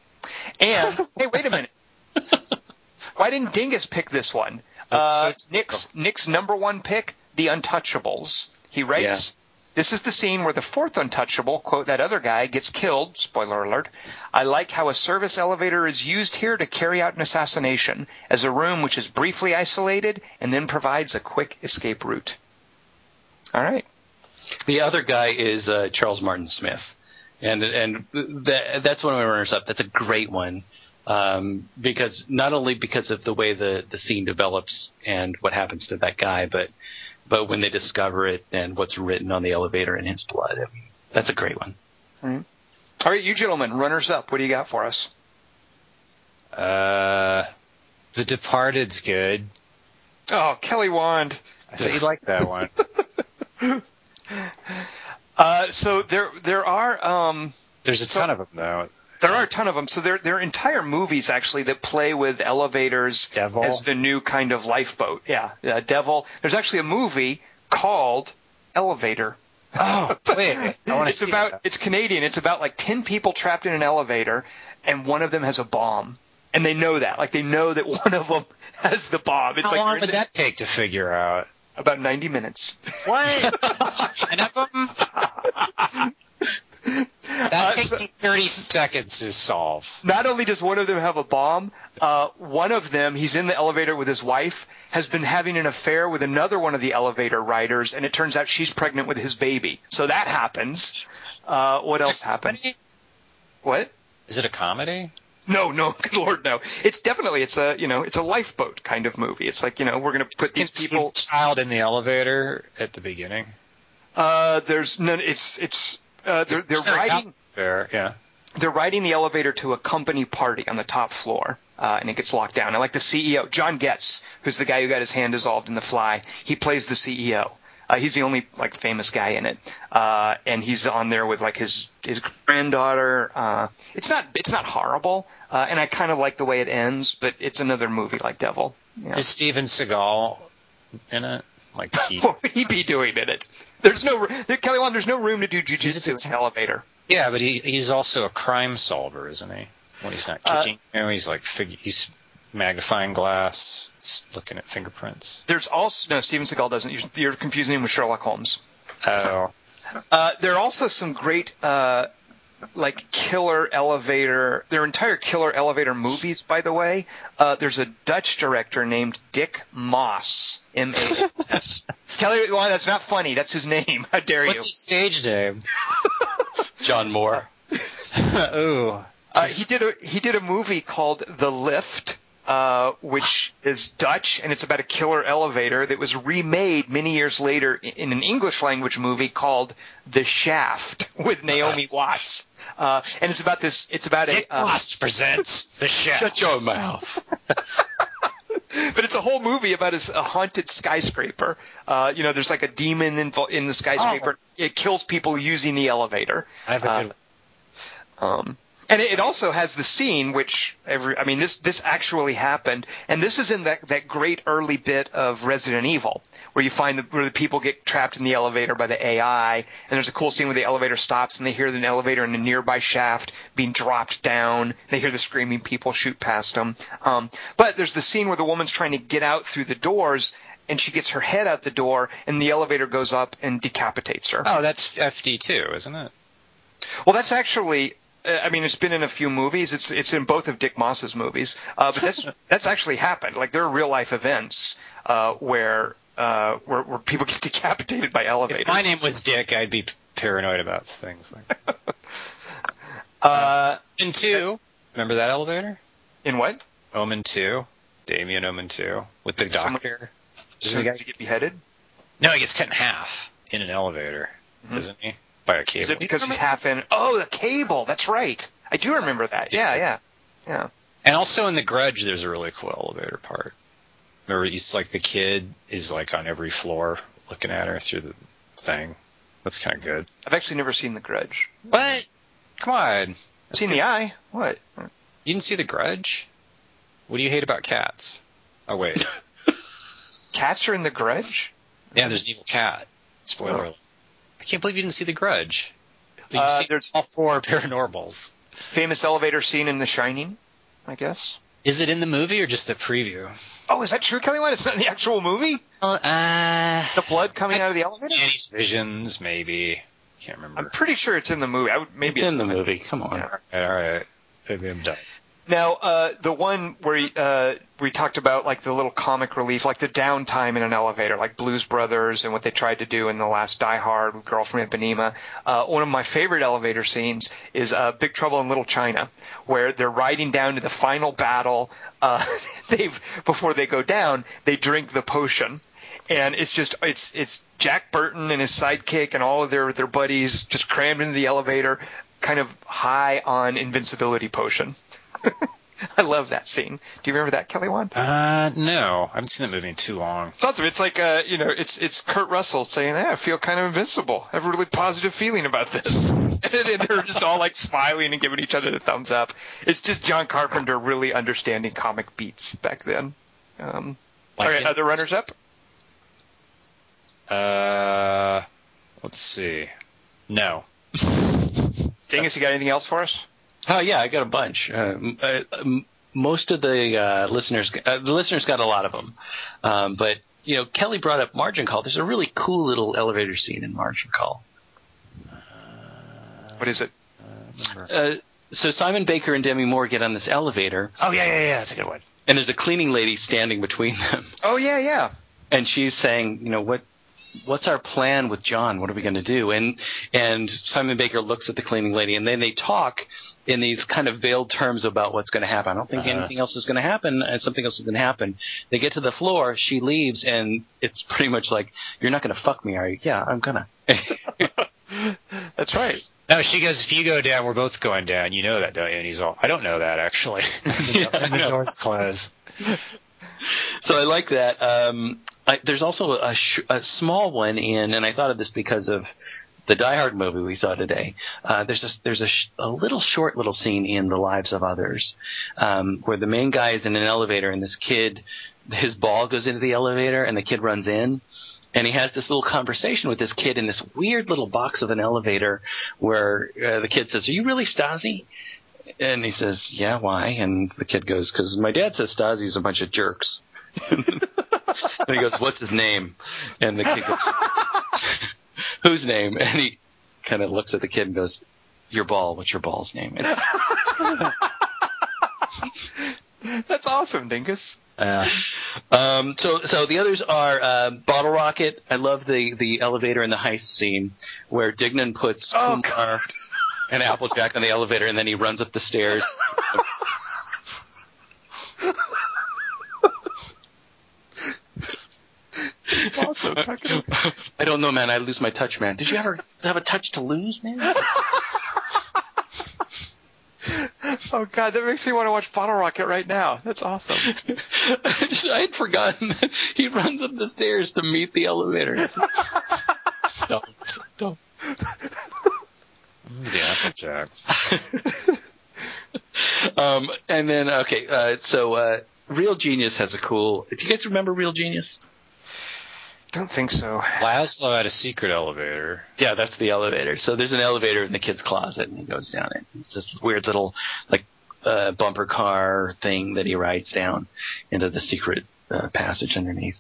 And hey, wait a minute. Why didn't Dingus pick this one? Uh, so Nick's Nick's number one pick, The Untouchables. He writes. This is the scene where the fourth untouchable, quote, that other guy, gets killed. Spoiler alert. I like how a service elevator is used here to carry out an assassination as a room which is briefly isolated and then provides a quick escape route. All right. The other guy is uh, Charles Martin Smith, and and that, that's one of my runners up. That's a great one um, because not only because of the way the the scene develops and what happens to that guy, but but when they discover it and what's written on the elevator in his blood. I mean, that's a great one. All right, you gentlemen, runners up. What do you got for us? Uh, The Departed's good. Oh, Kelly Wand. I thought you'd like that one. Uh, so there there are um, There's a ton of them, though. There are a ton of them. So there there are entire movies actually that play with elevators Devil. as the new kind of lifeboat. Yeah, uh, Devil. There's actually a movie called Elevator. Oh, wait. I want to It's about that. it's Canadian. It's about like ten people trapped in an elevator, and one of them has a bomb, and they know that. Like they know that one of them has the bomb. It's How like long would the- that take to figure out? about ninety minutes. What? Ten of them? That Uh, takes so- me 30 seconds to solve. not only does one of them have a bomb, uh, one of them, he's in the elevator with his wife, has been having an affair with another one of the elevator riders, and it turns out she's pregnant with his baby. So that happens. Uh, what else happens? What? Is it a comedy? No, no, good lord, no. It's definitely it's a you know it's a lifeboat kind of movie. It's like you know we're gonna put these people. child in the elevator at the beginning. Uh, there's none. It's it's uh, they're they're riding. Fair, yeah. they're riding the elevator to a company party on the top floor, uh, and it gets locked down. And like the CEO, John Getz, who's the guy who got his hand dissolved in The Fly, he plays the CEO. Uh, he's the only like famous guy in it, uh, and he's on there with like his his granddaughter. Uh, it's not it's not horrible, uh, and I kind of like the way it ends, but it's another movie like Devil. You know. Is Steven Seagal in it? Like he, What would he be doing in it? There's no there, Kelly Wand. There's no room to do jujitsu in an elevator. yeah, but he he's also a crime solver, isn't he? When he's not Uh, kicking, you know, he's like fig- he's magnifying glass, looking at fingerprints. There's also no Steven Seagal doesn't. You're, you're confusing him with Sherlock Holmes. Oh, Uh, there are also some great, uh, like killer elevator. There are entire killer elevator movies, by the way. Uh, there's a Dutch director named Dick Maas. M A S. Kelly, well, that's not funny. That's his name. How dare what's you? his stage name? John Moore. Ooh, Uh, he did a he did a movie called The Lift, uh, which is Dutch, and it's about a killer elevator that was remade many years later in, an English language movie called The Shaft with Naomi Watts. Uh, and it's about this. It's about Dick a. Uh, Ross presents The Shaft. Shut your mouth. but it's a whole movie about a, haunted skyscraper. Uh, you know, there's like a demon in, in the skyscraper. It kills people using the elevator. I have a Uh, good Um, and it, also has the scene, which every, I mean, this this actually happened, and this is in that that great early bit of Resident Evil, where you find the, where the people get trapped in the elevator by the AI, and there's a cool scene where the elevator stops and they hear the elevator in a nearby shaft being dropped down. They hear the screaming people shoot past them. Um, but there's the scene where the woman's trying to get out through the doors. And she gets her head out the door, and the elevator goes up and decapitates her. Oh, that's FD2, isn't it? Well, that's actually. Uh, I mean, it's been in a few movies. It's it's in both of Dick Maas's movies. Uh, but that's that's actually happened. Like there are real life events uh, where, uh, where where people get decapitated by elevators. If my name was Dick, I'd be paranoid about things like that. uh, Omen 2. Remember that elevator? in what? Omen 2. Damien Omen 2. With the doctor. Doesn't the guy get beheaded? No, he gets cut in half in an elevator, Mhm. isn't he? By a cable. Is it because he's half in? Oh, the cable. That's right. I do remember that. Yeah, yeah, yeah. And also in The Grudge, there's a really cool elevator part. Where he's like the kid is like on every floor looking at her through the thing. That's kind of good. I've actually never seen The Grudge. What? Come on. I've seen The Eye. What? You didn't see The Grudge? What do you hate about cats? Oh wait. Cats are in The Grudge. Yeah, there's an evil cat. Spoiler. Oh. Alert. I can't believe you didn't see The Grudge. You Uh, see there's- all four paranormals. Famous elevator scene in The Shining. I guess. Is it in the movie or just the preview? Oh, is that true, Kelly? What? It's not in the actual movie. Uh, The blood coming out of the elevator. Annie's visions, maybe. I can't remember. I'm pretty sure it's in the movie. I would maybe it's in the movie. Come on. Yeah. All right, maybe I'm done. Now, uh, the one where uh, we talked about like the little comic relief, like the downtime in an elevator, like Blues Brothers and what they tried to do in the last Die Hard with Girl from Ipanema. Uh, one of my favorite elevator scenes is uh, Big Trouble in Little China, where they're riding down to the final battle. Uh, they've before they go down, they drink the potion. And it's just it's it's Jack Burton and his sidekick and all of their their buddies just crammed into the elevator, kind of high on invincibility potion. I love that scene. Do you remember that, Kelly Wand? Uh, no, I haven't seen that movie in too long. It's awesome. It's like uh, you know, it's it's Kurt Russell saying, hey, "I feel kind of invincible. I have a really positive feeling about this," and, and they're just all like smiling and giving each other the thumbs up. It's just John Carpenter really understanding comic beats back then. Um, Like all right, other runners up. Uh, let's see. No. Dingus, you got anything else for us? Oh yeah, I got a bunch. Uh, m- uh, m- most of the uh, listeners, uh, the listeners got a lot of them. Um, but you know, Kelly brought up Margin Call. There's a really cool little elevator scene in Margin Call. What is it? Uh, so Simon Baker and Demi Moore get on this elevator, Oh yeah, yeah, yeah. That's a good one. and there's a cleaning lady standing between them, Oh yeah, yeah. and she's saying, you know, what what's our plan with John? What are we going to do? And and Simon Baker looks at the cleaning lady, and then they talk in these kind of veiled terms about what's going to happen. I don't think Uh-huh. anything else is going to happen, and something else is going to happen. They get to the floor, she leaves, and it's pretty much like, "You're not going to fuck me, are you?" Yeah, I'm gonna. That's right. No, she goes. If you go down, we're both going down. You know that, don't you? And he's all, I don't know that actually. And the doors close. so I like that. Um, I, there's also a, sh- a small one in, and I thought of this because of the Die Hard movie we saw today. Uh, there's a, there's a, sh- a little short little scene in The Lives of Others um, where the main guy is in an elevator and this kid, his ball goes into the elevator and the kid runs in. And he has this little conversation with this kid in this weird little box of an elevator where uh, the kid says, Are you really Stasi? And he says, Yeah, why? And the kid goes, Because my dad says Stasi's a bunch of jerks. and he goes, What's his name? And the kid goes, Whose name? And he kind of looks at the kid and goes, Your ball. What's your ball's name? That's awesome, Dingus. Uh, um, so, so the others are uh, Bottle Rocket. I love the the elevator and the heist scene where Dignan puts Oh, Kumar and Applejack on the elevator, and then he runs up the stairs. awesome. I don't know, man. I lose my touch, man. Did you ever have a touch to lose, man? oh god, that makes me want to watch Bottle Rocket right now. That's awesome. I, just, I had forgotten that he runs up the stairs to meet the elevator. don't, don't. The Applejack. Um, and then okay, uh, so uh, Real Genius has a cool. Do you guys remember Real Genius? I don't think so. Laszlo had a secret elevator. Yeah, that's the elevator. So there's an elevator in the kid's closet, and he goes down it. It's this weird little like uh, bumper car thing that he rides down into the secret uh, passage underneath.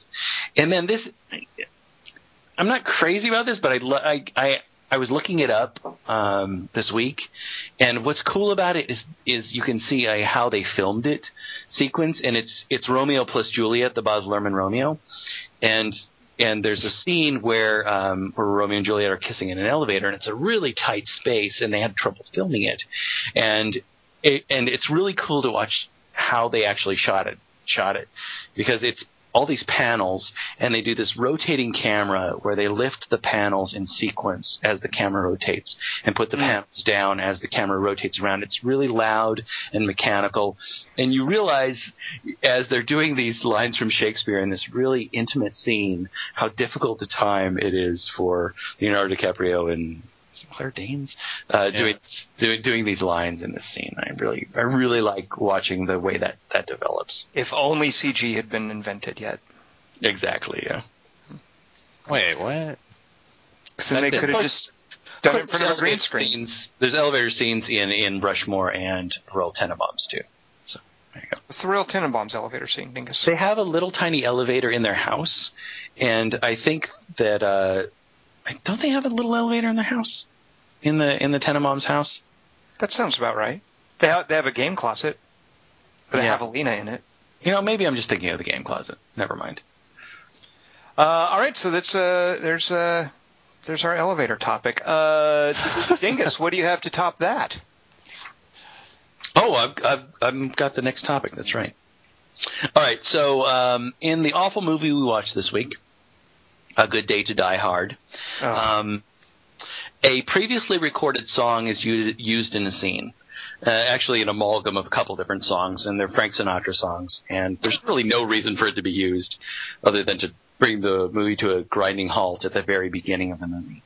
And then this, I'm not crazy about this, but I lo- I I, I was looking it up um, this week, and what's cool about it is is you can see uh, how they filmed it sequence, and it's it's Romeo plus Juliet, the Baz Luhrmann Romeo, and and there's a scene where um, where Romeo and Juliet are kissing in an elevator, and it's a really tight space, and they had trouble filming it, and it, and it's really cool to watch how they actually shot it shot it. Because it's all these panels and they do this rotating camera where they lift the panels in sequence as the camera rotates and put the mm. panels down as the camera rotates around. It's really loud and mechanical and you realize as they're doing these lines from Shakespeare in this really intimate scene how difficult a time it is for Leonardo DiCaprio and Claire Danes uh, Yeah. doing, doing doing these lines in this scene. I really I really like watching the way that that develops. If only CG had been invented yet. Exactly. Yeah. Wait, what? So then they could have just done it in front of a green elevator screen. Scenes, there's elevator scenes in in Rushmore and Royal Tenenbaums too. So there you go. What's the real Tenenbaums elevator scene, Dingus? They have a little tiny elevator in their house, and I think that uh, I- don't they have a little elevator in their house in the in the Tenenbaums house? That sounds about right. They have, they have a game closet, but they Yeah. have Alina in it. You know, maybe I'm just thinking of the game closet. Never mind. Uh, all right, so that's uh, there's uh, there's our elevator topic. Uh, Dingus, what do you have to top that? Oh, I've, I've, I've got the next topic. That's right. All right. So, um, in the awful movie we watched this week, A Good Day to Die Hard, Oh, um, a previously recorded song is u- used in a scene. Uh, actually, an amalgam of a couple different songs, and they're Frank Sinatra songs. And there's really no reason for it to be used other than to bring the movie to a grinding halt at the very beginning of the movie.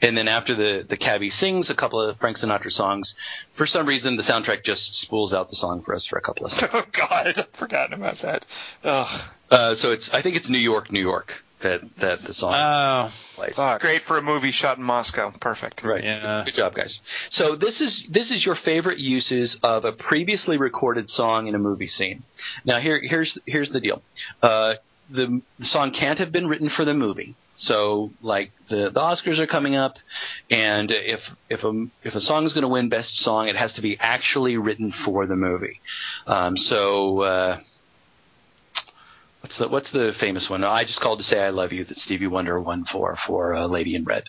And then after the, the cabbie sings a couple of Frank Sinatra songs, for some reason the soundtrack just spools out the song for us for a couple of seconds. oh God, I've forgotten about that. Ugh. Uh, so it's, I think it's New York, New York that, that the song Oh, plays. fuck. Great for a movie shot in Moscow. Perfect. Right. Yeah. Good job, guys. So this is this is your favorite uses of a previously recorded song in a movie scene. Now here here's here's the deal. Uh, the, the song can't have been written for the movie. So like the the Oscars are coming up, and if if a if a song is going to win Best Song, it has to be actually written for the movie. Um, so. Uh, What's the what's the famous one? I just called to say I love you that Stevie Wonder won for for uh, Lady in Red.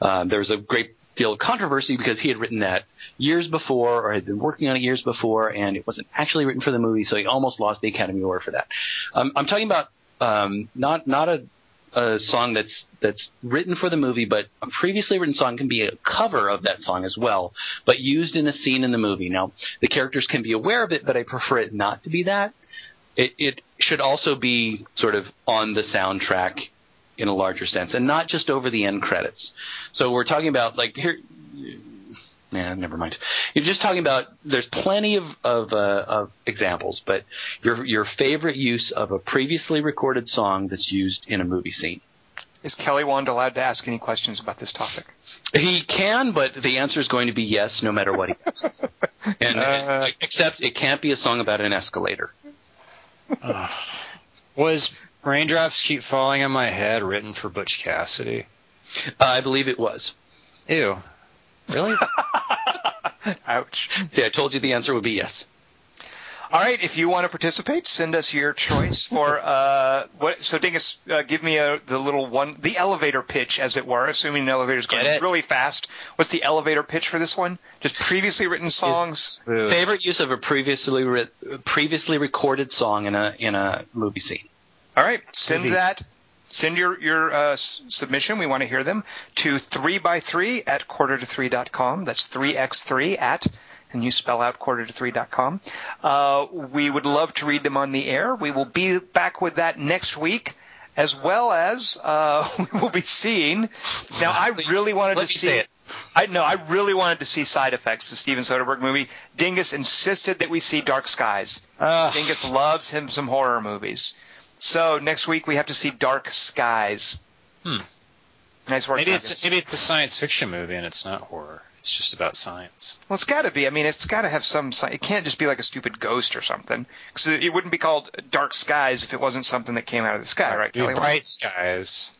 Um, there was a great deal of controversy because he had written that years before or had been working on it years before, and it wasn't actually written for the movie, so he almost lost the Academy Award for that. Um, I'm talking about um, not not a a song that's that's written for the movie, but a previously written song can be a cover of that song as well, but used in a scene in the movie. Now, the characters can be aware of it, but I prefer it not to be that. It, it should also be sort of on the soundtrack in a larger sense, and not just over the end credits. So we're talking about like here. Nah, never mind. You're just talking about. There's plenty of of, uh, of examples, but your your favorite use of a previously recorded song that's used in a movie scene. Is Kelly Wand allowed to ask any questions about this topic? He can, but the answer is going to be yes, no matter what he asks. And Uh, except it can't be a song about an escalator. Was Raindrops Keep Falling on My Head written for Butch Cassidy? Uh, I believe it was. Ew. Really? Ouch. See, I told you the answer would be yes. All right, if you want to participate, send us your choice for uh, what. So, Dingus, uh, give me a the little one, the elevator pitch, as it were. Assuming an elevator's going really fast. What's the elevator pitch for this one? Just previously written songs. Smooth. Favorite use of a previously re- previously recorded song in a in a movie scene. All right, send Movies. that. Send your your uh, s- submission. We want to hear them to three by three at quarter to three dot com. That's three x three at, and you spell out quarter to three dot com. Uh, we would love to read them on the air. We will be back with that next week, as well as uh, we will be seeing. Now, I really wanted Let to see. it. I know. I really wanted to see Side Effects, the Steven Soderbergh movie. Dingus insisted that we see Dark Skies. Ugh. Dingus loves him some horror movies. So next week we have to see Dark Skies. Hmm. Nice work. maybe Dingus. it's maybe it's a science fiction movie and it's not horror. It's just about science. well, it's got to be. I mean, it's got to have some. sci- It can't just be like a stupid ghost or something. Because it wouldn't be called Dark Skies if it wasn't something that came out of the sky, right, Kelly? bright skies.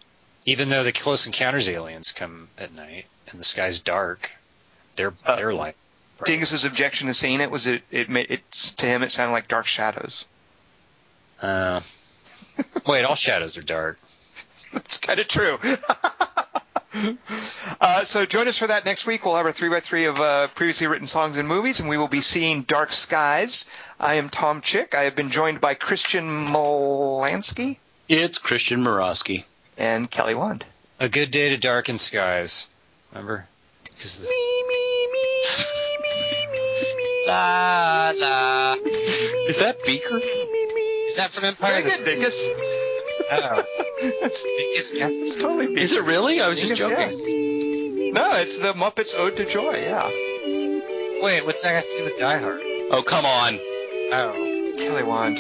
Even though the Close Encounters aliens come at night and the sky's dark, they're Uh, they're light. bright. Dingus's objection to seeing it was it. It made it to him. It sounded like Dark Shadows. Uh, wait, all shadows are dark. It's kind of true. uh, so join us for that next week. We'll have our three by three of uh, previously written songs and movies, and we will be seeing Dark Skies. I am Tom Chick. I have been joined by Christian Molansky It's Christian Morosky. and Kelly Wand. A good day to darken skies. Remember? Because the, La la. Is that Beaker? is that from Empire? Very good, This- Dingus. Oh, It's, Dingus it's totally Is it really? I was just Dingus, yeah. joking. No, it's the Muppets Ode to Joy. Yeah, Wait, what's that have to do with Die Hard? Oh come on. Oh, Kelly Wand.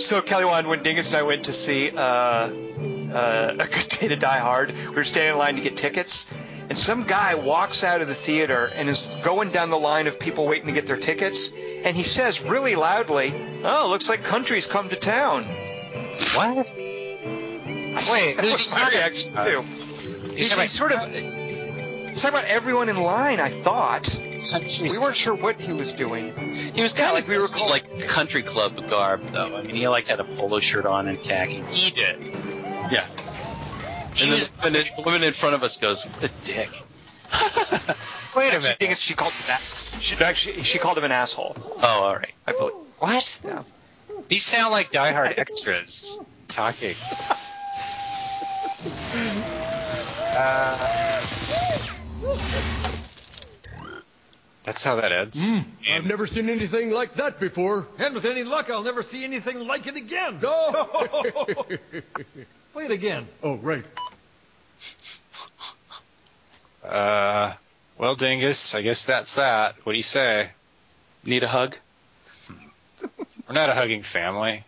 So Kelly Wand, when Dingus and I went to see uh, uh, A Good Day to Die Hard, we were standing in line to get tickets, and some guy walks out of the theater and is going down the line of people waiting to get their tickets, and he says really loudly, "Oh, looks like country's come to town." what? Wait, who's he my talking reaction about? Uh, too? He's, he's sort of uh, he's talking about everyone in line. I thought we weren't sure what he was doing. He was kind of like we were called- like country club garb though. I mean, he like had a polo shirt on and khaki. He did. Yeah. He And was- then the, the woman in front of us goes, "What a dick." Wait a Actually, minute. Dingus, she called him that. She actually she called him an asshole. Oh, all right. I believe. What? Yeah. These sound like Die Hard extras talking. Uh, that's how that ends. I've never seen anything like that before. And with any luck, I'll never see anything like it again. Go! Play it again. Oh, right. Uh, well, Dingus, I guess that's that. What do you say? Need a hug? We're not a hugging family.